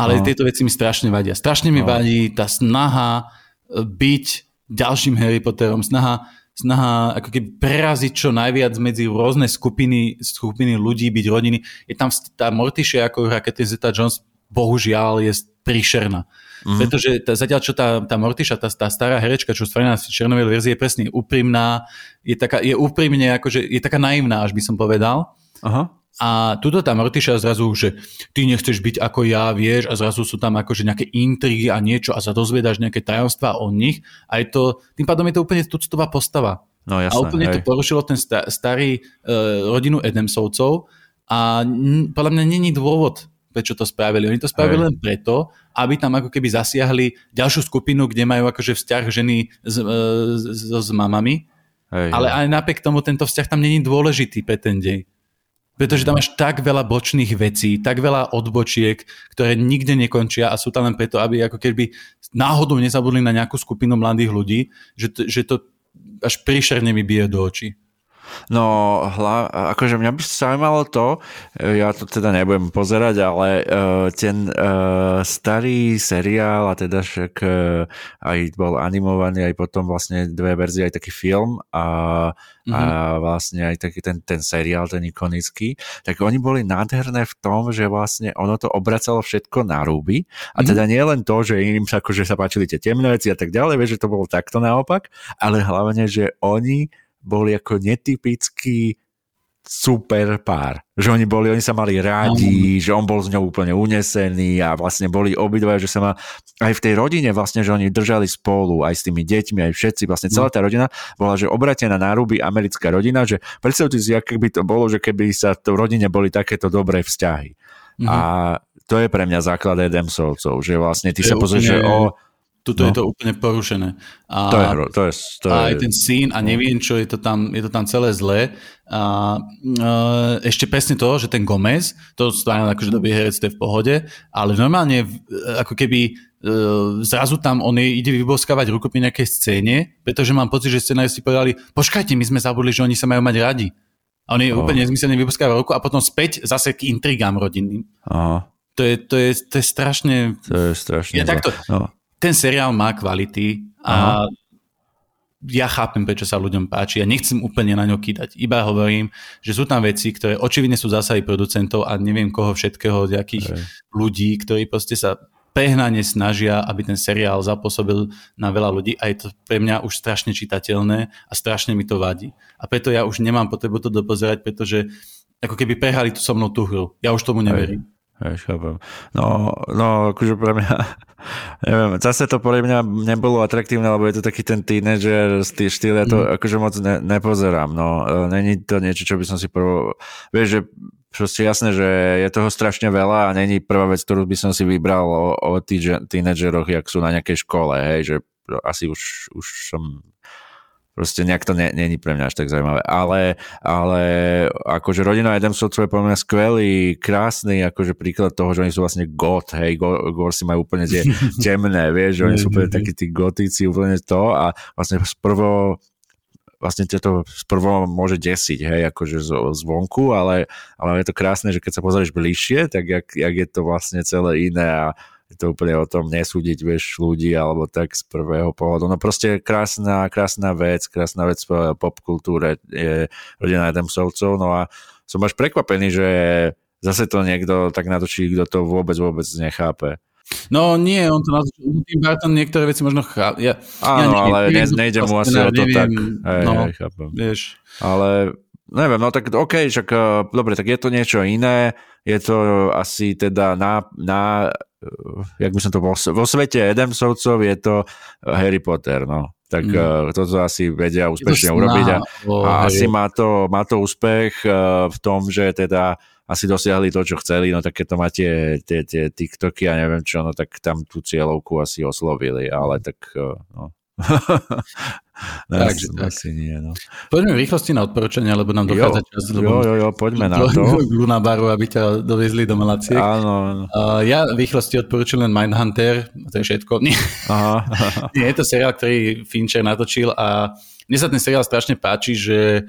ale no. tieto veci mi strašne vadia. Strašne mi no. vadí tá snaha e, byť ďalším Harry Potterom, snaha, snaha ako keby preraziť čo najviac medzi rôzne skupiny, skupiny ľudí, byť rodiny. Je tam tá Morticia, ako hra Catherine Zeta-Jones, bohužiaľ je príšerná. Mm-hmm. Pretože tá, zatiaľ, čo tá, tá Mortiša, tá, tá stará herečka, čo stvorená v černovej verzii, je presne úprimná, je, taká, je úprimne, akože, je taká naivná, až by som povedal. Aha. A tuto tam Mortiša zrazu, že ty nechceš byť ako ja, vieš, a zrazu sú tam akože nejaké intrigy a niečo a sa dozviedaš nejaké tajomstvá o nich a je to, tým pádom je to úplne tuctová postava. No, jasné, a úplne hej. to porušilo ten sta- starý uh, rodinu Edemsovcov a n- podľa mňa není dôvod, prečo to spravili. Oni to spravili hej. len preto, aby tam ako keby zasiahli ďalšiu skupinu, kde majú akože vzťah ženy s, uh, s, s mamami. Hej, ale aj napriek tomu tento vzťah tam není dôležitý pre ten deň. Pretože tam máš tak veľa bočných vecí, tak veľa odbočiek, ktoré nikde nekončia a sú tam len preto, aby ako keby náhodou nezabudli na nejakú skupinu mladých ľudí, že to, že to až príšerne mi bije do očí. No, hla, akože mňa by zaujímalo to, ja to teda nebudem pozerať, ale uh, ten uh, starý seriál a teda však uh, aj bol animovaný, aj potom vlastne dve verzie, aj taký film a, mm-hmm. a mhm. vlastne aj taký ten, ten seriál, ten ikonický, tak oni boli nádherné v tom, že vlastne ono to obracalo všetko na rúby a mm-hmm. teda nie len to, že im sa, akože sa páčili tie temné veci a tak ďalej, vieš, že to bolo takto naopak, ale hlavne, že oni boli ako netypický super pár. Že oni boli, oni sa mali rádi, mm. že on bol z ňou úplne unesený a vlastne boli obidva, že sa ma aj v tej rodine vlastne, že oni držali spolu aj s tými deťmi, aj všetci, vlastne celá tá rodina bola, že obratená na ruby americká rodina, že predstavte si, aké by to bolo, že keby sa v rodine boli takéto dobré vzťahy. Mm. A to je pre mňa základ Edemsovcov, že vlastne ty to sa pozrieš, že o, Tuto no. je to úplne porušené. A, to je, to je, to je, aj ten syn a no. neviem čo, je to tam, je to tam celé zlé. A, a ešte presne to, že ten Gomez, to stvára akože dobrý herec, to je v pohode, ale normálne ako keby e, zrazu tam on je, ide vyboskávať ruku pri nejakej scéne, pretože mám pocit, že scenáristi povedali, počkajte, my sme zabudli, že oni sa majú mať radi. A on je oh. úplne nezmyselne vyboskáva ruku a potom späť zase k intrigám rodinným. Aha. To je, to, je, to je strašne... To je strašne... Ja takto, no ten seriál má kvality a Aha. ja chápem, prečo sa ľuďom páči. Ja nechcem úplne na ňo kýdať. Iba hovorím, že sú tam veci, ktoré očividne sú zásahy producentov a neviem koho všetkého, nejakých Hej. ľudí, ktorí proste sa prehnane snažia, aby ten seriál zapôsobil na veľa ľudí a je to pre mňa už strašne čitateľné a strašne mi to vadí. A preto ja už nemám potrebu to dopozerať, pretože ako keby prehrali tu so mnou tú hru. Ja už tomu neverím. Hej, chápem. No, no, akože pre mňa, [laughs] neviem, zase to pre mňa nebolo atraktívne, lebo je to taký ten teenager štýl, ja to mm. akože moc ne, nepozerám, no. E, není to niečo, čo by som si prvo, vieš, že proste jasné, že je toho strašne veľa a není prvá vec, ktorú by som si vybral o, o tínedžeroch, jak sú na nejakej škole, hej, že asi už, už som proste nejak to není pre mňa až tak zaujímavé. Ale, ale akože rodina Adamsovcov je pre mňa skvelý, krásny akože príklad toho, že oni sú vlastne got, hej, si majú úplne tie [laughs] temné, vieš, že oni sú úplne takí tí gotíci, úplne to a vlastne prvo vlastne ťa to prvo môže desiť, hej, akože zvonku, ale, ale je to krásne, že keď sa pozrieš bližšie, tak jak, jak je to vlastne celé iné a je to úplne o tom nesúdiť, vieš, ľudí alebo tak z prvého pohľadu. No proste krásna, krásna vec, krásna vec v popkultúre je rodina Adamsovcov, no a som až prekvapený, že zase to niekto tak natočí, kto to vôbec, vôbec nechápe. No nie, on to natočil, tým Barton niektoré veci možno chápe. Ja, Áno, ja ale neviem, nejde mu asi o to neviem, tak. Hej, no, hej, chápem. Vieš. Ale neviem, no tak OK, však uh, dobre, tak je to niečo iné, je to asi teda na, na uh, jak by som to vo, vo svete Edemsovcov je to Harry Potter, no. Tak mm. toto asi vedia úspešne urobiť a, a asi má to, má to úspech v tom, že teda asi dosiahli to, čo chceli, no tak keď to máte tie, tie TikToky a neviem čo, no tak tam tú cieľovku asi oslovili, ale tak uh, no, [laughs] Takže tak. Asi nie, no. Poďme v rýchlosti na odporúčania, lebo nám dochádza čas. Jo, jo, jo, poďme na [laughs] to. Na baru, aby ťa doviezli do Malaciek. Áno, áno. Uh, ja v rýchlosti odporúčam len Mindhunter, to je všetko. [laughs] Nie. Aha. nie, je to seriál, ktorý Fincher natočil a mne sa ten seriál strašne páči, že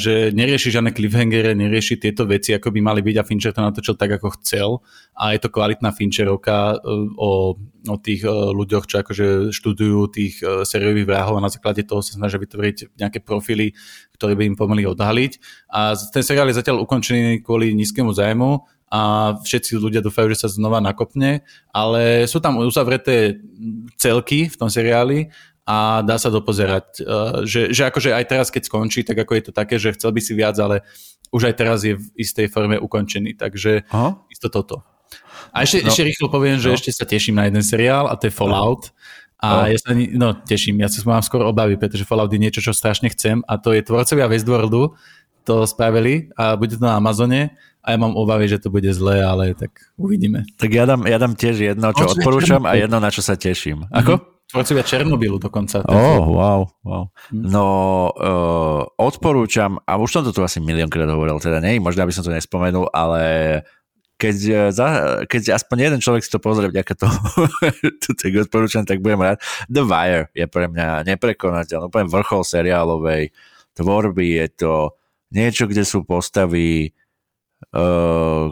že nerieši žiadne cliffhangere, nerieši tieto veci, ako by mali byť a Fincher to natočil tak, ako chcel a je to kvalitná Fincherovka e, o, o tých e, ľuďoch, čo akože študujú tých e, sériových vrahov a na základe toho sa snažia vytvoriť nejaké profily, ktoré by im pomohli odhaliť. A ten seriál je zatiaľ ukončený kvôli nízkemu zájmu a všetci ľudia dúfajú, že sa znova nakopne, ale sú tam uzavreté celky v tom seriáli a dá sa dopozerať. Uh, že, že akože aj teraz, keď skončí, tak ako je to také, že chcel by si viac, ale už aj teraz je v istej forme ukončený, takže Aha. isto toto. A ešte, no. ešte rýchlo poviem, že no. ešte sa teším na jeden seriál a to je Fallout. A no. ja sa no, teším, ja sa mám skoro obavy, pretože Fallout je niečo, čo strašne chcem a to je tvorcovia Westworldu, to spravili a bude to na Amazone a ja mám obavy, že to bude zlé, ale tak uvidíme. Tak ja dám, ja dám tiež jedno, čo odporúčam a jedno, na čo sa teším. Ako? Mm-hmm. Tvorcovia Černobylu dokonca. Oh, wow, wow. Hm. No, uh, odporúčam, a už som to tu asi miliónkrát hovoril, teda nie, možno by som to nespomenul, ale keď, e, za, keď aspoň jeden človek si to pozrie vďaka toho, [laughs] tak odporúčam, tak budem rád. The Wire je pre mňa neprekonateľný, úplne vrchol seriálovej tvorby, je to niečo, kde sú postavy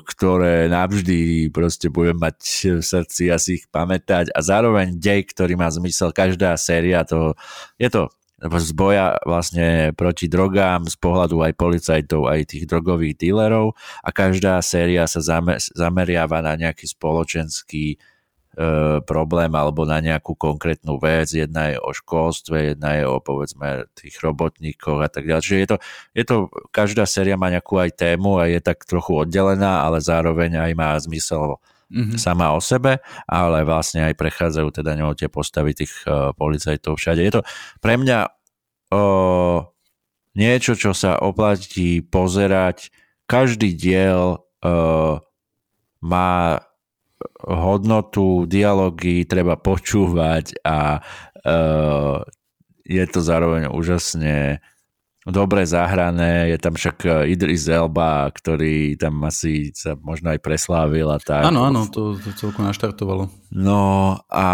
ktoré navždy proste budem mať v srdci asi ich pamätať. A zároveň dej, ktorý má zmysel, každá séria to, je to z boja vlastne proti drogám z pohľadu aj policajtov, aj tých drogových dílerov. A každá séria sa zameriava na nejaký spoločenský problém alebo na nejakú konkrétnu vec. Jedna je o školstve, jedna je o povedzme tých robotníkoch a tak ďalej. Čiže je to, je to, každá séria má nejakú aj tému a je tak trochu oddelená, ale zároveň aj má zmysel mm-hmm. sama o sebe, ale vlastne aj prechádzajú teda ňou tie postavy tých uh, policajtov všade. Je to pre mňa uh, niečo, čo sa oplatí pozerať. Každý diel uh, má hodnotu, dialógy treba počúvať a uh, je to zároveň úžasne dobre zahrané, je tam však Idris Elba, ktorý tam asi sa možno aj preslávil a tak. Áno, áno, to, to celkom naštartovalo. No a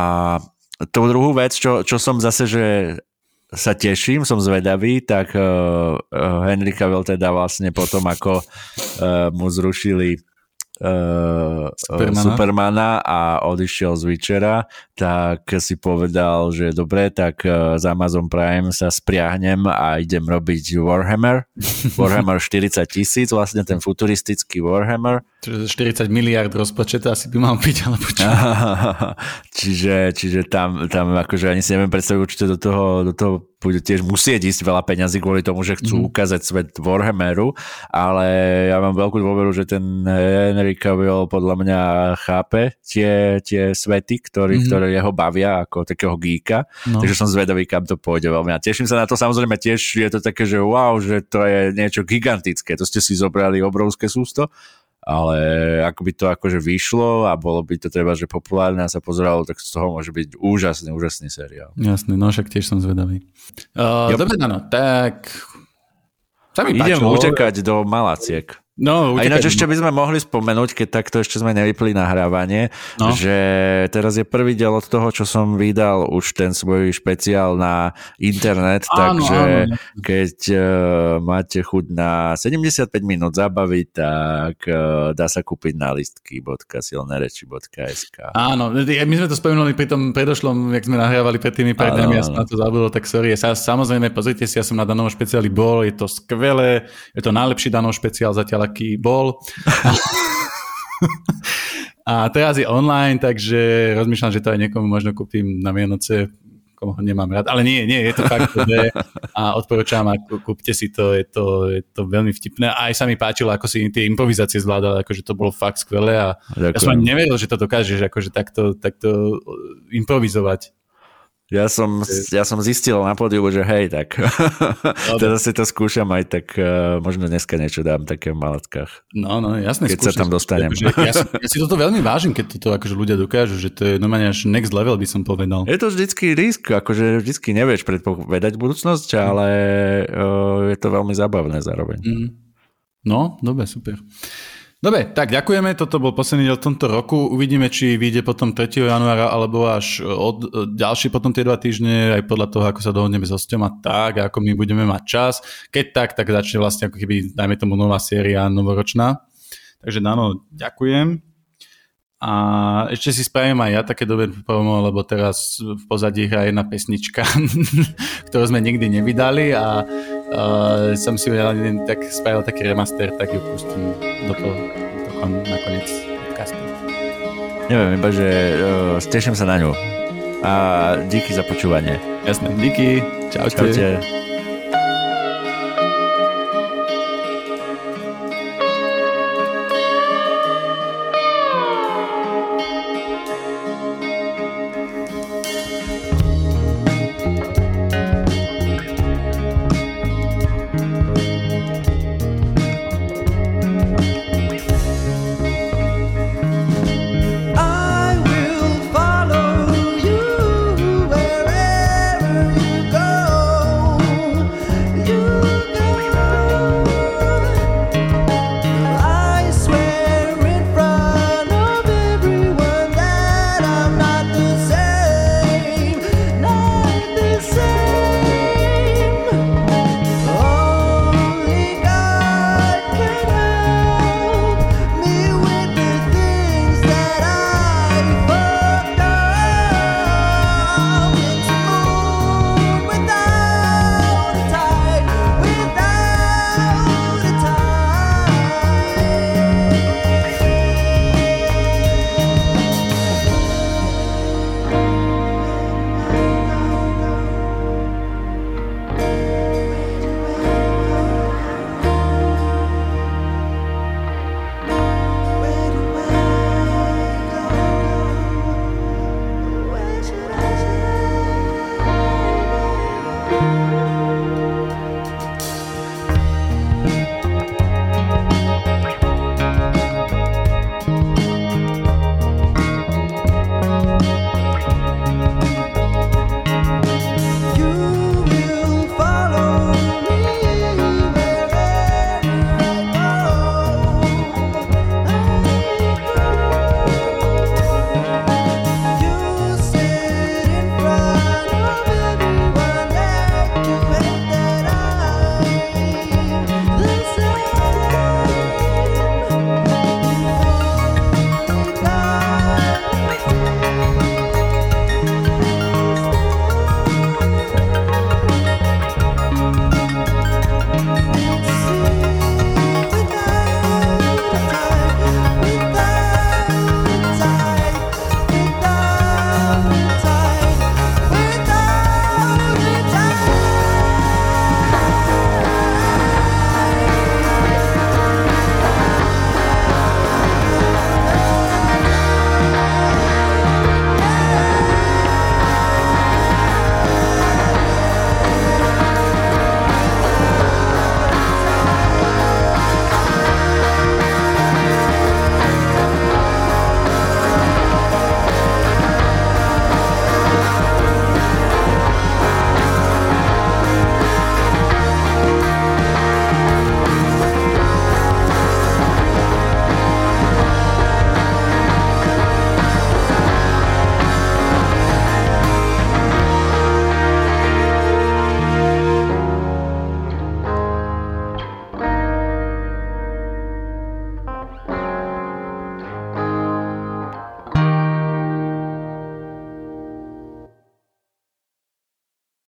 tú druhú vec, čo, čo som zase, že sa teším, som zvedavý, tak uh, Henry Cavill teda vlastne potom, ako uh, mu zrušili uh, Supermana. Supermana a odišiel z Witchera, tak si povedal, že dobre, tak uh, z Amazon Prime sa spriahnem a idem robiť Warhammer. [laughs] Warhammer 40 tisíc, vlastne ten futuristický Warhammer. 40 miliard rozpočet asi by mal byť, ale čo? [laughs] čiže, čiže tam, tam akože ani si neviem predstaviť, určite do toho, do toho bude tiež musieť ísť veľa peňazí kvôli tomu, že chcú mm. ukázať svet Warhammeru, ale ja mám veľkú dôveru, že ten Henry Cavill podľa mňa chápe tie, tie svety, ktorý, mm. ktoré jeho bavia ako takého geeka, no. takže som zvedavý, kam to pôjde veľmi. A teším sa na to, samozrejme tiež je to také, že wow, že to je niečo gigantické, to ste si zobrali obrovské sústo, ale ako by to akože vyšlo a bolo by to treba, že populárne a sa pozeralo, tak z toho môže byť úžasný, úžasný seriál. Jasný, no však tiež som zvedavý. Uh, dobre, no, tak sa mi Idem páčilo. utekať do Malaciek. No, a ináč ešte by sme mohli spomenúť, keď takto ešte sme nevypli nahrávanie, no. že teraz je prvý diel od toho, čo som vydal už ten svoj špeciál na internet, áno, takže áno. keď uh, máte chuť na 75 minút zabavy, tak uh, dá sa kúpiť na listky.silnereči.sk Áno, my sme to spomenuli pri tom predošlom, jak sme nahrávali pred tými pár dňami, ja som na to zabudol, tak sorry. Sa, samozrejme, pozrite si, ja som na danom špeciáli bol, je to skvelé, je to najlepší danov špeciál zatiaľ, aký bol. A teraz je online, takže rozmýšľam, že to aj niekomu možno kúpim na Vianoce, komu ho nemám rád. Ale nie, nie, je to fakt dobré a odporúčam a kúpte si to, je to, je to veľmi vtipné. A aj sa mi páčilo, ako si tie improvizácie zvládal, akože to bolo fakt skvelé a Ďakujem. ja som ani neveril, že to dokážeš akože takto, takto improvizovať. Ja som, ja som zistil na pódiu, že hej, tak [laughs] teraz si to skúšam aj tak, uh, možno dneska niečo dám také v maletkách. No, no, jasne. Keď skúšam, sa tam dostanem. Akože, ja, si, ja si toto veľmi vážim, keď toto akože ľudia dokážu, že to je normálne až next level, by som povedal. Je to vždycky risk, akože vždycky nevieš predpovedať budúcnosť, ale uh, je to veľmi zábavné zároveň. Mm. No, dobre, super. Dobre, tak ďakujeme. Toto bol posledný diel tomto roku. Uvidíme, či vyjde potom 3. januára alebo až od ďalší potom tie dva týždne, aj podľa toho, ako sa dohodneme s hostom a tak, ako my budeme mať čas. Keď tak, tak začne vlastne ako keby, dajme tomu nová séria novoročná. Takže Dano, ďakujem. A ešte si spravím aj ja také dobré promo, lebo teraz v pozadí hrá jedna pesnička, [laughs] ktorú sme nikdy nevydali a uh, som si tak spravil taký remaster, tak ju pustím do toho, do kon, nakoniec podcastu. Neviem, iba, že uh, teším sa na ňu. A díky za počúvanie. Jasné, díky. Čaute. Čaute.